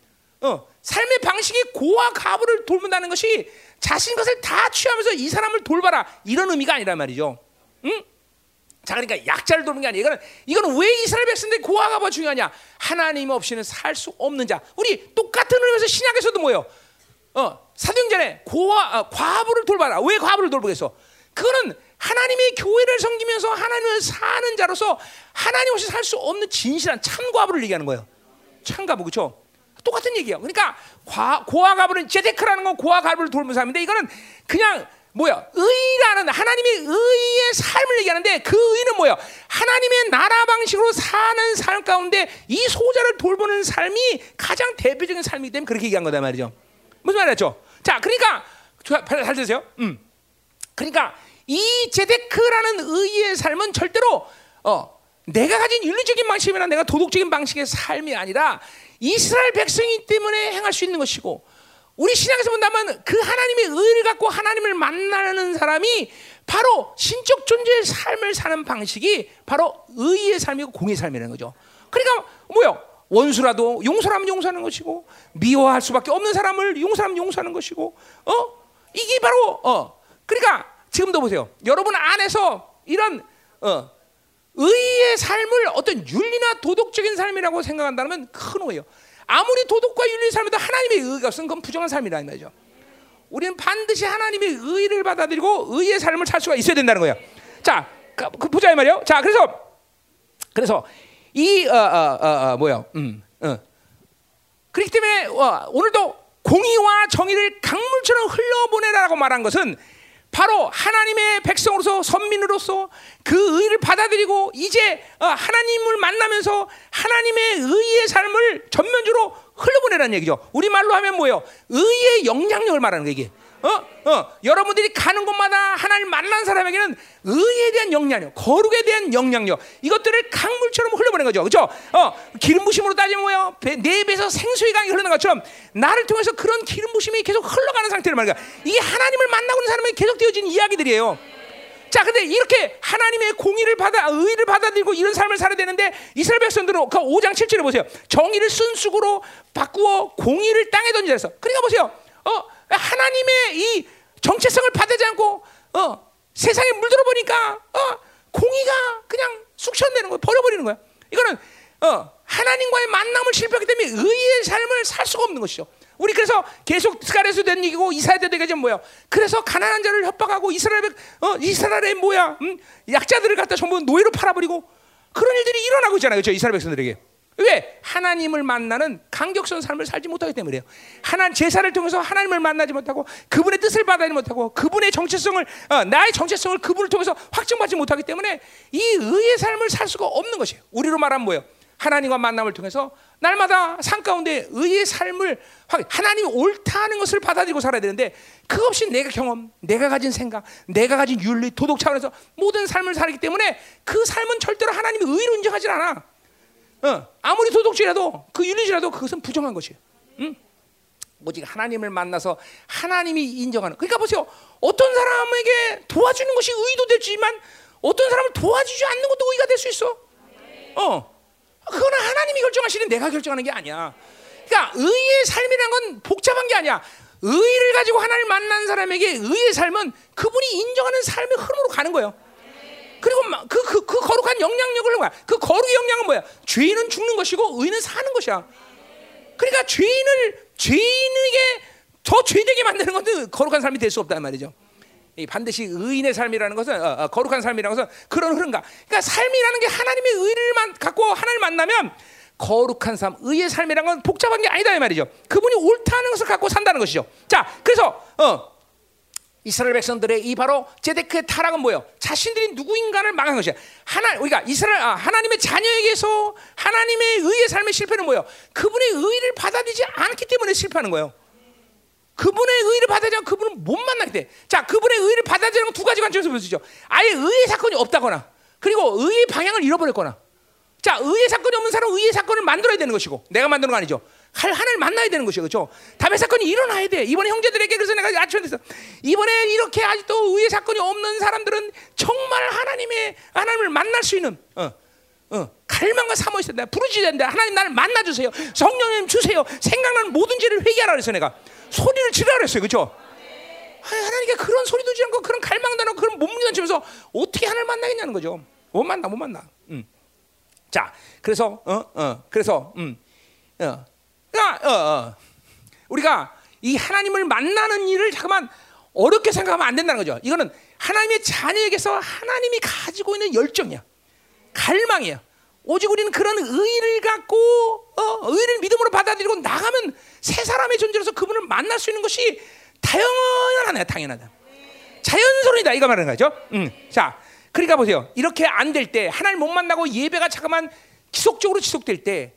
A: 어, 삶의 방식이 고와 가부를 돌본다는 것이 자신 것을 다 취하면서 이 사람을 돌봐라 이런 의미가 아니란 말이죠. 응? 자 그러니까 약자를 돌보는 게 아니야. 이거는 이거는 왜 이스라엘 백성들이 고와 가부가 중요하냐? 하나님 없이는 살 수 없는 자. 우리 똑같은 의미에서 신약에서도 뭐예요? 어, 사도행전에 고와 어, 과부를 돌봐라. 왜 과부를 돌보겠어? 그거는 하나님의 교회를 섬기면서 하나님을 사는 자로서 하나님 없이 살 수 없는 진실한 참과부를 얘기하는 거예요. 참과부 그렇죠? 똑같은 얘기예요. 그러니까 과, 고아 가부는 제데크라는 건 고아 가부를 돌본 사람인데 이거는 그냥 뭐야 의라는 하나님의 의의 삶을 얘기하는데 그 의는 뭐야 하나님의 나라 방식으로 사는 삶 가운데 이 소자를 돌보는 삶이 가장 대표적인 삶이기 때문에 그렇게 얘기한 거다 말이죠. 무슨 말이죠? 자, 그러니까 잘 들으세요. 음. 그러니까 이 제데크라는 의의 삶은 절대로 어, 내가 가진 윤리적인 방식이나 내가 도덕적인 방식의 삶이 아니라 이스라엘 백성이 때문에 행할 수 있는 것이고 우리 신앙에서 본다면 그 하나님의 의를 갖고 하나님을 만나는 사람이 바로 신적 존재의 삶을 사는 방식이 바로 의의 삶이고 공의 삶이라는 거죠. 그러니까 뭐요? 원수라도 용서하면 용서하는 것이고 미워할 수밖에 없는 사람을 용서하면 용서하는 것이고 어 이게 바로 어 그러니까 지금도 보세요. 여러분 안에서 이런 어 의의 삶을 어떤 윤리나 도덕적인 삶이라고 생각한다면 큰 오해요. 아무리 도덕과 윤리 삶에도 하나님의 의가 없으면 그건 부정한 삶이라는 거죠. 우리는 반드시 하나님의 의를 받아들이고 의의 삶을 살 수가 있어야 된다는 거예요. 자, 그, 그 보자 이 말이요. 자, 그래서 그래서 이 어, 어, 어, 어 뭐야? 음, 어. 그렇기 때문에 어, 오늘도 공의와 정의를 강물처럼 흘러보내라고 말한 것은 바로 하나님의 백성으로서 선민으로서 그 의를 받아들이고 이제 어, 하나님을 만나면서 하나님의 의의 삶을 전면적으로 흘러보내라는 얘기죠. 우리 말로 하면 뭐예요? 의의 영향력을 말하는 거 이게. 어? 어, 여러분들이 가는 곳마다 하나님 만난 사람에게는 의에 대한 영향력, 거룩에 대한 영향력, 이것들을 강물처럼 흘러보낸 거죠. 그죠? 어, 기름 부심으로 따지면 뭐예요? 네 배에서 생수의 강이 흐르는 것처럼 나를 통해서 그런 기름 부심이 계속 흘러가는 상태를 말이야. 이게 하나님을 만나고 있는 사람에게 계속 되어진 이야기들이에요. 자, 근데 이렇게 하나님의 공의를 받아, 의를 받아들이고 이런 삶을 살아야 되는데 이스라엘 백성들은 그 5장 7절에 보세요. 정의를 순수으로 바꾸어 공의를 땅에 했어. 그러니까 보세요. 어, 하나님의 이 정체성을 받지 않고 어, 세상에 물들어 보니까 어, 공의가 그냥 숙천되는 거야 버려버리는 거야. 이거는 어, 하나님과의 만남을 실패하기 때문에 의의 삶을 살 수가 없는 것이죠. 우리 그래서 계속 스가랴서 된 얘기고 이사야 때도 얘기하면 뭐야? 그래서 가난한 자를 협박하고 이스라엘 어, 이스라엘의 뭐야? 음? 약자들을 갖다 전부 노예로 팔아버리고 그런 일들이 일어나고 있잖아요, 그렇죠? 이스라엘 백성들에게. 왜? 하나님을 만나는 강격스러운 삶을 살지 못하기 때문에요. 하나님 제사를 통해서 하나님을 만나지 못하고 그분의 뜻을 받아지 못하고 그분의 정체성을 어, 나의 정체성을 그분을 통해서 확증받지 못하기 때문에 이 의의 삶을 살 수가 없는 것이에요. 우리로 말하면 뭐예요? 하나님과 만남을 통해서 날마다 산 가운데 의의 삶을 하나님이 옳다는 것을 받아들이고 살아야 되는데 그 없이 내가 경험, 내가 가진 생각, 내가 가진 윤리, 도덕 차원에서 모든 삶을 살기 때문에 그 삶은 절대로 하나님의 의로 인정하지 않아. 어, 아무리 도덕질해도 그 윤리지라도 그것은 부정한 것이에요. 응? 오직 하나님을 만나서 하나님이 인정하는. 그러니까 보세요. 어떤 사람에게 도와주는 것이 의도 되지만 어떤 사람을 도와주지 않는 것도 의가 될 수 있어. 어, 그거는 하나님이 결정하시는 내가 결정하는 게 아니야. 그러니까 의의 삶이란 건 복잡한 게 아니야. 의를 가지고 하나님을 만난 사람에게 의의 삶은 그분이 인정하는 삶의 흐름으로 가는 거예요. 그리고 그, 그, 그 거룩한 영향력을 뭐야? 그 거룩의 영향은 뭐야? 죄인은 죽는 것이고 의는 사는 것이야. 그러니까 죄인을 죄인에게 더 죄되게 만드는 것도 거룩한 삶이 될 수 없단 말이죠. 반드시 의인의 삶이라는 것은 어, 어, 거룩한 삶이라는 것은 그런 흐름가. 그러니까 삶이라는 게 하나님의 의를 갖고 하나님 만나면 거룩한 삶, 의의 삶이라는 건 복잡한 게 아니다 이 말이죠. 그분이 옳다는 것을 갖고 산다는 것이죠. 자, 그래서 어, 이스라엘 백성들의 이 바로 제데크의 타락은 뭐예요? 자신들이 누구인가를 망한 것이야. 하나 우리가 이스라엘 아, 하나님의 자녀에게서 하나님의 의의 삶의 실패는 뭐예요? 그분의 의를 받아들이지 않기 때문에 실패하는 거예요. 그분의 의를 받아들이지 않고 그분을 못 만나게 돼. 자, 그분의 의를 받아들이는 두 가지 관점에서 있죠. 아예 의의 사건이 없다거나, 그리고 의의 방향을 잃어버렸거나. 자, 의의 사건이 없는 사람은 의의 사건을 만들어야 되는 것이고, 내가 만드는 거 아니죠. 하나님 만나야 되는 것이죠. 그렇죠? 다의 사건이 일어나야 돼. 이번에 형제들에게 그래서 내가 아침에 됐어. 이번에 이렇게 아직도 의의 사건이 없는 사람들은 정말 하나님의 하나님을 만날 수 있는 어, 어, 갈망과 사모이 있어야 돼. 된다. 하나님 나를 만나 주세요. 성령님 주세요. 생각나는 모든 죄를 회개하라 그래서 내가 소리를 지르라 그랬어요. 그렇죠? 하나님께 그런 소리도 지르 않고 그런 갈망도 안 하고 그런 몸무게 치면서 어떻게 하나님을 만나겠냐는 거죠. 못 만나 못 만나. 음. 자, 그래서 어, 어, 그래서 음. 어. 그러니까 어, 어. 우리가 이 하나님을 만나는 일을 잠깐만 어렵게 생각하면 안 된다는 거죠. 이거는 하나님의 자녀에게서 하나님이 가지고 있는 열정이야. 갈망이야. 오직 우리는 그런 의를 갖고 어, 의를 믿음으로 받아들이고 나가면 새 사람의 존재로서 그분을 만날 수 있는 것이 당연하네, 당연하다. 자연스러이다 이거 말하는 거죠. 음. 자, 그러니까 보세요. 이렇게 안 될 때 하나님 못 만나고 예배가 잠깐만 지속적으로 지속될 때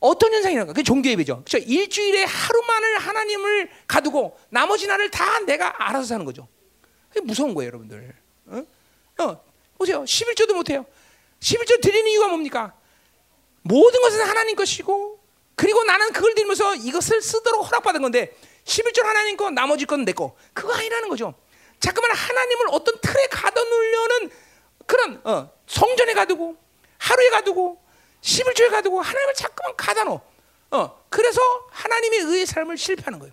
A: 어떤 현상이 나는가? 그게 종교 예배죠. 그렇죠? 일주일에 하루만을 하나님을 가두고 나머지 날을 다 내가 알아서 사는 거죠. 그게 무서운 거예요, 여러분들. 어? 어, 보세요. 11조도 못 해요. 11조 드리는 이유가 뭡니까? 모든 것은 하나님 것이고 그리고 나는 그걸 들면서 이것을 쓰도록 허락받은 건데 11조 하나님 거 나머지 건 내 거. 그거 아니라는 거죠. 자꾸만 하나님을 어떤 틀에 가둬놓으려는 그런 어, 성전에 가두고 하루에 가두고 11조에 가두고 하나님을 자꾸만 가다 놓어. 어, 그래서 하나님의 의의 삶을 실패하는 거예요.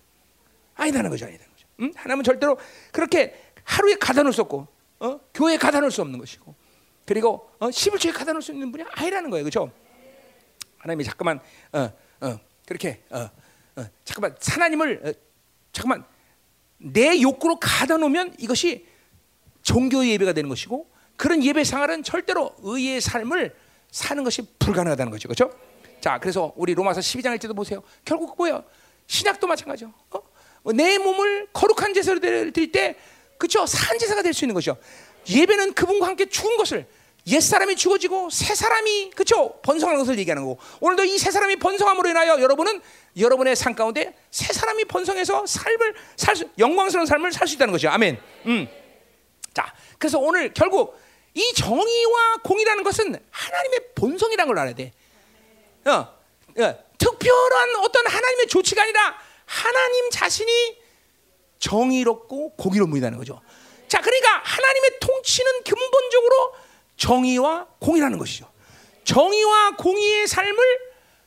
A: 아니다는 거죠, 아니다는 거죠. 응? 하나님은 절대로 그렇게 하루에 가다 놓을 수 없고, 어? 교회에 가다 놓을 수 없는 것이고, 그리고 어, 11조에 가다 놓을 수 있는 분이 아니라는 거예요, 그렇죠? 하나님이 자꾸만 어, 어, 그렇게 어, 어, 잠깐만 하나님을 어, 잠깐만 내 욕구로 가다 놓으면 이것이 종교 예배가 되는 것이고 그런 예배 생활은 절대로 의의 삶을 사는 것이 불가능하다는 거죠. 그렇죠? 자, 그래서 우리 로마서 12장일 때도 보세요. 결국 뭐예요? 신약도 마찬가지죠. 어? 내 몸을 거룩한 제사로 드릴 때 그렇죠? 산 제사가 될 수 있는 것이죠. 예배는 그분과 함께 죽은 것을 옛 사람이 죽어지고 새 사람이 그렇죠? 번성하는 것을 얘기하는 거고 오늘도 이 새 사람이 번성함으로 인하여 여러분은 여러분의 삶 가운데 새 사람이 번성해서 삶을 살 수, 영광스러운 삶을 살 수 있다는 것이죠. 아멘. 음. 자, 그래서 오늘 결국 이 정의와 공이라는 것은 하나님의 본성이라는 걸 알아야 돼. 어, 어, 특별한 어떤 하나님의 조치가 아니라 하나님 자신이 정의롭고 공의로운 분이라는 거죠. 자, 그러니까 하나님의 통치는 근본적으로 정의와 공의라는 것이죠. 정의와 공의의 삶을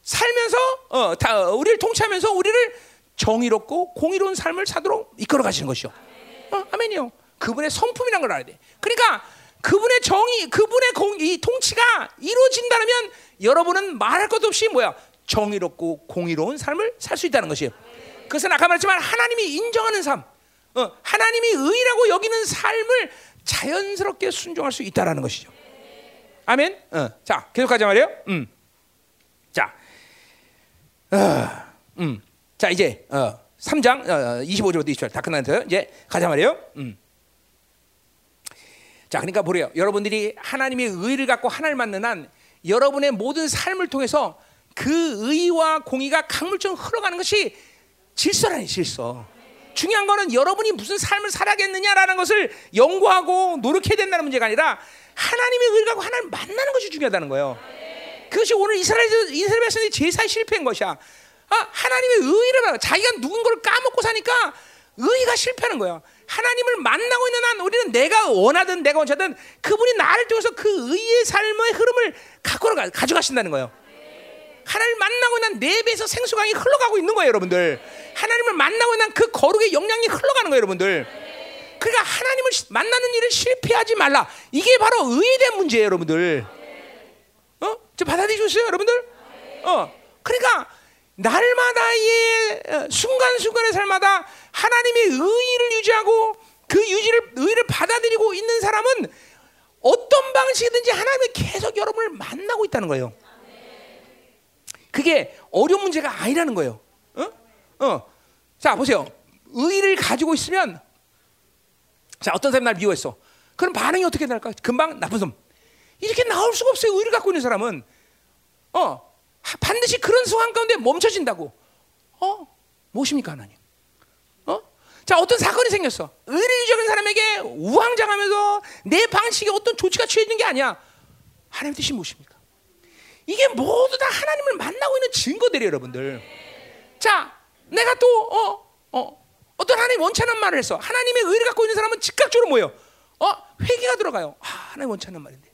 A: 살면서 어, 다, 우리를 통치하면서 우리를 정의롭고 공의로운 삶을 사도록 이끌어 가시는 것이죠. 어, 아멘이요. 그분의 성품이란 걸 알아야 돼. 그러니까 그분의 정의, 그분의 공, 이 통치가 이루어진다면 여러분은 말할 것도 없이 뭐야 정의롭고 공의로운 삶을 살 수 있다는 것이에요. 그것은 아까 말했지만 하나님이 인정하는 삶, 어, 하나님이 의라고 여기는 삶을 자연스럽게 순종할 수 있다라는 것이죠. 아멘. 어, 자, 계속하자 말이에요. 음. 자, 어, 음. 자 이제 어, 3장 어, 25절부터 27절 다 끝났어요. 이제 가자 말이에요. 음. 자, 그러니까 보래요. 여러분들이 하나님의 의를 갖고 하나님을 만는 한 여러분의 모든 삶을 통해서 그 의와 공의가 강물처럼 흘러가는 것이 질서라니 질서. 중요한 거는 여러분이 무슨 삶을 살아겠느냐라는 것을 연구하고 노력해야 된다는 문제가 아니라 하나님의 의를 갖고 하나님을 만나는 것이 중요하다는 거예요. 그것이 오늘 이스라엘 이스라엘 백성들이 제사에 실패한 것이야. 아, 하나님의 의를 자기가 누군가를 까먹고 사니까 의가 실패하는 거야. 하나님을 만나고 있는 한 우리는 내가 원하든 내가 원하든 그분이 나를 통해서 그 의의 삶의 흐름을 갖고 가, 가져가신다는 거예요. 하나님을 만나고 있는 내 배에서 생수강이 흘러가고 있는 거예요, 여러분들. 하나님을 만나고 있는 그 거룩의 영향이 흘러가는 거예요, 여러분들. 그러니까 하나님을 만나는 일을 실패하지 말라. 이게 바로 의에 대한 문제예요, 여러분들. 어? 저 받아들이셨어요, 여러분들? 어. 그러니까 날마다의 어, 순간순간의 삶마다 하나님의 의를 유지하고 그 유지를 의를 받아들이고 있는 사람은 어떤 방식이든지 하나님을 계속 여러분을 만나고 있다는 거예요. 그게 어려운 문제가 아니라는 거예요. 어? 어. 자, 보세요. 의를 가지고 있으면 자, 어떤 사람이 날 미워했어. 그럼 반응이 어떻게 날까? 금방 나쁜 놈. 이렇게 나올 수가 없어요. 의를 갖고 있는 사람은. 어. 반드시 그런 상황 가운데 멈춰진다고. 어? 무엇입니까, 하나님? 어? 자, 어떤 사건이 생겼어. 유지하는 사람에게 우왕장하면서 내 방식에 어떤 조치가 취해지는 게 아니야. 하나님 뜻이 무엇입니까? 이게 모두 다 하나님을 만나고 있는 증거들이에요, 여러분들. 자, 내가 또, 어, 어, 어떤 하나님 원치 않는 말을 했어. 하나님의 의를 갖고 있는 사람은 즉각적으로 뭐예요? 어, 회개가 들어가요. 아, 하나님 원치 않는 말인데.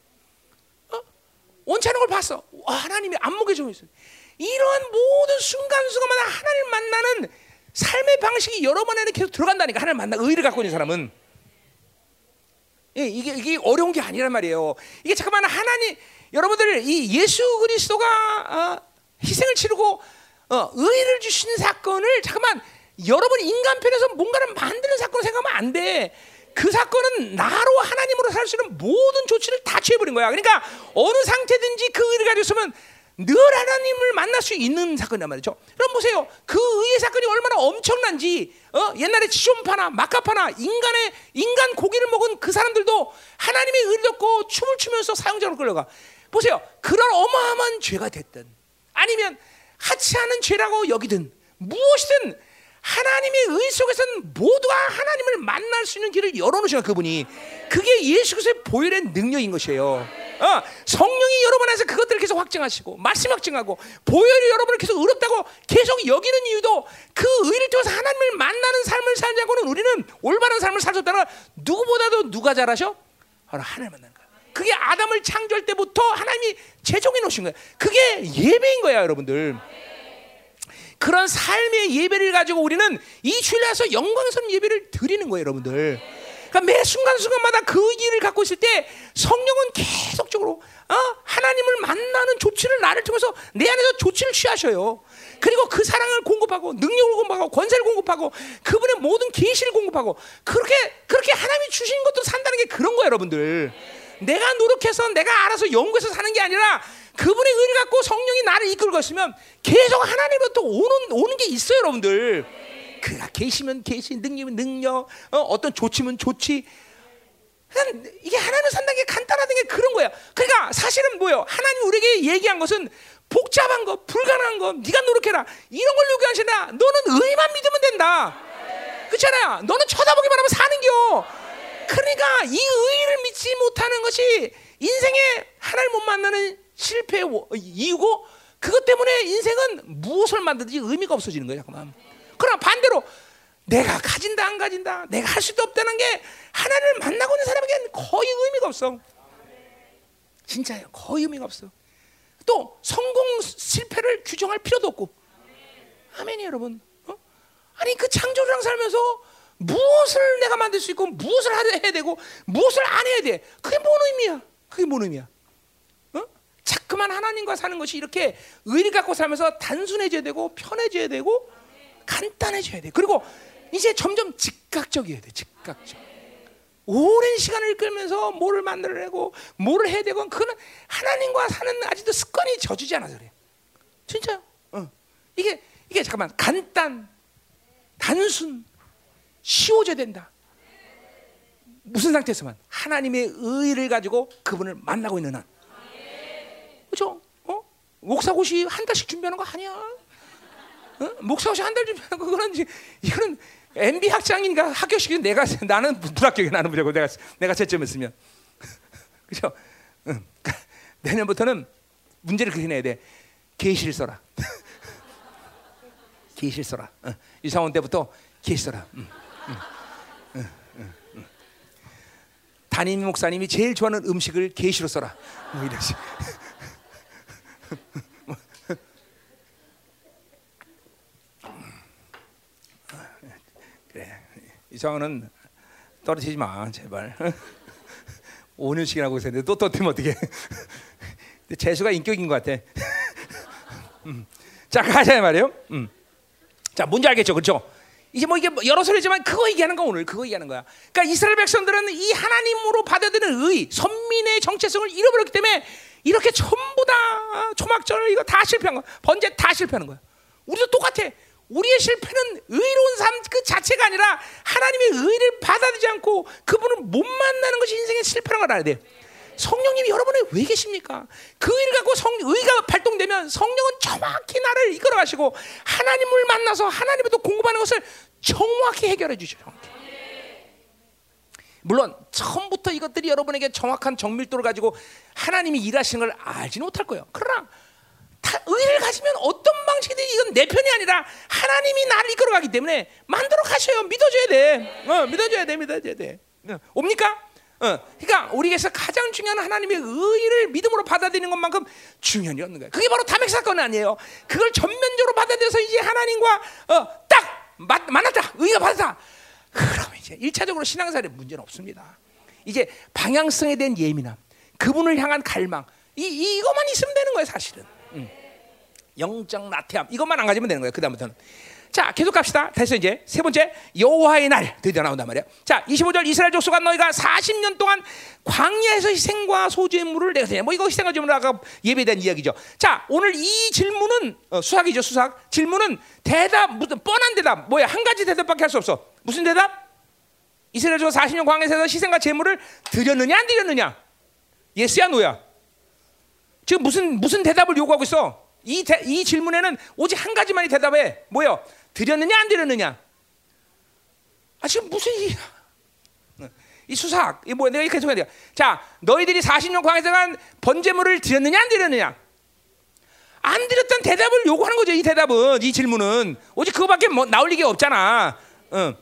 A: 원치 않는 걸 봤어. 와, 하나님이 안목에 정했어. 이러한 모든 순간순간마다 하나님을 만나는 삶의 방식이 여러 번에는 계속 들어간다니까 하나님 만나 의를 갖고 있는 사람은 예, 이게 이게 어려운 게 아니란 말이에요. 이게 잠깐만 하나님 여러분들 이 예수 그리스도가 어, 희생을 치르고 어, 의를 주신 사건을 잠깐만 여러분 인간 편에서 뭔가를 만드는 사건을 생각하면 안 돼. 그 사건은 나로 하나님으로 살 수 있는 모든 조치를 다 취해버린 거야. 그러니까 어느 상태든지 그 의를 가지고 있으면 늘 하나님을 만날 수 있는 사건이란 말이죠. 그럼 보세요. 그 의의 사건이 얼마나 엄청난지, 어? 옛날에 지존파나 마카파나 인간의, 인간 고기를 먹은 그 사람들도 하나님의 의를 듣고 춤을 추면서 사형장으로 끌려가. 보세요. 그런 어마어마한 죄가 됐든, 아니면 하찮은 죄라고 여기든, 무엇이든 하나님의 의 속에서는 모두가 하나님을 만날 수 있는 길을 열어놓으시는 그분이 그게 예수 그리스도의 보혈의 능력인 것이에요. 어, 성령이 여러분 안에서 그것들을 계속 확증하시고 말씀 확증하고 보혈이 여러분을 계속 의롭다고 계속 여기는 이유도 그 의를 통해서 하나님을 만나는 삶을 살자고는 우리는 올바른 삶을 살았다가 누구보다도 누가 잘하셔? 바로 하나님 만나는 거야. 그게 아담을 창조할 때부터 하나님이 제정해 놓으신 거예요. 그게 예배인 거야, 여러분들. 그런 삶의 예배를 가지고 우리는 이 주일에서 영광스러운 예배를 드리는 거예요, 여러분들. 그러니까 매 순간순간마다 그 일을 갖고 있을 때 성령은 계속적으로 어? 하나님을 만나는 조치를 나를 통해서 내 안에서 조치를 취하셔요. 그리고 그 사랑을 공급하고 능력을 공급하고 권세를 공급하고 그분의 모든 계시를 공급하고 그렇게 그렇게 하나님이 주신 것도 산다는 게 그런 거예요, 여러분들. 내가 노력해서 내가 알아서 연구해서 사는 게 아니라 그분의 의를 갖고 성령이 나를 이끌고 있으면 계속 하나님으로부터 오는 오는 게 있어요, 여러분들. 그가 계시면 계시, 능력이면 능력, 어, 떤 조치면 조치. 이게 하나님 산다는 게 간단하다는 게 그런 거야. 그러니까 사실은 뭐예요? 하나님 우리에게 얘기한 것은 복잡한 거, 불가능한 거, 네가 노력해라. 이런 걸 요구하시나? 너는 의만 믿으면 된다. 그렇잖아요. 너는 쳐다보기만 하면 사는겨. 그러니까 이 의를 믿지 못하는 것이 인생에 하나님 못 만나는 실패의 이유고 그것 때문에 인생은 무엇을 만든지 의미가 없어지는 거예요. 잠깐만. 그러나 반대로 내가 가진다 안 가진다 내가 할 수도 없다는 게 하나님을 만나고 있는 사람에게는 거의 의미가 없어. 진짜요. 거의 의미가 없어. 또 성공 실패를 규정할 필요도 없고. 아멘이 여러분. 어? 아니 그 창조주랑 살면서 무엇을 내가 만들 수 있고 무엇을 해야 되고 무엇을 안 해야 돼. 그게 뭔 의미야? 그게 뭔 의미야? 자꾸만 하나님과 사는 것이 이렇게 의리 갖고 살면서 단순해져야 되고 편해져야 되고 간단해져야 돼. 그리고 이제 점점 즉각적이어야 돼. 즉각적. 오랜 시간을 끌면서 뭐를 만들어내고 뭐를 해야 되고 그는 하나님과 사는 아직도 습관이 져주지 않아서 그래. 진짜요. 어. 이게 이게 잠깐만 간단, 단순, 쉬워져야 된다. 무슨 상태에서만 하나님의 의를 가지고 그분을 만나고 있는 한. 그죠? 어? 목사고시 한 달씩 준비하는 거 아니야? 어? 목사고시 한 달 준비하는 거 그건 이거는 MB 학장인가 학교식이 내가 나는 불합격이 나는 무조건 내가 내가 채점했으면 [laughs] 그죠? 응. 내년부터는 문제를 그렇게 내야 돼. 계시를 써라. [laughs] 계시를 써라. 어. 이상원 때부터 계시 써라. 응. 응. 담임 목사님이 제일 좋아하는 음식을 계시로 써라. 뭐 이러지. 그래 이상은 떨어지지 마 제발 5년씩이나 하고 있었는데 또 떨어뜨리면 어떻게 재수가 인격인 것 같아 음. 자 가자 말이에요 음. 자 뭔지 알겠죠 그렇죠 뭐 이게 뭐 여러 소리지만 그거 얘기하는 거 오늘 그거 얘기하는 거야. 그러니까 이스라엘 백성들은 이 하나님으로 받아들이는 의, 선민의 정체성을 잃어버렸기 때문에 이렇게 전부 다 초막절 이거 다 실패한 거야. 번제 다 실패하는 거야. 우리도 똑같아. 우리의 실패는 의로운 삶 그 자체가 아니라 하나님의 의를 받아들이지 않고 그분을 못 만나는 것이 인생의 실패라는 걸 알아야 돼. 성령님이 여러분에 왜 계십니까? 그 의를 갖고 성, 의가 발동되면 성령은 정확히 나를 이끌어 가시고 하나님을 만나서 하나님부터 공급하는 것을 정확히 해결해 주셔. 정확히. 물론 처음부터 이것들이 여러분에게 정확한 정밀도를 가지고 하나님이 일하시는 걸 알지는 못할 거예요. 그러나 의를 가지면 어떤 방식이든 이건 내 편이 아니라 하나님이 나를 이끌어가기 때문에 만들어 가셔요. 믿어줘야 돼. 어, 믿어줘야 돼. 믿어줘야 돼. 어, 옵니까? 어, 그러니까 우리에게서 가장 중요한 하나님의 의를 믿음으로 받아들이는 것만큼 중요한 게 없는 거예요. 그게 바로 담핵 사건 아니에요. 그걸 전면적으로 받아들여서 이제 하나님과 어, 딱 만났다. 의가 받았다. 그럼 이제 일차적으로 신앙생활에 문제는 없습니다. 이제 방향성에 대한 예민함, 그분을 향한 갈망, 이 이것만 있으면 되는 거예요, 사실은. 음. 영적 나태함 이것만 안 가지면 되는 거예요. 그 다음부터는 자, 계속 갑시다. 됐어 이제 세 번째 여호와의 날 드디어 나온단 말이야. 자, 25절 이스라엘 족속아 너희가 40년 동안 광야에서 희생과 소주의 물을 내가 되냐. 뭐 이거 희생과 제물 아까 예배된 이야기죠. 자, 오늘 이 질문은 어, 수학이죠, 수학. 질문은 대답 무슨 뻔한 대답 뭐야 한 가지 대답밖에 할 수 없어. 무슨 대답? 이스라엘 족속 40년 광야에서 희생과 제물을 드렸느냐 안 드렸느냐? 예스야 노야. 지금 무슨 무슨 대답을 요구하고 있어? 이, 대, 이 질문에는 오직 한 가지만이 대답해. 뭐요? 드렸느냐 안 드렸느냐? 아 지금 무슨 이, 이 수학 이 뭐야? 내가 이렇게 해석해야 돼. 자, 너희들이 40년 광야에서 간 번제물을 드렸느냐 안 드렸느냐? 안 드렸던 대답을 요구하는 거죠. 이 대답은 이 질문은 오직 그거밖에 뭐 나올 리가 없잖아. 응.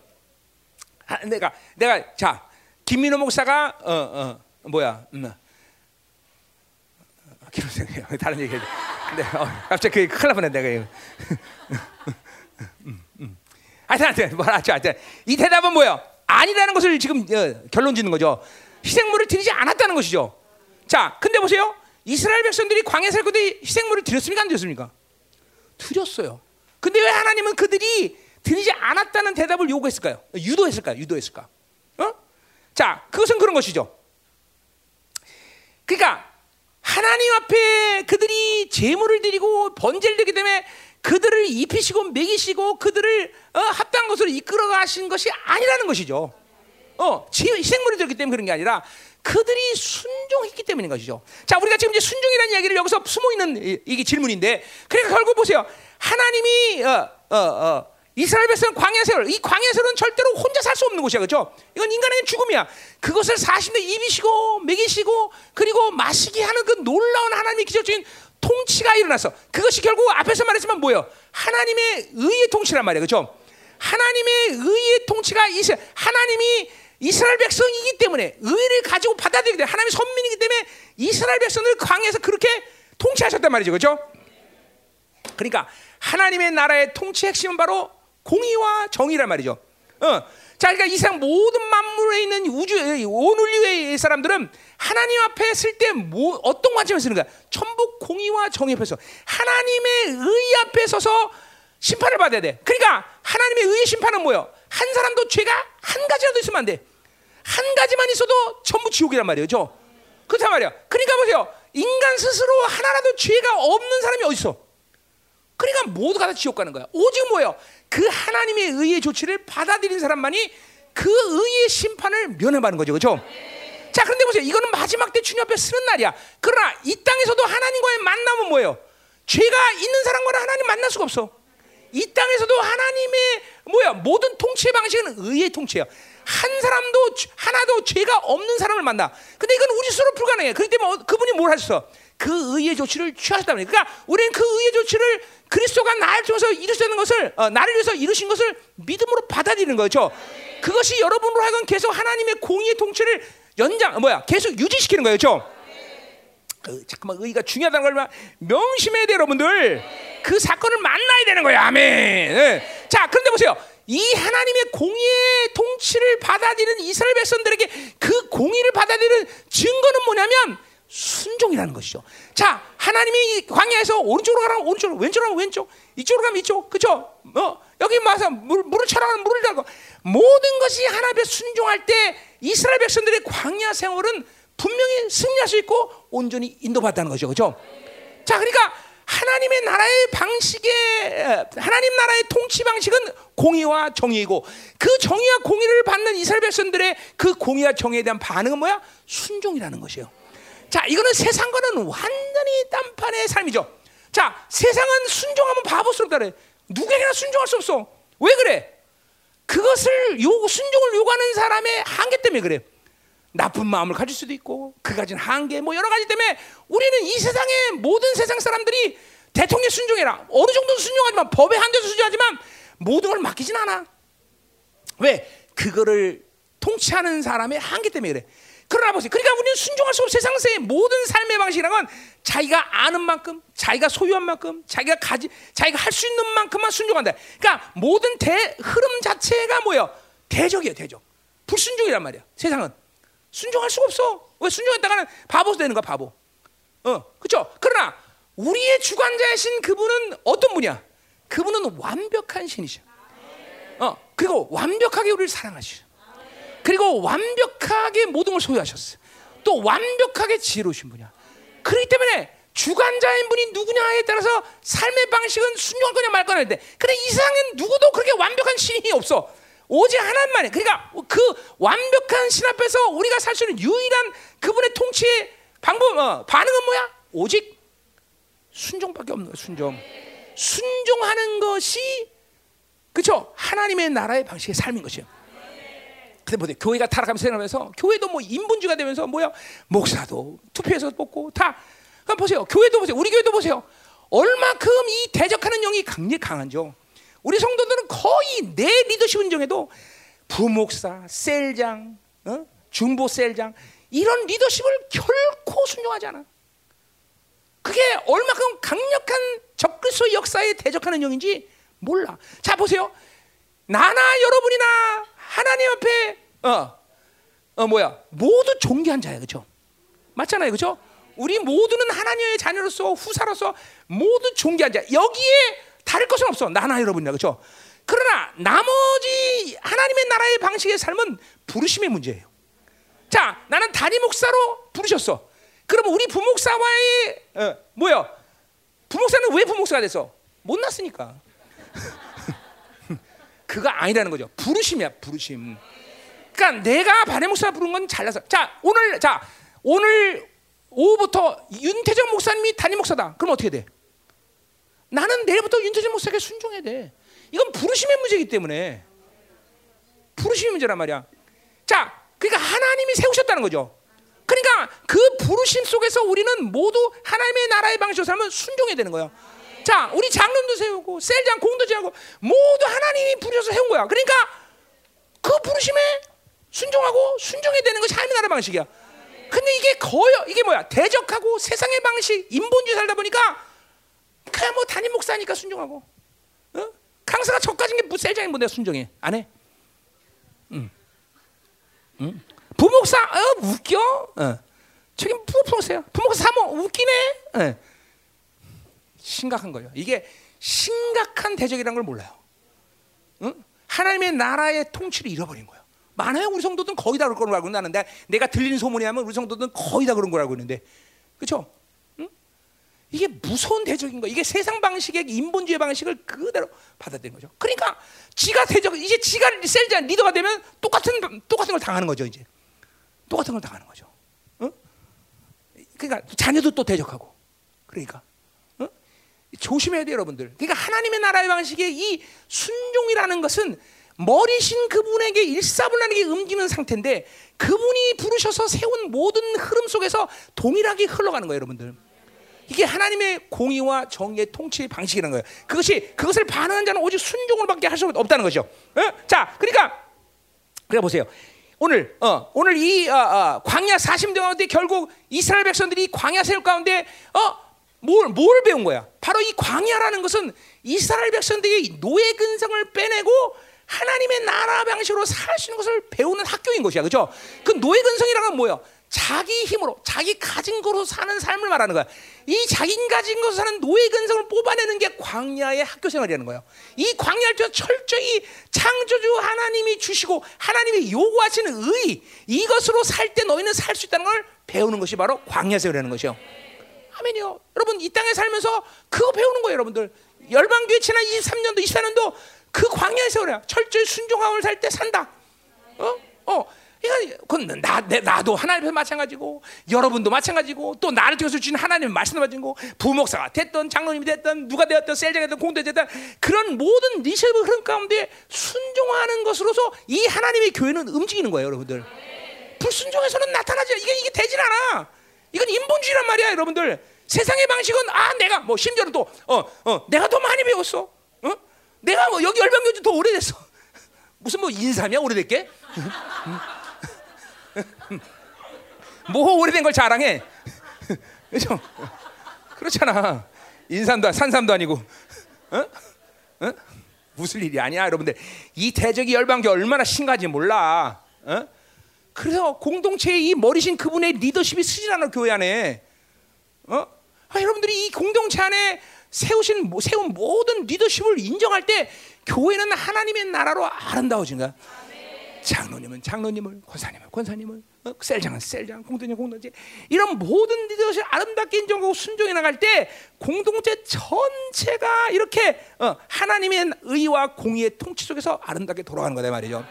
A: 아, 내가 내가 자 김민호 목사가 어 어 뭐야? 음. 기록생 [laughs] 다른 얘기 해야 돼. 네, 어, 갑자기 그 큰일 날 뻔했네 내가. [laughs] 음, 음. 하여튼 뭐라 하죠 하여튼 이 대답은 뭐예요? 아니라는 것을 지금 어, 결론 짓는 거죠. 희생물을 드리지 않았다는 것이죠. 자, 근데 보세요. 이스라엘 백성들이 광야 살 때도 희생물을 드렸습니까 안 드렸습니까? 드렸어요. 근데 왜 하나님은 그들이 드리지 않았다는 대답을 요구했을까요? 유도했을까요? 유도했을까? 어? 자, 그것은 그런 것이죠. 그러니까 하나님 앞에 그들이 제물을 드리고 번제를 드리기 때문에 그들을 입히시고 먹이시고 그들을 어, 합당한 것으로 이끌어 가신 것이 아니라는 것이죠. 어, 희생물이 들었기 때문에 그런 게 아니라 그들이 순종했기 때문인 것이죠. 자, 우리가 지금 이제 순종이라는 이야기를 여기서 숨어 있는 이게 질문인데, 그러니까 결국 보세요. 하나님이 어, 어, 어, 이스라엘 백성 광야 세월, 이 광야 세월은 절대로 혼자 살 수 없는 곳이야, 그렇죠? 이건 인간의 죽음이야. 그것을 40년 입이시고 먹이시고 그리고 마시게 하는 그 놀라운 하나님의 기적적인 통치가 일어났어. 그것이 결국 앞에서 말했지만 뭐예요? 하나님의 의의 통치란 말이야, 그렇죠? 하나님의 의의 통치가 있어. 하나님이 이스라엘 백성이기 때문에 의를 가지고 받아들이기 때문에 하나님의 선민이기 때문에 이스라엘 백성을 광야에서 그렇게 통치하셨단 말이죠, 그렇죠? 그러니까 하나님의 나라의 통치 핵심은 바로 공의와 정의란 말이죠. 어. 자, 그러니까 이 세상 모든 만물에 있는 우주, 온 인류의 사람들은 하나님 앞에 쓸 때 뭐, 어떤 관점에서 쓰는 거야? 전부 공의와 정의 앞에서 하나님의 의 앞에 서서 심판을 받아야 돼. 그러니까 하나님의 의의 심판은 뭐예요? 한 사람도 죄가 한 가지라도 있으면 안 돼. 한 가지만 있어도 전부 지옥이란 말이에요. 그렇단 말이야. 그러니까 보세요. 인간 스스로 하나라도 죄가 없는 사람이 어디 있어? 그러니까 모두가 다 지옥 가는 거야. 오직 뭐예요? 그 하나님의 의의 조치를 받아들인 사람만이 그 의의 심판을 면해받는 거죠. 그렇죠? 자, 그런데 보세요. 이거는 마지막 때 주님 앞에 쓰는 날이야. 그러나 이 땅에서도 하나님과의 만남은 뭐예요? 죄가 있는 사람과는 하나님 만날 수가 없어. 이 땅에서도 하나님의 뭐야 모든 통치 방식은 의의 통치야. 한 사람도 하나도 죄가 없는 사람을 만나. 근데 이건 우리 스스로 불가능해. 그렇기 때문에 어, 그분이 뭘 하셨어? 그 의의 조치를 취하셨다 말이야. 그러니까 우리는 그 의의 조치를 그리스도가 나를 통해서 이루시는 것을 어, 나를 위해서 이루신 것을 믿음으로 받아들이는 거죠. 그것이 여러분으로 하여금 계속 하나님의 공의의 통치를 연장 뭐야 계속 유지시키는 거예요, 그렇죠? 그, 잠깐만 의가 중요하다는 걸 명심해야 돼 여러분들. 그 사건을 만나야 되는 거야, 아멘. 네. 자, 그런데 보세요. 이 하나님의 공의의 통치를 받아들이는 이스라엘 백성들에게 그 공의를 받아들이는 증거는 뭐냐면 순종이라는 것이죠. 자, 하나님이 광야에서 오른쪽으로 가라 오른쪽, 왼쪽으로 가면 왼쪽, 이쪽으로 가면 이쪽, 그죠? 어, 여기 와서 물, 물을 차라면 물을 달고 모든 것이 하나님의 순종할 때 이스라엘 백성들의 광야 생활은 분명히 승리할 수 있고 온전히 인도받다는 거죠, 그죠? 자, 그러니까 하나님의 나라의 방식의 하나님 나라의 통치 방식은 공의와 정의이고 그 정의와 공의를 받는 이스라엘 백성들의 그 공의와 정의에 대한 반응은 뭐야? 순종이라는 것이에요. 자, 이거는 세상과는 완전히 딴판의 삶이죠. 자, 세상은 순종하면 바보스럽다 그래. 누구에게나 순종할 수 없어. 왜 그래? 그것을 요 순종을 요구하는 사람의 한계 때문에 그래. 나쁜 마음을 가질 수도 있고 그 가진 한계 뭐 여러 가지 때문에 우리는 이 세상의 모든 세상 사람들이 대통령 순종해라. 어느 정도는 순종하지만 법에 한대서 순종하지만 모든 걸 맡기진 않아. 왜? 그거를 통치하는 사람의 한계 때문에 그래. 그러나 보세요. 그러니까 우리는 순종할 수 없는 세상의 모든 삶의 방식이라는 건 자기가 아는 만큼, 자기가 소유한 만큼, 자기가 가지, 자기가 할 수 있는 만큼만 순종한다. 그러니까 모든 대 흐름 자체가 뭐예요? 대적이에요, 대적. 불순종이란 말이야. 세상은 순종할 수가 없어. 왜 순종했다가는 바보 되는 거야, 바보. 어, 그렇죠. 그러나 우리의 주관자이신 그분은 어떤 분이야? 그분은 완벽한 신이셔. 어, 그리고 완벽하게 우리를 사랑하시죠. 그리고 완벽하게 모든 걸 소유하셨어요. 또 완벽하게 지혜로우신 분이야. 그렇기 때문에 주관자인 분이 누구냐에 따라서 삶의 방식은 순종할 거냐 말 거냐 데 근데 이 세상엔 누구도 그렇게 완벽한 신이 없어. 오직 하나님만이. 그러니까 그 완벽한 신 앞에서 우리가 살 수 있는 유일한 그분의 통치의 방법, 어, 반응은 뭐야? 오직 순종밖에 없는 거야. 순종. 순종하는 것이 그렇죠. 하나님의 나라의 방식의 삶인 것이에요. 근데 뭐 교회가 타락하면서 생각하면서 교회도 뭐 인본주의가 되면서 뭐야 목사도 투표해서 뽑고 다 그럼 보세요. 교회도 보세요. 우리 교회도 보세요. 얼마큼 이 대적하는 영이 강력 강한죠. 우리 성도들은 거의 내 리더십 운정에도 부목사, 셀장, 어? 중보 셀장 이런 리더십을 결코 순종하지 않아. 그게 얼마큼 강력한 적그리스도 역사에 대적하는 영인지 몰라. 자 보세요. 나나 여러분이나 하나님 앞에 어, 어 뭐야 모두 존귀한 자야 그죠? 맞잖아요 그죠? 우리 모두는 하나님의 자녀로서 후사로서 모두 존귀한 자. 여기에 다를 것은 없어. 나나 여러분이나 그렇죠. 그러나 나머지 하나님의 나라의 방식의 삶은 부르심의 문제예요. 자, 나는 단임 목사로 부르셨어. 그러면 우리 부목사와의 어, 뭐야? 부목사는 왜 부목사가 됐어? 못 났으니까. 그거 아니라는 거죠. 부르심이야, 부르심. 그러니까 내가 반의 목사 부른 건 잘나서. 자, 오늘 자 오늘 오후부터 윤태정 목사님이 단임 목사다. 그럼 어떻게 돼? 나는 내일부터 윤태정 목사에게 순종해야 돼. 이건 부르심의 문제이기 때문에 부르심의 문제란 말이야. 자, 그러니까 하나님이 세우셨다는 거죠. 그러니까 그 부르심 속에서 우리는 모두 하나님의 나라의 방식으로 살면 순종해야 되는 거예요. 자, 우리 장로도 세우고 셀장 공도 제하고 모두 하나님이 부르셔서 세운 거야. 그러니까 그 부르심에 순종하고 순종해야 되는 것이 하나님의 나라 방식이야. 근데 이게 거의 이게 뭐야? 대적하고 세상의 방식, 인본주의 살다 보니까 그냥 뭐 담임 목사니까 순종하고, 어? 강사가 저까지 게 무셀장이 뭐 내가 순종해 안 해? 응. 응? 부목사 어 웃겨? 어. 저기 부목사야. 부목사 사모 웃기네. 어. 심각한 거예요. 이게 심각한 대적이라는 걸 몰라요. 응? 하나님의 나라의 통치를 잃어버린 거예요. 많아요. 우리 성도들은 거의 다 그런 걸 알고 있는데 내가 들리는 소문이 하면 우리 성도들은 거의 다 그런 걸 알고 있는데 그렇죠? 응? 이게 무서운 대적인 거. 이게 세상 방식의 인본주의 방식을 그대로 받아들인 거죠. 그러니까 지가 대적 이제 지가 셀자 리더가 되면 똑같은 똑같은 걸 당하는 거죠. 이제 똑같은 걸 당하는 거죠. 응? 그러니까 자녀도 또 대적하고 그러니까 응? 조심해야 돼요, 여러분들. 그러니까 하나님의 나라의 방식의 이 순종이라는 것은 머리신 그분에게 일사분란하게 움직이는 상태인데 그분이 부르셔서 세운 모든 흐름 속에서 동일하게 흘러가는 거예요, 여러분들. 이게 하나님의 공의와 정의의 통치 방식이라는 거예요. 그것이 그것을 반응한 자는 오직 순종을밖에 할 수 없다는 거죠. 어? 자, 그러니까 그래 보세요. 오늘 어, 오늘 이 어, 어, 광야 40년 가운데 결국 이스라엘 백성들이 광야 세울 가운데 어, 뭘, 뭘 배운 거야? 바로 이 광야라는 것은 이스라엘 백성들이 노예 근성을 빼내고 하나님의 나라 방식으로 살 수 있는 것을 배우는 학교인 것이야. 그죠? 그 노예 근성이라는 건 뭐예요? 자기 힘으로 자기 가진 거로 사는 삶을 말하는 거야. 이 자기 가진 것으로 사는 노예 근성을 뽑아내는 게 광야의 학교 생활이라는 거예요. 이 광야를 통 철저히 창조주 하나님이 주시고 하나님이 요구하시는 의 이것으로 살 때 너희는 살 수 있다는 걸 배우는 것이 바로 광야 생활이라는 것이요. 아멘이요. 여러분 이 땅에 살면서 그거 배우는 거예요, 여러분들. 열방교회 지난 23년도 24년도 그 광야의 세월이야. 철저히 순종하고 살때 산다. 어? 어. 그건 나, 나도 하나님에서 마찬가지고 여러분도 마찬가지고 또 나를 통해서 주신 하나님의 말씀도 마찬가지고 부목사가 됐던 장로님이 됐던 누가 되었던 셀장이 됐던 공대 됐던 그런 모든 리더십 흐름 가운데 순종하는 것으로서 이 하나님의 교회는 움직이는 거예요 여러분들 불순종해서는 나타나지 이게 이게 되질 않아 이건 인본주의란 말이야 여러분들 세상의 방식은 아 내가 뭐 심지어는 또어 어, 내가 더 많이 배웠어 어? 내가 뭐 여기 열방교회 더 오래됐어. [laughs] 무슨 뭐 인삼이야 오래됐게? [laughs] 뭐 오래된 걸 자랑해? [laughs] 그렇죠? 그렇잖아. 인삼도 산삼도 아니고, 어? 어? 무슨 일이 아니야, 여러분들. 이 대적이 열방교 얼마나 심각한지 몰라. 어? 그래서 공동체의 이 머리신 그분의 리더십이 쓰질 않아 교회 안에. 어? 아, 여러분들이 이 공동체 안에 세우신 모- 세운 모든 리더십을 인정할 때 교회는 하나님의 나라로 아름다워진 거야. 장로님은 장로님을, 권사님은 권사님을, 어? 셀장은 셀장, 공동체 공동체 이런 모든 리더십 아름답게 인정하고 순종해 나갈 때 공동체 전체가 이렇게 어, 하나님의 의와 공의의 통치 속에서 아름답게 돌아가는 거다 이 말이죠.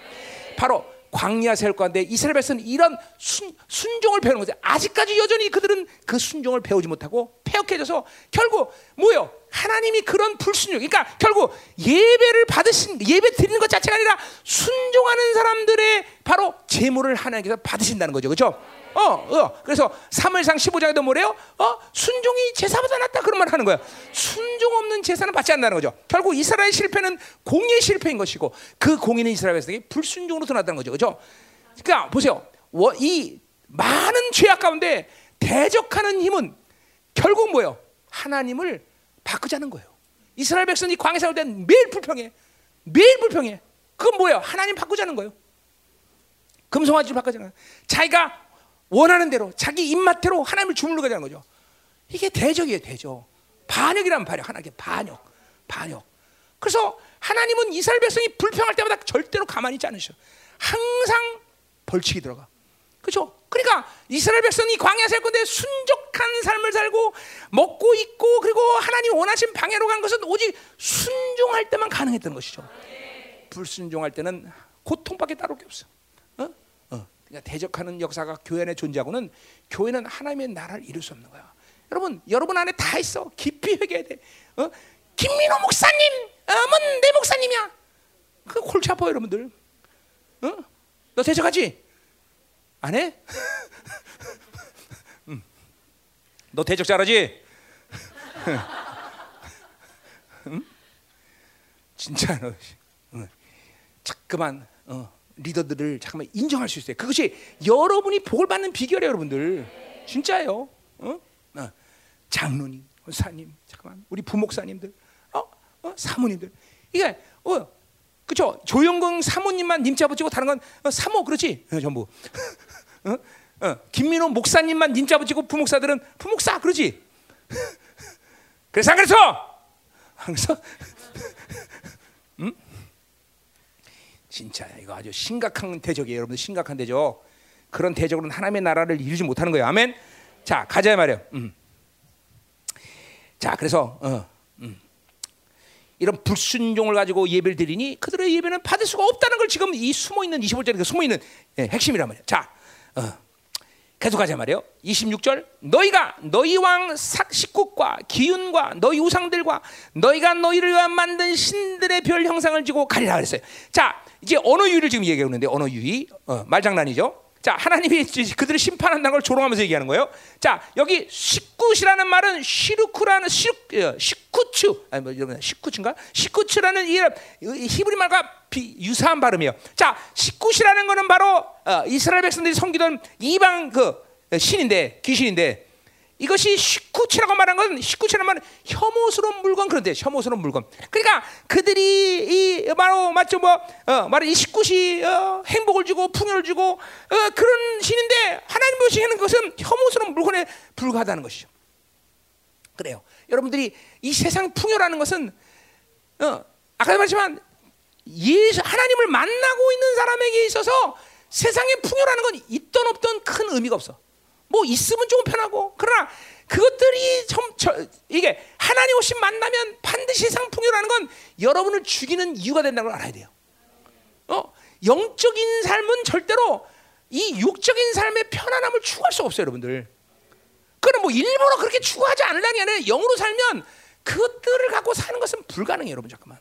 A: 바로 광야 세울 건데 이스라엘 백성은 이런 순, 순종을 배우는 거죠. 아직까지 여전히 그들은 그 순종을 배우지 못하고 폐역해져서 결국 뭐요? 하나님이 그런 불순종, 그러니까 결국 예배를 받으신 예배 드리는 것 자체가 아니라 순종하는 사람들의 바로 제물을 하나님께서 받으신다는 거죠, 그렇죠? 어, 어. 그래서 3월상 15장에도 뭐래요? 어, 순종이 제사보다 낫다 그런 말 하는 거예요. 순종 없는 제사는 받지 않는다는 거죠. 결국 이스라엘 실패는 공의 실패인 것이고 그 공의는 이스라엘 백성이 불순종으로 드러났다는 거죠, 그렇죠? 그러니까 보세요. 워- 이 많은 죄악 가운데 대적하는 힘은 결국 뭐예요? 하나님을 바꾸자는 거예요. 이스라엘 백성이 광야 세울 때 매일 불평해. 매일 불평해. 그건 뭐예요? 하나님 바꾸자는 거예요. 금송아지를 바꾸자는 거예요. 자기가 원하는 대로 자기 입맛대로 하나님을 주물러 가자는 거죠. 이게 대적이에요, 대적. 반역이란 반역. 하나님께 반역. 반역. 그래서 하나님은 이스라엘 백성이 불평할 때마다 절대로 가만히 있지 않으셔. 항상 벌칙이 들어가. 그렇죠? 그러니까 이스라엘 백성이 광야 살 건데 순적한 삶을 살고 먹고 있고 그리고 하나님 원하신 방향으로 간 것은 오직 순종할 때만 가능했던 것이죠. 불순종할 때는 고통밖에 따로 게 없어. 어? 어. 그러니까 대적하는 역사가 교회 안에 존재하고는 교회는 하나님의 나라를 이룰 수 없는 거야. 여러분, 여러분 안에 다 있어. 깊이 회개해야 돼. 어? 김민호 목사님, 어, 뭔내 목사님이야. 그 골치 아파 여러분들. 어? 너 대적하지? 안 해? [laughs] 음. 너 대적 잘하지? 응? 진짜 너 응. 자꾸만 어, 리더들을 잠깐만 인정할 수 있어요. 그것이 여러분이 복을 받는 비결이에요, 여러분들. 진짜예요. 어? 어. 장로님, 권사님, 잠깐만 우리 부목사님들, 어? 어? 사모님들. 이게 어, 그죠? 조영근 사모님만 님자 붙이고 다른 건 어, 사모 그렇지? 어, 전부. [laughs] 어? 어, 김민호 목사님만 님자 붙이고 부목사들은 부목사 그러지? [laughs] 그래서 안 그래서? 안 그래서? [laughs] 음? 진짜 이거 아주 심각한 대적이에요, 여러분들 심각한 대적. 그런 대적으로는 하나님의 나라를 이루지 못하는 거예요. 아멘. 자 가자 말이요. 음. 자 그래서 어, 음. 이런 불순종을 가지고 예배를 드리니 그들의 예배는 받을 수가 없다는 걸 지금 이 숨어 있는 25절에 그 숨어 있는 예, 핵심이란 말이야. 자, 어, 계속 가자 말이요. 26절 너희가 너희 왕 사- 식국과 기운과 너희 우상들과 너희가 너희를 위하여 만든 신들의 별 형상을 지고 가리라 그랬어요. 자, 이제 언어 유의를 지금 얘기하고 있는데 언어 유의 어, 말장난이죠. 자, 하나님이 그들을 심판한다는 걸 조롱하면서 얘기하는 거예요. 자, 여기 식굿이라는 말은 시루쿠라는 시루, 어, 시쿠츠, 아니 뭐 이런 시쿠츠인가? 시쿠츠라는 이이 히브리 말과 비, 유사한 발음이에요. 자, 시쿠시라는 거는 바로 어, 이스라엘 백성들이 섬기던 이방 그 신인데 귀신인데 이것이 시쿠치라고 말한 건 시쿠치라는 말은 혐오스러운 물건 그런데 혐오스러운 물건. 그러니까 그들이 이 바로 맞죠 뭐 어, 말은 이 시쿠시 어, 행복을 주고 풍요를 주고 어, 그런 신인데 하나님 보시는 것은 혐오스러운 물건에 불과하다는 것이죠. 그래요. 여러분들이 이 세상 풍요라는 것은 어, 아까도 말했지만 예수 하나님을 만나고 있는 사람에게 있어서 세상의 풍요라는 건 있던 없던 큰 의미가 없어. 뭐 있으면 조금 편하고 그러나 그것들이 좀 저, 이게 하나님 없이 만나면 반드시 세상 풍요라는 건 여러분을 죽이는 이유가 된다는 걸 알아야 돼요. 어? 영적인 삶은 절대로 이 육적인 삶의 편안함을 추구할 수 없어요, 여러분들. 그럼 뭐 일부러 그렇게 추구하지 않으려니 아니라 영으로 살면 그것들을 갖고 사는 것은 불가능해요, 여러분 잠깐만.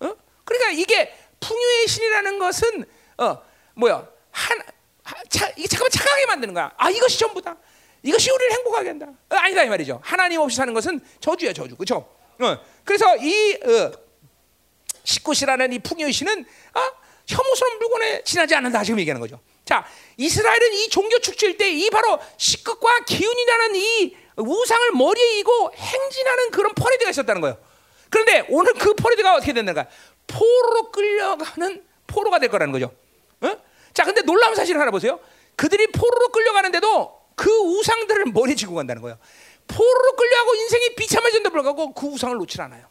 A: 어? 그러니까 이게 풍요의 신이라는 것은 어 뭐야 한 하- 자, 이게 잠깐만 착하게 만드는 거야. 아 이것이 전부다. 이것이 우리를 행복하게 한다. 어, 아니다 이 말이죠. 하나님 없이 사는 것은 저주야 저주, 그렇죠? 어, 그래서 이 어, 식굿이라는 이 풍요의 신은 아, 혐오스러운 물건에 지나지 않는다 지금 얘기하는 거죠. 자, 이스라엘은 이 종교 축제일 때 이 바로 식굿과 기운이라는 이 우상을 머리에 이고 행진하는 그런 퍼레이드가 있었다는 거예요. 그런데 오늘 그 퍼레이드가 어떻게 된다가 포로로 끌려가는 포로가 될 거라는 거죠. 어? 자, 근데 놀라운 사실을 하나 보세요. 그들이 포로로 끌려가는데도 그 우상들을 머리에 쥐고 간다는 거예요. 포로로 끌려가고 인생이 비참해진다 불구하고 그 우상을 놓질 않아요.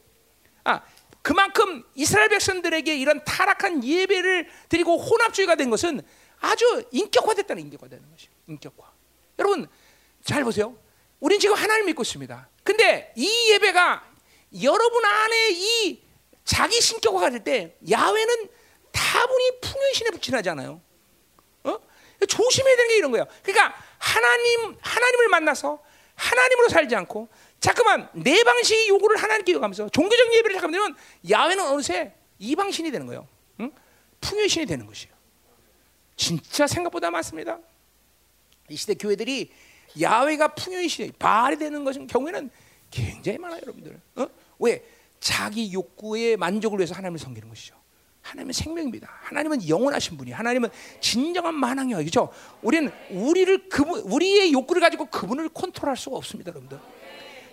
A: 아 그만큼 이스라엘 백성들에게 이런 타락한 예배를 드리고 혼합주의가 된 것은 아주 인격화됐다는 인격화되는 것이 인격화. 여러분 잘 보세요. 우린 지금 하나님 믿고 있습니다. 근데 이 예배가 여러분 안에 이 자기 신격화가 될 때 야훼는 다분히 풍요신에 붙이나잖아요. 어? 조심해야 되는 게 이런 거예요. 그러니까 하나님 하나님을 만나서 하나님으로 살지 않고 자꾸만 내 방식의 요구를 하나님께 요구하면서 종교적 예배를 잠깐 되면 야훼는 어느새 이방신이 되는 거예요. 응? 풍요신이 되는 것이에요. 진짜 생각보다 많습니다. 이 시대 교회들이 야훼가 풍요이시 바알이 되는 것은 경우에는 굉장히 많아요, 여러분들. 어? 왜? 자기 욕구의 만족을 위해서 하나님을 섬기는 것이죠. 하나님은 생명입니다. 하나님은 영원하신 분이. 하나님은 진정한 만왕이요, 그렇죠? 우리는 우리를 그분, 우리의 욕구를 가지고 그분을 컨트롤할 수가 없습니다, 여러분들.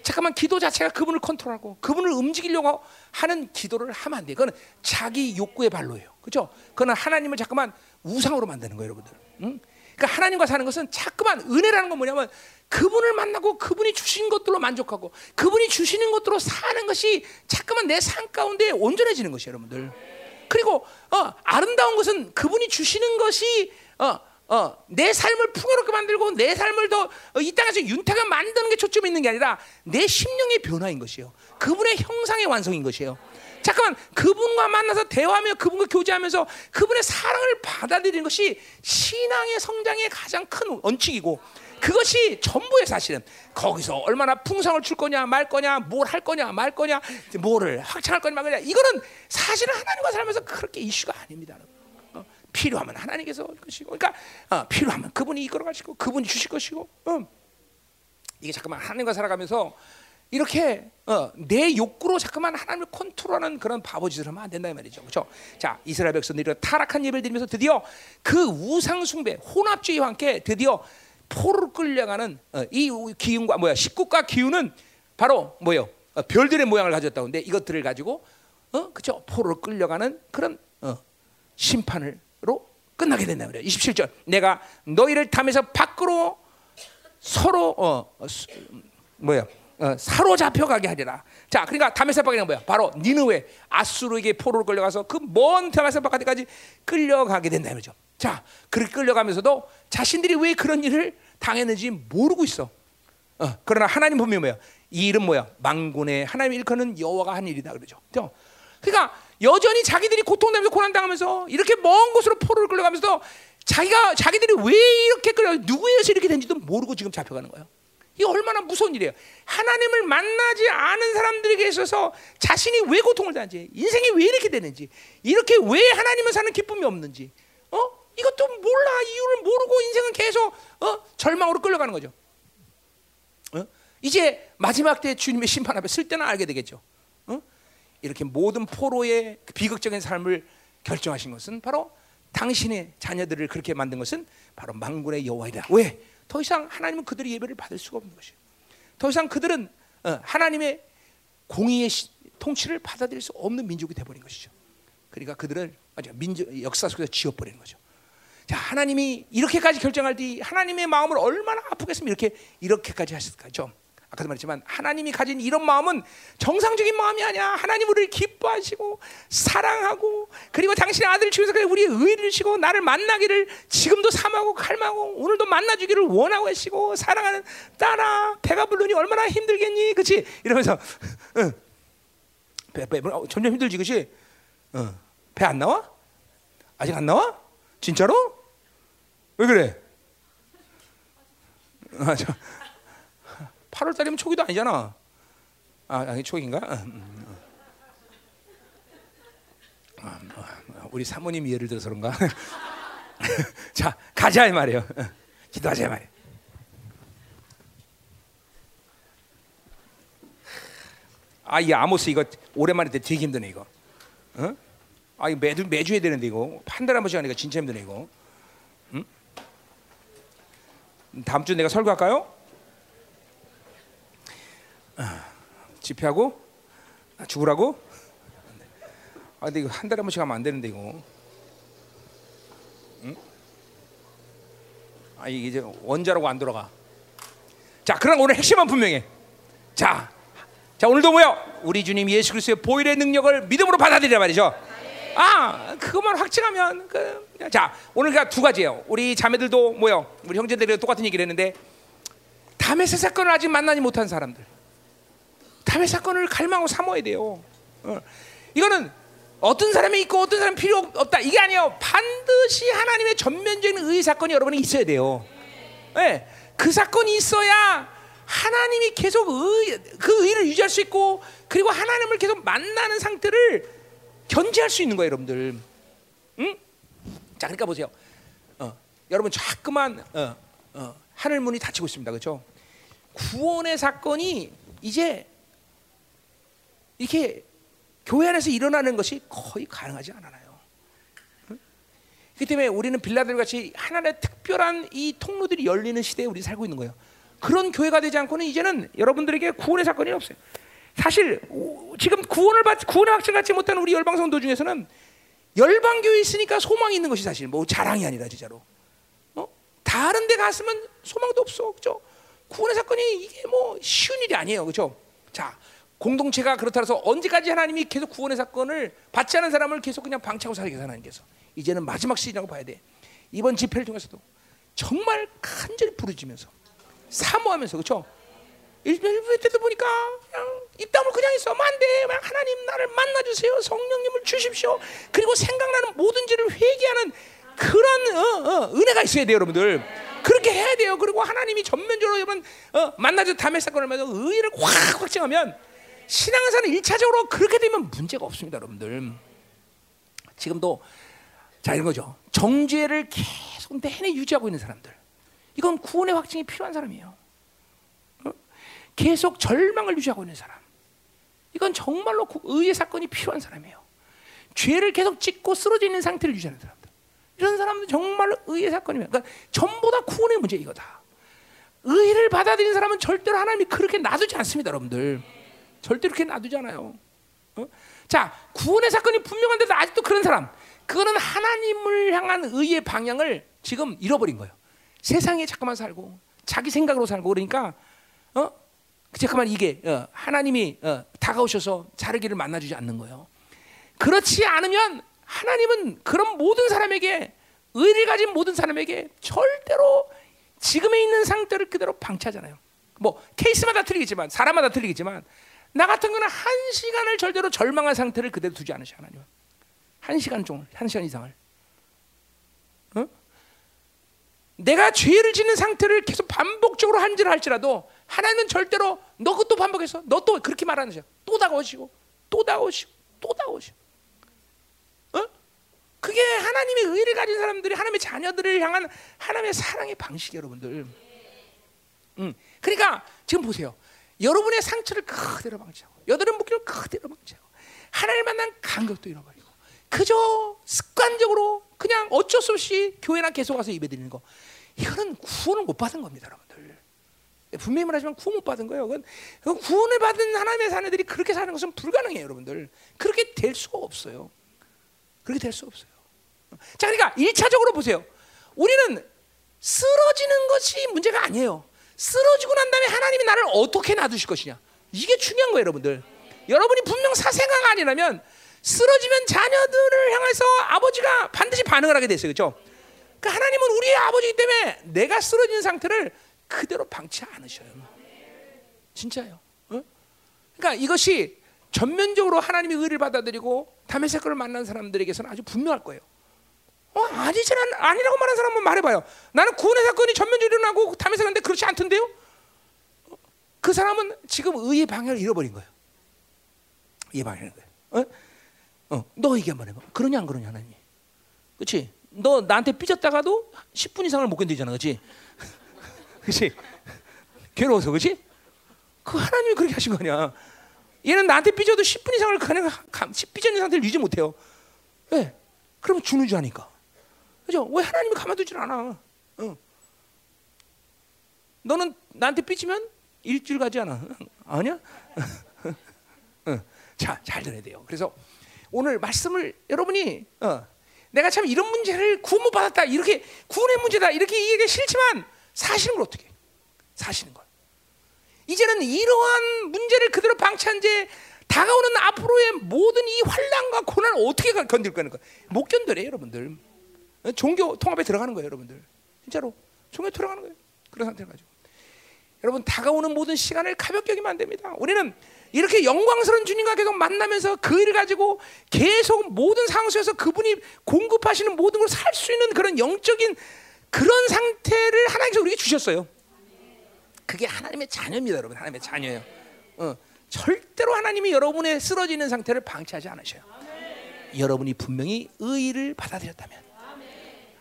A: 잠깐만 기도 자체가 그분을 컨트롤하고 그분을 움직이려고 하는 기도를 하면 안 돼. 그건 자기 욕구의 발로예요, 그렇죠? 그건 하나님을 잠깐만 우상으로 만드는 거예요, 여러분들. 응? 그러니까 하나님과 사는 것은 자꾸만 은혜라는 건 뭐냐면 그분을 만나고 그분이 주신 것들로 만족하고 그분이 주시는 것들로 사는 것이 자꾸만 내 삶 가운데 온전해지는 것이에요, 여러분들. 그리고 어, 아름다운 것은 그분이 주시는 것이 어, 어, 내 삶을 풍요롭게 만들고 내 삶을 더 이 땅에서 윤택하게 만드는 게 초점이 있는 게 아니라 내 심령의 변화인 것이에요. 그분의 형상의 완성인 것이에요. 잠깐만 그분과 만나서 대화하며 그분과 교제하면서 그분의 사랑을 받아들이는 것이 신앙의 성장의 가장 큰 원칙이고 그것이 전부의 사실은 거기서 얼마나 풍성을 줄 거냐 말 거냐 뭘 할 거냐 말 거냐 뭐를 확장할 거냐 말 거냐 이거는 사실은 하나님과 살면서 그렇게 이슈가 아닙니다. 어, 필요하면 하나님께서 것이고 그러니까 어, 필요하면 그분이 이끌어 가시고 그분이 주실 것이고 어. 이게 잠깐만 하나님과 살아가면서 이렇게 어, 내 욕구로 자꾸만 하나님을 컨트롤하는 그런 바보 짓을 하면 안 된다 이 말이죠. 그렇죠? 자, 이스라엘 백성들이 타락한 예배를 드리면서 드디어 그 우상 숭배, 혼합주의와 함께 드디어 포로 끌려가는 어, 이 기운과 뭐야? 식국과 기운은 바로 뭐요? 어, 별들의 모양을 가졌다고 근데 이것들을 가지고 어, 그렇죠? 포로 끌려가는 그런 어, 심판으로 끝나게 된다 말이에요. 27절. 내가 너희를 담에서 밖으로 서로 어, 어 뭐야? 어, 사로잡혀 가게 하리라. 자, 그러니까 다메섹 밖에 뭐야? 바로 니느웨 아수르에게 포로로 끌려가서 그 먼 다메섹 바깥까지 끌려가게 된다 말이죠. 자, 그렇게 끌려가면서도 자신들이 왜 그런 일을 당했는지 모르고 있어. 어, 그러나 하나님 분명 뭐야? 이 일은 뭐야? 망군의 하나님 일컫는 여호와가 한 일이다 그러죠. 그러니까 여전히 자기들이 고통당면서 고난 당하면서 이렇게 먼 곳으로 포로를 끌려가면서도 자기가 자기들이 왜 이렇게 끌려 누구에서 이렇게 된지도 모르고 지금 잡혀가는 거예요. 이 얼마나 무서운 일이에요. 하나님을 만나지 않은 사람들에게 있어서 자신이 왜 고통을 당하는지, 인생이 왜 이렇게 되는지, 이렇게 왜 하나님을 사는 기쁨이 없는지, 어? 이것도 몰라 이유를 모르고 인생은 계속 어? 절망으로 끌려가는 거죠. 어? 이제 마지막 때 주님의 심판 앞에 쓸 때는 알게 되겠죠. 어? 이렇게 모든 포로의 그 비극적인 삶을 결정하신 것은 바로 당신의 자녀들을 그렇게 만든 것은 바로 망군의 여호와이다. 왜? 더 이상 하나님은 그들의 예배를 받을 수가 없는 것이에요. 더 이상 그들은 어, 하나님의 공의의 통치를 받아들일 수 없는 민족이 되어버린 것이죠. 그러니까 그들은 민족 역사 속에서 지워버리는 거죠. 자, 하나님이 이렇게까지 결정할 때 하나님의 마음을 얼마나 아프겠으면 이렇게 이렇게까지 하실까죠? 아까도 말했지만 하나님이 가진 이런 마음은 정상적인 마음이 아니야. 하나님 우리를 기뻐하시고 사랑하고 그리고 당신의 아들을 주셔서 우리의 의를 주시고 나를 만나기를 지금도 삼하고 갈망하고 오늘도 만나주기를 원하고 하시고 사랑하는 딸아 배가 부르니 얼마나 힘들겠니? 그렇지? 이러면서 [laughs] 응. 배, 배, 어, 점점 힘들지 그렇지? 어. 배안 나와? 아직 안 나와? 진짜로? 왜 그래? 아, 저, 8월 달이면 초기도 아니잖아. 아, 아니 초기인가? 아, 우리 사모님 예를 들어서 그런가? [laughs] 자, 가자 이 말이에요. 기도하자 이 말이에요. 아, 이 아모스 이거 오랜만에 때 되게 힘드네 이거. 어? 아, 이거 매주 매주 해야 되는데 이거 한 달에 한 번씩 하니까 진짜 힘드네 이거. 응? 다음 주 내가 설교할까요? 집회하고 아, 죽으라고? 아 근데 이거 한 달에 한 번씩 하면 안 되는데 이거. 응? 아 이게 이제 원자로가 안 돌아가. 자, 그럼 오늘 핵심은 분명해. 자, 자 오늘도 뭐요? 우리 주님 예수 그리스도의 보혈의 능력을 믿음으로 받아들이라 말이죠. 아, 그것만 확증하면 그, 자 오늘 두 가지예요. 우리 자매들도 뭐요? 우리 형제들이 똑같은 얘기를 했는데 담에서 사건을 아직 만나지 못한 사람들, 담의 사건을 갈망하고 삼어야 돼요. 어. 이거는 어떤 사람이 있고 어떤 사람이 필요 없다 이게 아니에요. 반드시 하나님의 전면적인 의 사건이 여러분이 있어야 돼요. 네, 그 사건이 있어야 하나님이 계속 의, 그 의를 유지할 수 있고 그리고 하나님을 계속 만나는 상태를 견지할 수 있는 거예요, 여러분들. 응? 자, 그러니까 보세요. 어, 여러분 자꾸만 어, 어, 하늘 문이 닫히고 있습니다, 그렇죠? 구원의 사건이 이제 이렇게 교회 안에서 일어나는 것이 거의 가능하지 않아요. 그렇기 때문에 우리는 빌라들 같이 하나님의 특별한 이 통로들이 열리는 시대에 우리 살고 있는 거예요. 그런 교회가 되지 않고는 이제는 여러분들에게 구원의 사건이 없어요. 사실 지금 구원을 받 구원의 확증 갖지 못하는 우리 열방 성도 중에서는 열방 교회 있으니까 소망이 있는 것이 사실 뭐 자랑이 아니라 진짜로. 어? 다른 데 갔으면 소망도 없어. 그죠? 구원의 사건이 이게 뭐 쉬운 일이 아니에요. 그죠? 자, 공동체가 그렇다 해서 언제까지 하나님이 계속 구원의 사건을 받지 않은 사람을 계속 그냥 방치하고 살게 하나님께서 이제는 마지막 시즌이라고 봐야 돼. 이번 집회를 통해서도 정말 간절히 부르짖면서 사모하면서 그렇죠? 일부 때도 보니까 그냥 입담을 그냥 있어. 안돼. 하나님 나를 만나 주세요. 성령님을 주십시오. 그리고 생각나는 모든 죄를 회개하는 그런 어, 어, 은혜가 있어야 돼요, 여러분들. 그렇게 해야 돼요. 그리고 하나님이 전면적으로 여러분 어, 만나서 담의 사건을 만나 의를 확 확증하면 신앙사는 일차적으로 그렇게 되면 문제가 없습니다, 여러분들. 지금도 자 이런 거죠. 정죄를 계속 내내 유지하고 있는 사람들. 이건 구원의 확증이 필요한 사람이에요. 어? 계속 절망을 유지하고 있는 사람. 이건 정말로 의의 사건이 필요한 사람이에요. 죄를 계속 짓고 쓰러져 있는 상태를 유지하는 사람들. 이런 사람들 정말로 의의 사건이면 그러니까 전부 다 구원의 문제 이거다. 의를 받아들인 사람은 절대로 하나님이 그렇게 놔두지 않습니다, 여러분들. 절대 그렇게 놔두잖아요. 어? 자, 구원의 사건이 분명한데도 아직도 그런 사람, 그거는 하나님을 향한 의의 방향을 지금 잃어버린 거예요. 세상에 자꾸만 살고 자기 생각으로 살고 그러니까 어? 잠깐만 이게 어, 하나님이 어, 다가오셔서 자르기를 만나주지 않는 거예요. 그렇지 않으면 하나님은 그런 모든 사람에게 의를 가진 모든 사람에게 절대로 지금에 있는 상태를 그대로 방치하잖아요. 뭐 케이스마다 틀리겠지만 사람마다 틀리겠지만 나 같은 거는 한 시간을 절대로 절망한 상태를 그대로 두지 않으셔 하나님. 한 시간 종을 한 시간 이상을. 어? 내가 죄를 짓는 상태를 계속 반복적으로 한질 할지라도 하나님은 절대로 너 그것도 반복해서 너 또 그렇게 말하는 거야. 또 다가오시고 또 다가오시고 또 다가오시고. 어? 그게 하나님의 의를 가진 사람들이 하나님의 자녀들을 향한 하나님의 사랑의 방식 여러분들. 음. 그러니까 지금 보세요. 여러분의 상처를 그대로 방치하고 여드름 붓기를 그대로 방치하고 하나님 만난 간격도 잃어버리고 그저 습관적으로 그냥 어쩔 수 없이 교회나 계속 와서 예배 드리는 거 이거는 구원을 못 받은 겁니다, 여러분들. 분명히 말하지만 구원 못 받은 거예요. 그건, 구원을 받은 하나님의 자녀들이 그렇게 사는 것은 불가능해요, 여러분들. 그렇게 될 수가 없어요. 그렇게 될 수 없어요. 자, 그러니까 1차적으로 보세요. 우리는 쓰러지는 것이 문제가 아니에요. 쓰러지고 난 다음에 하나님이 나를 어떻게 놔두실 것이냐. 이게 중요한 거예요, 여러분들. 여러분이 분명 사생아가 아니라면 쓰러지면 자녀들을 향해서 아버지가 반드시 반응을 하게 됐어요. 그렇죠? 그러니까 하나님은 우리의 아버지이기 때문에 내가 쓰러진 상태를 그대로 방치 않으셔요. 진짜요. 어? 그러니까 이것이 전면적으로 하나님의 의를 받아들이고 색깔을 만난 사람들에게서는 아주 분명할 거예요. 어, 아니지 아니라고 말하는 사람 한번 말해봐요. 나는 구원의 사건이 전면적으로 일어나고 사건인데 그렇지 않던데요? 그 사람은 지금 의의 방향을 잃어버린 거예요. 이 방향인 거예요. 어? 어, 너 얘기 한번 해봐. 그러냐 안 그러냐 하나님. 그렇지? 너 나한테 삐졌다가도 10분 이상을 못 견디잖아, 그렇지? 그렇지? 괴로워서, 그렇지? 그 하나님이 그렇게 하신 거냐? 얘는 나한테 삐져도 10분 이상을 그냥 삐져있는 상태를 유지 못해요. 왜? 그러면 주는 줄 아니까. 그죠? 왜 하나님이 가만두질 않아? 어. 너는 나한테 삐지면 일주일 가지 않아. [laughs] 아니야? [laughs] 어. 자, 잘 들어야 돼요. 그래서 오늘 말씀을 여러분이 어, 내가 참 이런 문제를 구원 못 받았다 이렇게 구원의 문제다 이렇게 이해하기 싫지만 사시는 걸 어떻게? 사시는 걸. 이제는 이러한 문제를 그대로 방치한 채 다가오는 앞으로의 모든 이 환란과 고난을 어떻게 건들 거는 거? 못 견뎌요, 여러분들. 종교 통합에 들어가는 거예요, 여러분들. 진짜로 종교 들어가는 거예요. 그런 상태를 가지고. 여러분 다가오는 모든 시간을 가볍게 여기면 안 됩니다. 우리는 이렇게 영광스러운 주님과 계속 만나면서 그 일을 가지고 계속 모든 상황 속에서 그분이 공급하시는 모든 걸 살 수 있는 그런 영적인 그런 상태를 하나님께서 우리에게 주셨어요. 그게 하나님의 자녀입니다, 여러분. 하나님의 자녀예요. 어, 절대로 하나님이 여러분의 쓰러지는 상태를 방치하지 않으셔요. 여러분이 분명히 의를 받아들였다면.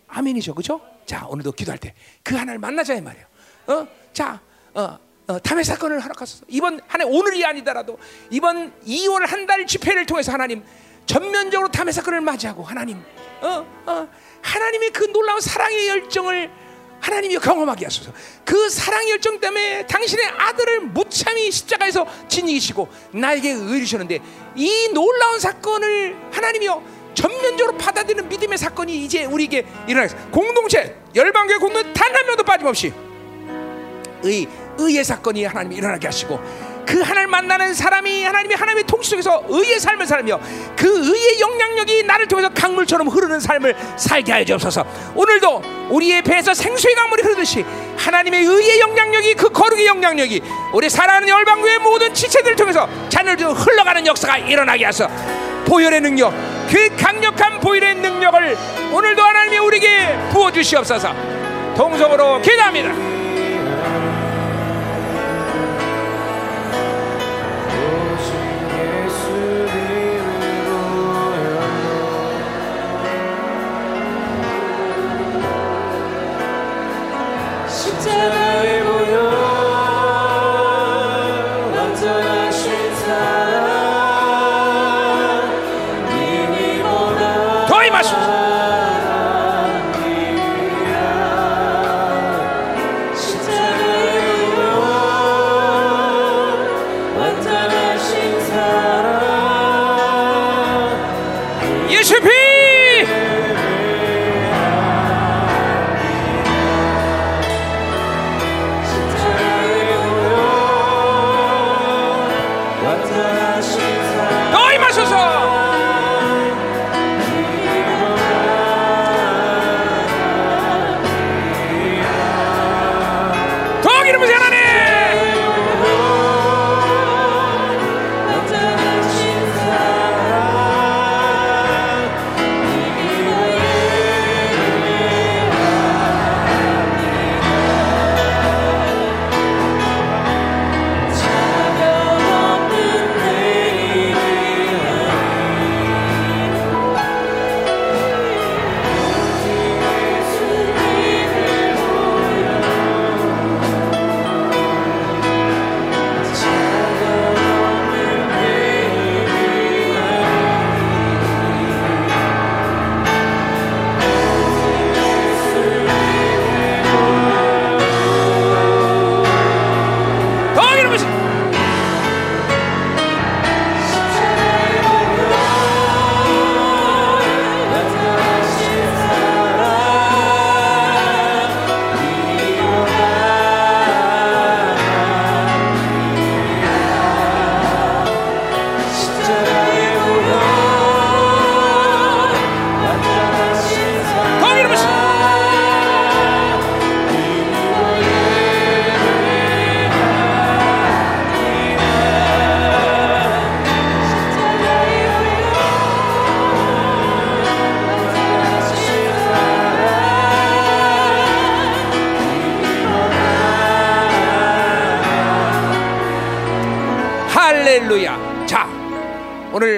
A: 아멘 이죠, 그렇죠? 자, 오늘도 기도할 때 그 하나를 만나자 이 말이에요. 어, 자, 어, 어, 담의 사건을 허락하소서. 이번 한해 오늘이 아니더라도 이번 2월 한 달 집회를 통해서 하나님 전면적으로 담의 사건을 맞이하고 하나님, 어, 어, 하나님의 그 놀라운 사랑의 열정을 하나님이 경험하게 하소서. 그 사랑 열정 때문에 당신의 아들을 무참히 십자가에서 진이시고 나에게 의리셨는데 이 놀라운 사건을 하나님이요 전면적으로 받아들이는 믿음의 사건이 이제 우리에게 일어나서 공동체 열방교회 공동 단한 명도 빠짐없이 의 의의 사건이 하나님이 일어나게 하시고 그 하나님 만나는 사람이 하나님이 하나님의 통치 속에서 의의 삶을 살며 그 의의 영향력이 나를 통해서 강물처럼 흐르는 삶을 살게 하여 주옵소서. 오늘도 우리의 배에서 생수의 강물이 흐르듯이 하나님의 의의 영향력이 그 거룩의 영향력이 우리 사랑하는 열방교의 모든 지체들을 통해서 자녀들 흘러가는 역사가 일어나게 하소. 보혈의 능력, 그 강력한 보혈의 능력을 오늘도 하나님이 우리에게 부어 주시옵소서. 동성으로 기도합니다.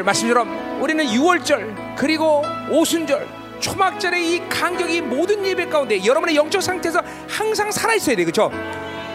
A: 말씀처럼 우리는 6월절 그리고 오순절 초막절의 이 간격이 모든 예배 가운데 여러분의 영적 상태에서 항상 살아 있어야 돼, 그렇죠?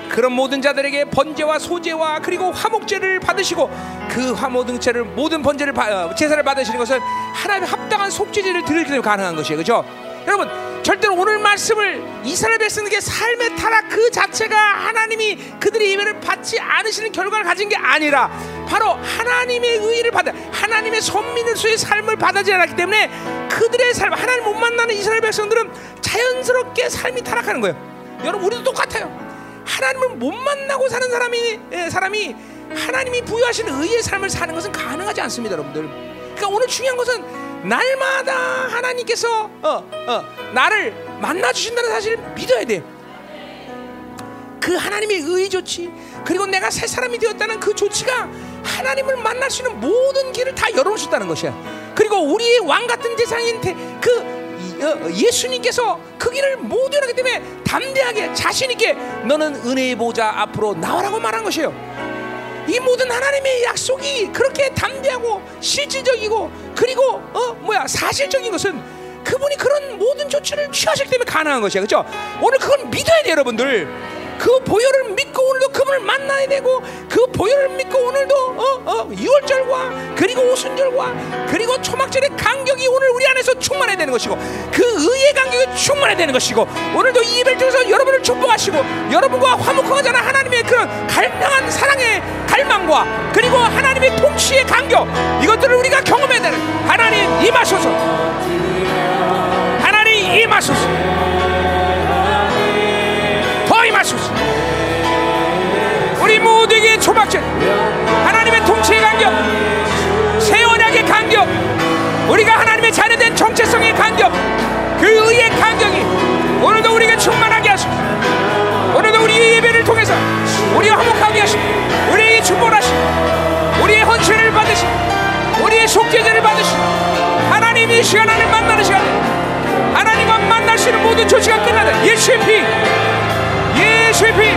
A: 그런 모든 자들에게 번제와 소제와 그리고 화목제를 받으시고 그 화목제를 모든 번제를 어, 제사를 받으시는 것은 하나님의 합당한 속죄제를 드리기 때문에 가능한 것이에요, 그렇죠? 여러분 절대로 오늘 말씀을 이스라엘 백성에게 삶의 타락 그 자체가 하나님이 그들의 예배를 받지 않으시는 결과를 가진 게 아니라 바로 하나님의 의를 받아 하나님의 선민으로서의 삶을 받아지 않았기 때문에 그들의 삶 하나님 못 만나는 이스라엘 백성들은 자연스럽게 삶이 타락하는 거예요. 여러분 우리도 똑같아요. 하나님을 못 만나고 사는 사람이 예, 사람이 하나님이 부여하신 의의 삶을 사는 것은 가능하지 않습니다, 여러분들. 그러니까 오늘 중요한 것은 날마다 하나님께서 어, 어, 나를 만나 주신다는 사실을 믿어야 돼. 그 하나님의 의의 조치 그리고 내가 새 사람이 되었다는 그 조치가 하나님을 만날 수 있는 모든 길을 다 열어주셨다는 것이야. 그리고 우리의 왕 같은 대상인 그 어, 예수님께서 그 길을 모두 열었기 때문에 담대하게 자신 있게 너는 은혜의 보좌 앞으로 나와라고 말한 것이에요. 이 모든 하나님의 약속이 그렇게 담대하고 실질적이고 그리고 어 뭐야 사실적인 것은 그분이 그런 모든 조치를 취하셨기 때문에 가능한 것이야, 그렇죠? 오늘 그건 믿어야 돼, 여러분들. 그 보혈을 믿고 오늘도 그분을 만나야 되고 그 보혈을 믿고 오늘도 어, 어, 6월절과 그리고 오순절과 그리고 초막절의 간격이 오늘 우리 안에서 충만해야 되는 것이고 그 의의 간격이 충만해야 되는 것이고 오늘도 이 예배를 통해서 여러분을 축복하시고 여러분과 화목하자는 하나님의 그런 갈망한 사랑의 갈망과 그리고 하나님의 통치의 간격 이것들을 우리가 경험해야 되는 하나님 임하소서. 하나님 임하소서 하소서 우리 모두에게 초박절 하나님의 통치의 간격. 새 언약의 간격. 우리가 하나님의 자녀된 정체성의 간격. 그 의의 간격이 오늘도 우리가 충만하게 하소서 오늘도 우리 예배를 통해서 우리와 화목하게 하시고 우리의 축복을 하시고 우리의 헌신을 받으시고 우리의 속죄제를 받으시고 하나님 이 시간 안에 만나는 시간 하나님과 있는 모든 조치가 끝나다 예수의 피 예수의 피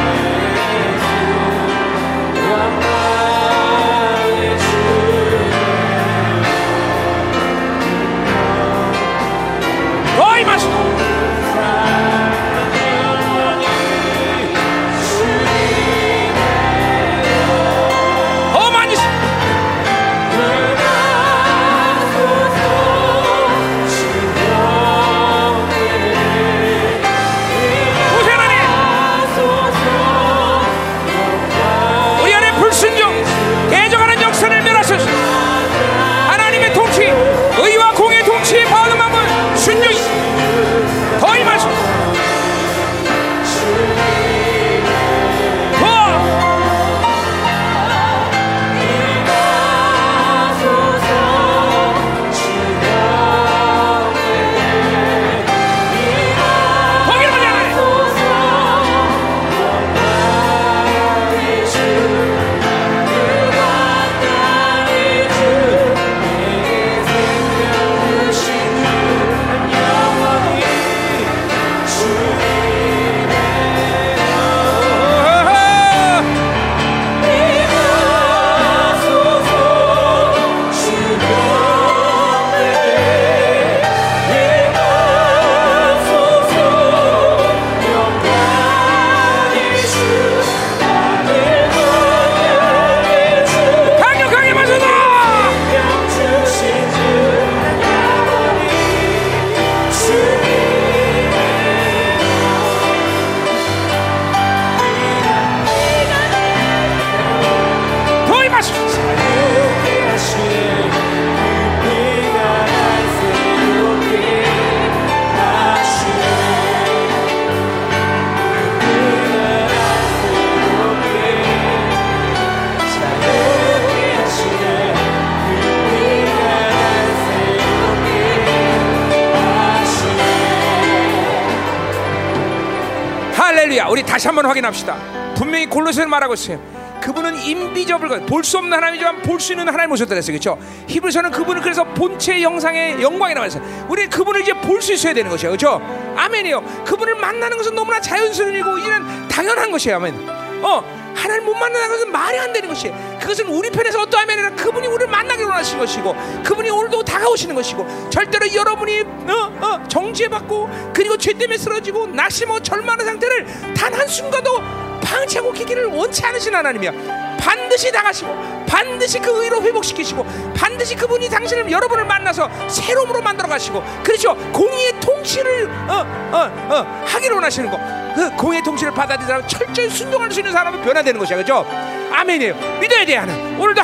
A: 확인합시다. 분명히 골로새를 말하고 있어요. 그분은 인비저블 볼수 없는 하나님이지만 볼 수 있는 하나님 오셨다 그랬어요. 그렇죠? 히브리서는 그분을 그래서 본체 영상의 영광이라고 해서 우리 그분을 이제 볼 수 있어야 되는 것이에요. 그렇죠? 아멘이요. 그분을 만나는 것은 너무나 자연스러운 이제는 당연한 것이에요. 아멘. 어. 하나님 못 만나는 것은 말이 안 되는 것이에요. 그것은 우리 편에서 어떠하면 아니라 그분이 우리를 만나기로 원하시는 것이고 그분이 오늘도 다가오시는 것이고 절대로 여러분이 어, 어, 정죄받고 그리고 죄 때문에 쓰러지고 낙심하고 절망하는 상태를 단 한순간도 방치하고 기기를 원치 않으신 하나님이야. 반드시 당하시고 반드시 그 의로 회복시키시고 반드시 그분이 당신을 여러분을 만나서 새로움으로 만들어 가시고 그렇죠? 공의의 통치를 어, 어, 어, 하기로 원하시는 거. 그 공의 통치를 받아들인 사람 철저히 순종할 수 있는 사람은 변화되는 것이야. 그죠? 아멘이에요. 믿어야 돼 오늘도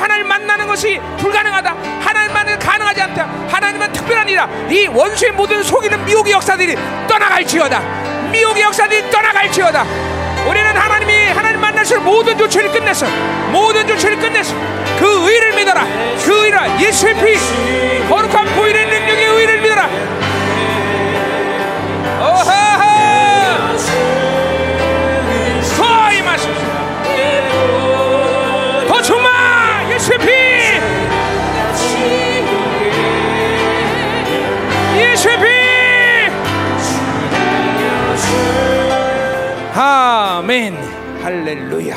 A: 하나님 만나는 것이 불가능하다 하나님만은 가능하지 않다 하나님은 특별한 이라 이 원수의 모든 속이는 미혹의 역사들이 떠나갈지어다 미혹의 역사들이 떠나갈지어다 우리는 하나님이 하나님 만나실 모든 조치를 끝냈어. 모든 조치를 끝냈어. 그 의를 믿어라. 그 의라 예수의 피 거룩한 보일의 능력의 의를 믿어라. 피. 아멘. 할렐루야.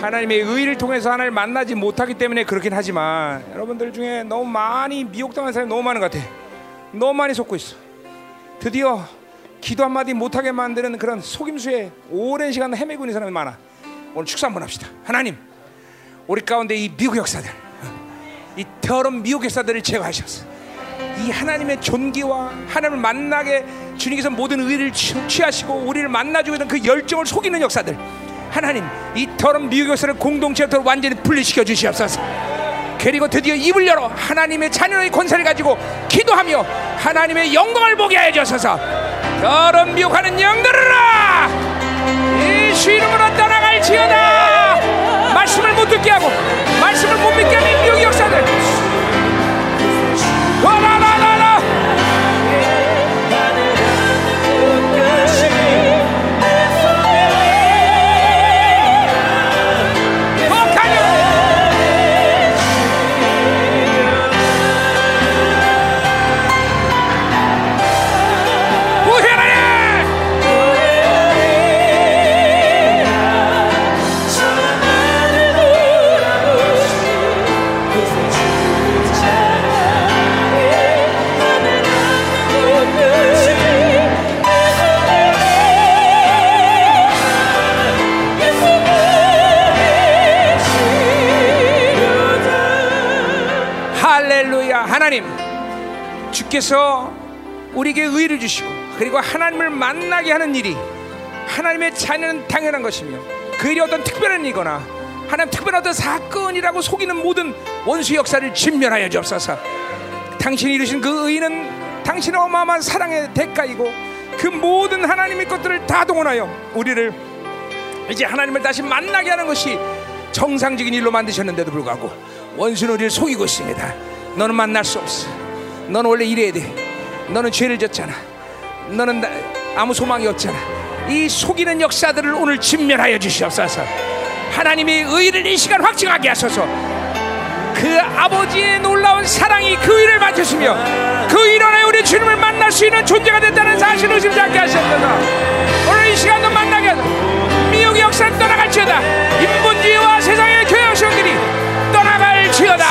A: 하나님의 의를 통해서 하나님을 만나지 못하기 때문에 그렇긴 하지만 여러분들 중에 너무 많이 미혹당한 사람이 너무 많은 것 같아. 너무 많이 속고 있어. 드디어 기도 한마디 못하게 만드는 그런 속임수에 오랜 시간 헤매고 있는 사람이 많아. 오늘 축사 한번 합시다. 하나님 우리 가운데 이 미혹 역사들 이 더러운 미혹 역사들을 제거하셨어 이 하나님의 존귀와 하나님을 만나게 주님께서 모든 의를 취- 취하시고 우리를 만나주고 있는 그 열정을 속이는 역사들. 하나님 이 더러운 미혹 역사를 공동체로 완전히 분리시켜 주시옵소서. 그리고 드디어 입을 열어 하나님의 자녀의 권세를 가지고 기도하며 하나님의 영광을 보게 하여 주소서. 더러운 미혹하는 영들아 예수 이름으로 떠나갈지어다! 말씀을 못 듣게 하고 말씀을 못 믿게 하는 미혹 역사들 하나님 주께서 우리에게 의를 주시고 그리고 하나님을 만나게 하는 일이 하나님의 자녀는 당연한 것이며 그 일이 어떤 특별한 일이거나 하나님 특별한 어떤 사건이라고 속이는 모든 원수 역사를 진멸하여 주옵소서 당신이 이루신 그 의는 당신의 어마어마한 사랑의 대가이고 그 모든 하나님의 것들을 다 동원하여 우리를 이제 하나님을 다시 만나게 하는 것이 정상적인 일로 만드셨는데도 불구하고 원수는 우리를 속이고 있습니다. 너는 만날 수 없어. 너는 원래 이래야 돼. 너는 죄를 졌잖아. 너는 나- 아무 소망이 없잖아. 이 속이는 역사들을 오늘 진멸하여 주시옵소서. 하나님의 의를 이 시간 확증하게 하소서. 그 아버지의 놀라운 사랑이 그 일을 맞추시며 그 일원에 우리 주님을 만날 수 있는 존재가 됐다는 사실을 의심지 않게 하셨다 오늘 이 시간도 만나게 미혹의 역사는 떠나갈지어다 인본주의와 세상의 교회 시험들이 떠나갈지어다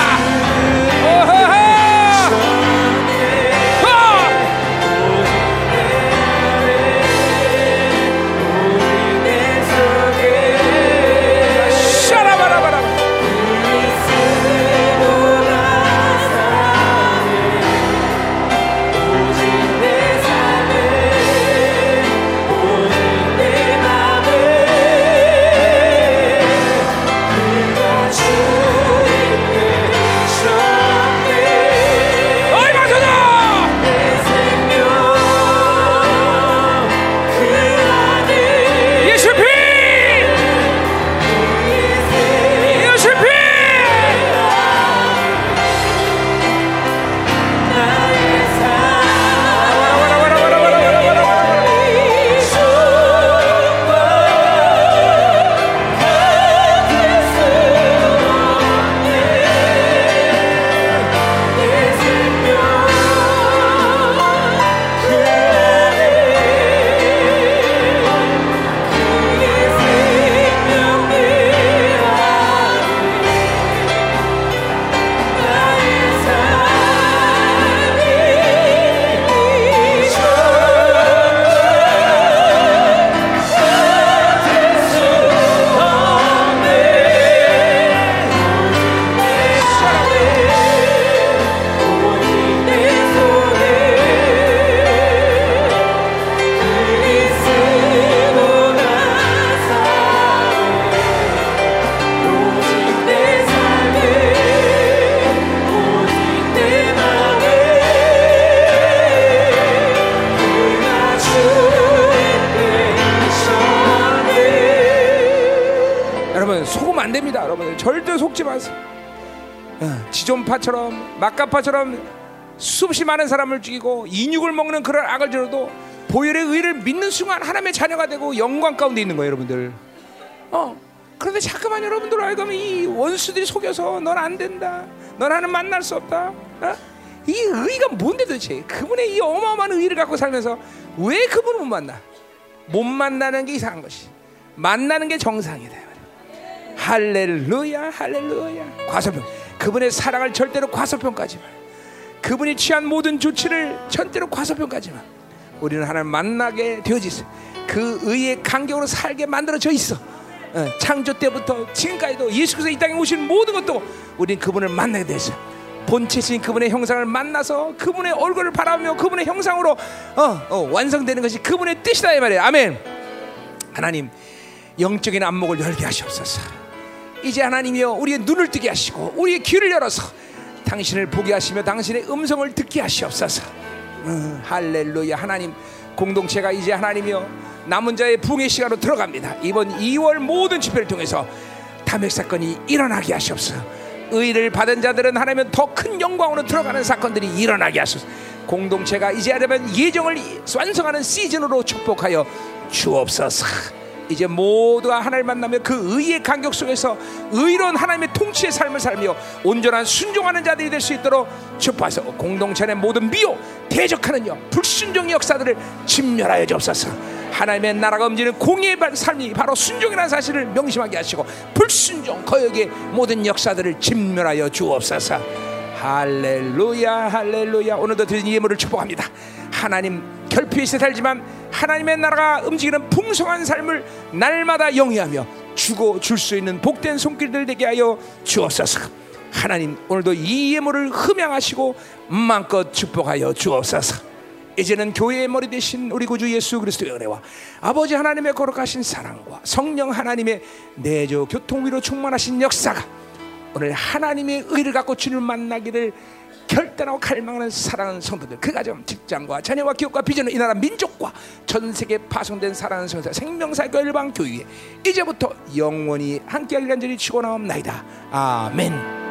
A: 절대 속지 마세요. 어, 지존파처럼 막가파처럼 수없이 많은 사람을 죽이고 인육을 먹는 그런 악을 저러도 보혈의 의를 믿는 순간 하나님의 자녀가 되고 영광 가운데 있는 거예요, 여러분들. 어. 그런데 자꾸만 여러분들 알고 이 원수들이 속여서 넌 안 된다. 넌 하는 만날 수 없다. 어? 이 의가 뭔데 도대체? 그분의 이 어마어마한 의를 갖고 살면서 왜 그분을 못 만나? 못 만나는 게 이상한 것이. 만나는 게 정상이다. 할렐루야, 할렐루야. 과소평. 그분의 사랑을 절대로 과소평가지 마. 그분이 취한 모든 조치를 절대로 과소평가지 마. 우리는 하나님 만나게 있어. 그 의의 간격으로 살게 만들어져 있어. 어, 창조 때부터 지금까지도 예수께서 이 땅에 오신 모든 것도 우리는 그분을 만나게 되어. 본체신 그분의 형상을 만나서 그분의 얼굴을 바라보며 그분의 형상으로 어, 어, 완성되는 것이 그분의 뜻이다 이 말이에요. 아멘. 하나님 영적인 안목을 열게 하시옵소서. 이제 하나님이여 우리의 눈을 뜨게 하시고 우리의 귀를 열어서 당신을 보게 하시며 당신의 음성을 듣게 하시옵소서. 음, 할렐루야 하나님 공동체가 이제 하나님이여 남은 자의 붕의 시간으로 들어갑니다. 이번 2월 모든 집회를 통해서 탐핵 사건이 일어나게 하시옵소서. 의를 받은 자들은 하나님은 더큰 영광으로 들어가는 사건들이 일어나게 하소서. 공동체가 이제 하려면 예정을 완성하는 시즌으로 축복하여 주옵소서. 이제 모두가 하나님 만나며 그 의의 간격 속에서 의로운 하나님의 통치의 삶을 살며 온전한 순종하는 자들이 될 수 있도록 축복하소 공동체 의 모든 미혹 대적하는 영 불순종의 역사들을 진멸하여 주옵소서. 하나님의 나라가 움직이는 공의의 삶이 바로 순종이라는 사실을 명심하게 하시고 불순종 거역의 모든 역사들을 진멸하여 주옵소서 할렐루야 할렐루야 오늘도 드린 예물을 축복합니다 하나님 결핍에 살지만 하나님의 나라가 움직이는 풍성한 삶을 날마다 영위하며 주고 줄 수 있는 복된 손길들 되게 하여 주옵소서. 하나님 오늘도 이 예물을 흠양하시고 마음껏 축복하여 주옵소서. 이제는 교회의 머리 대신 우리 구주 예수 그리스도의 은혜와 아버지 하나님의 거룩하신 사랑과 성령 하나님의 내조 교통위로 충만하신 역사가 오늘 하나님의 의를 갖고 주님을 만나기를 결단하고 갈망하는 사랑하는 성도들 그 가정 직장과 자녀와 기업과 비전을 이 나라 민족과 전 세계 파송된 사랑하는 성도들 생명사교 일방 교회 이제부터 영원히 함께할 간절히 치고 나옵나이다. 아멘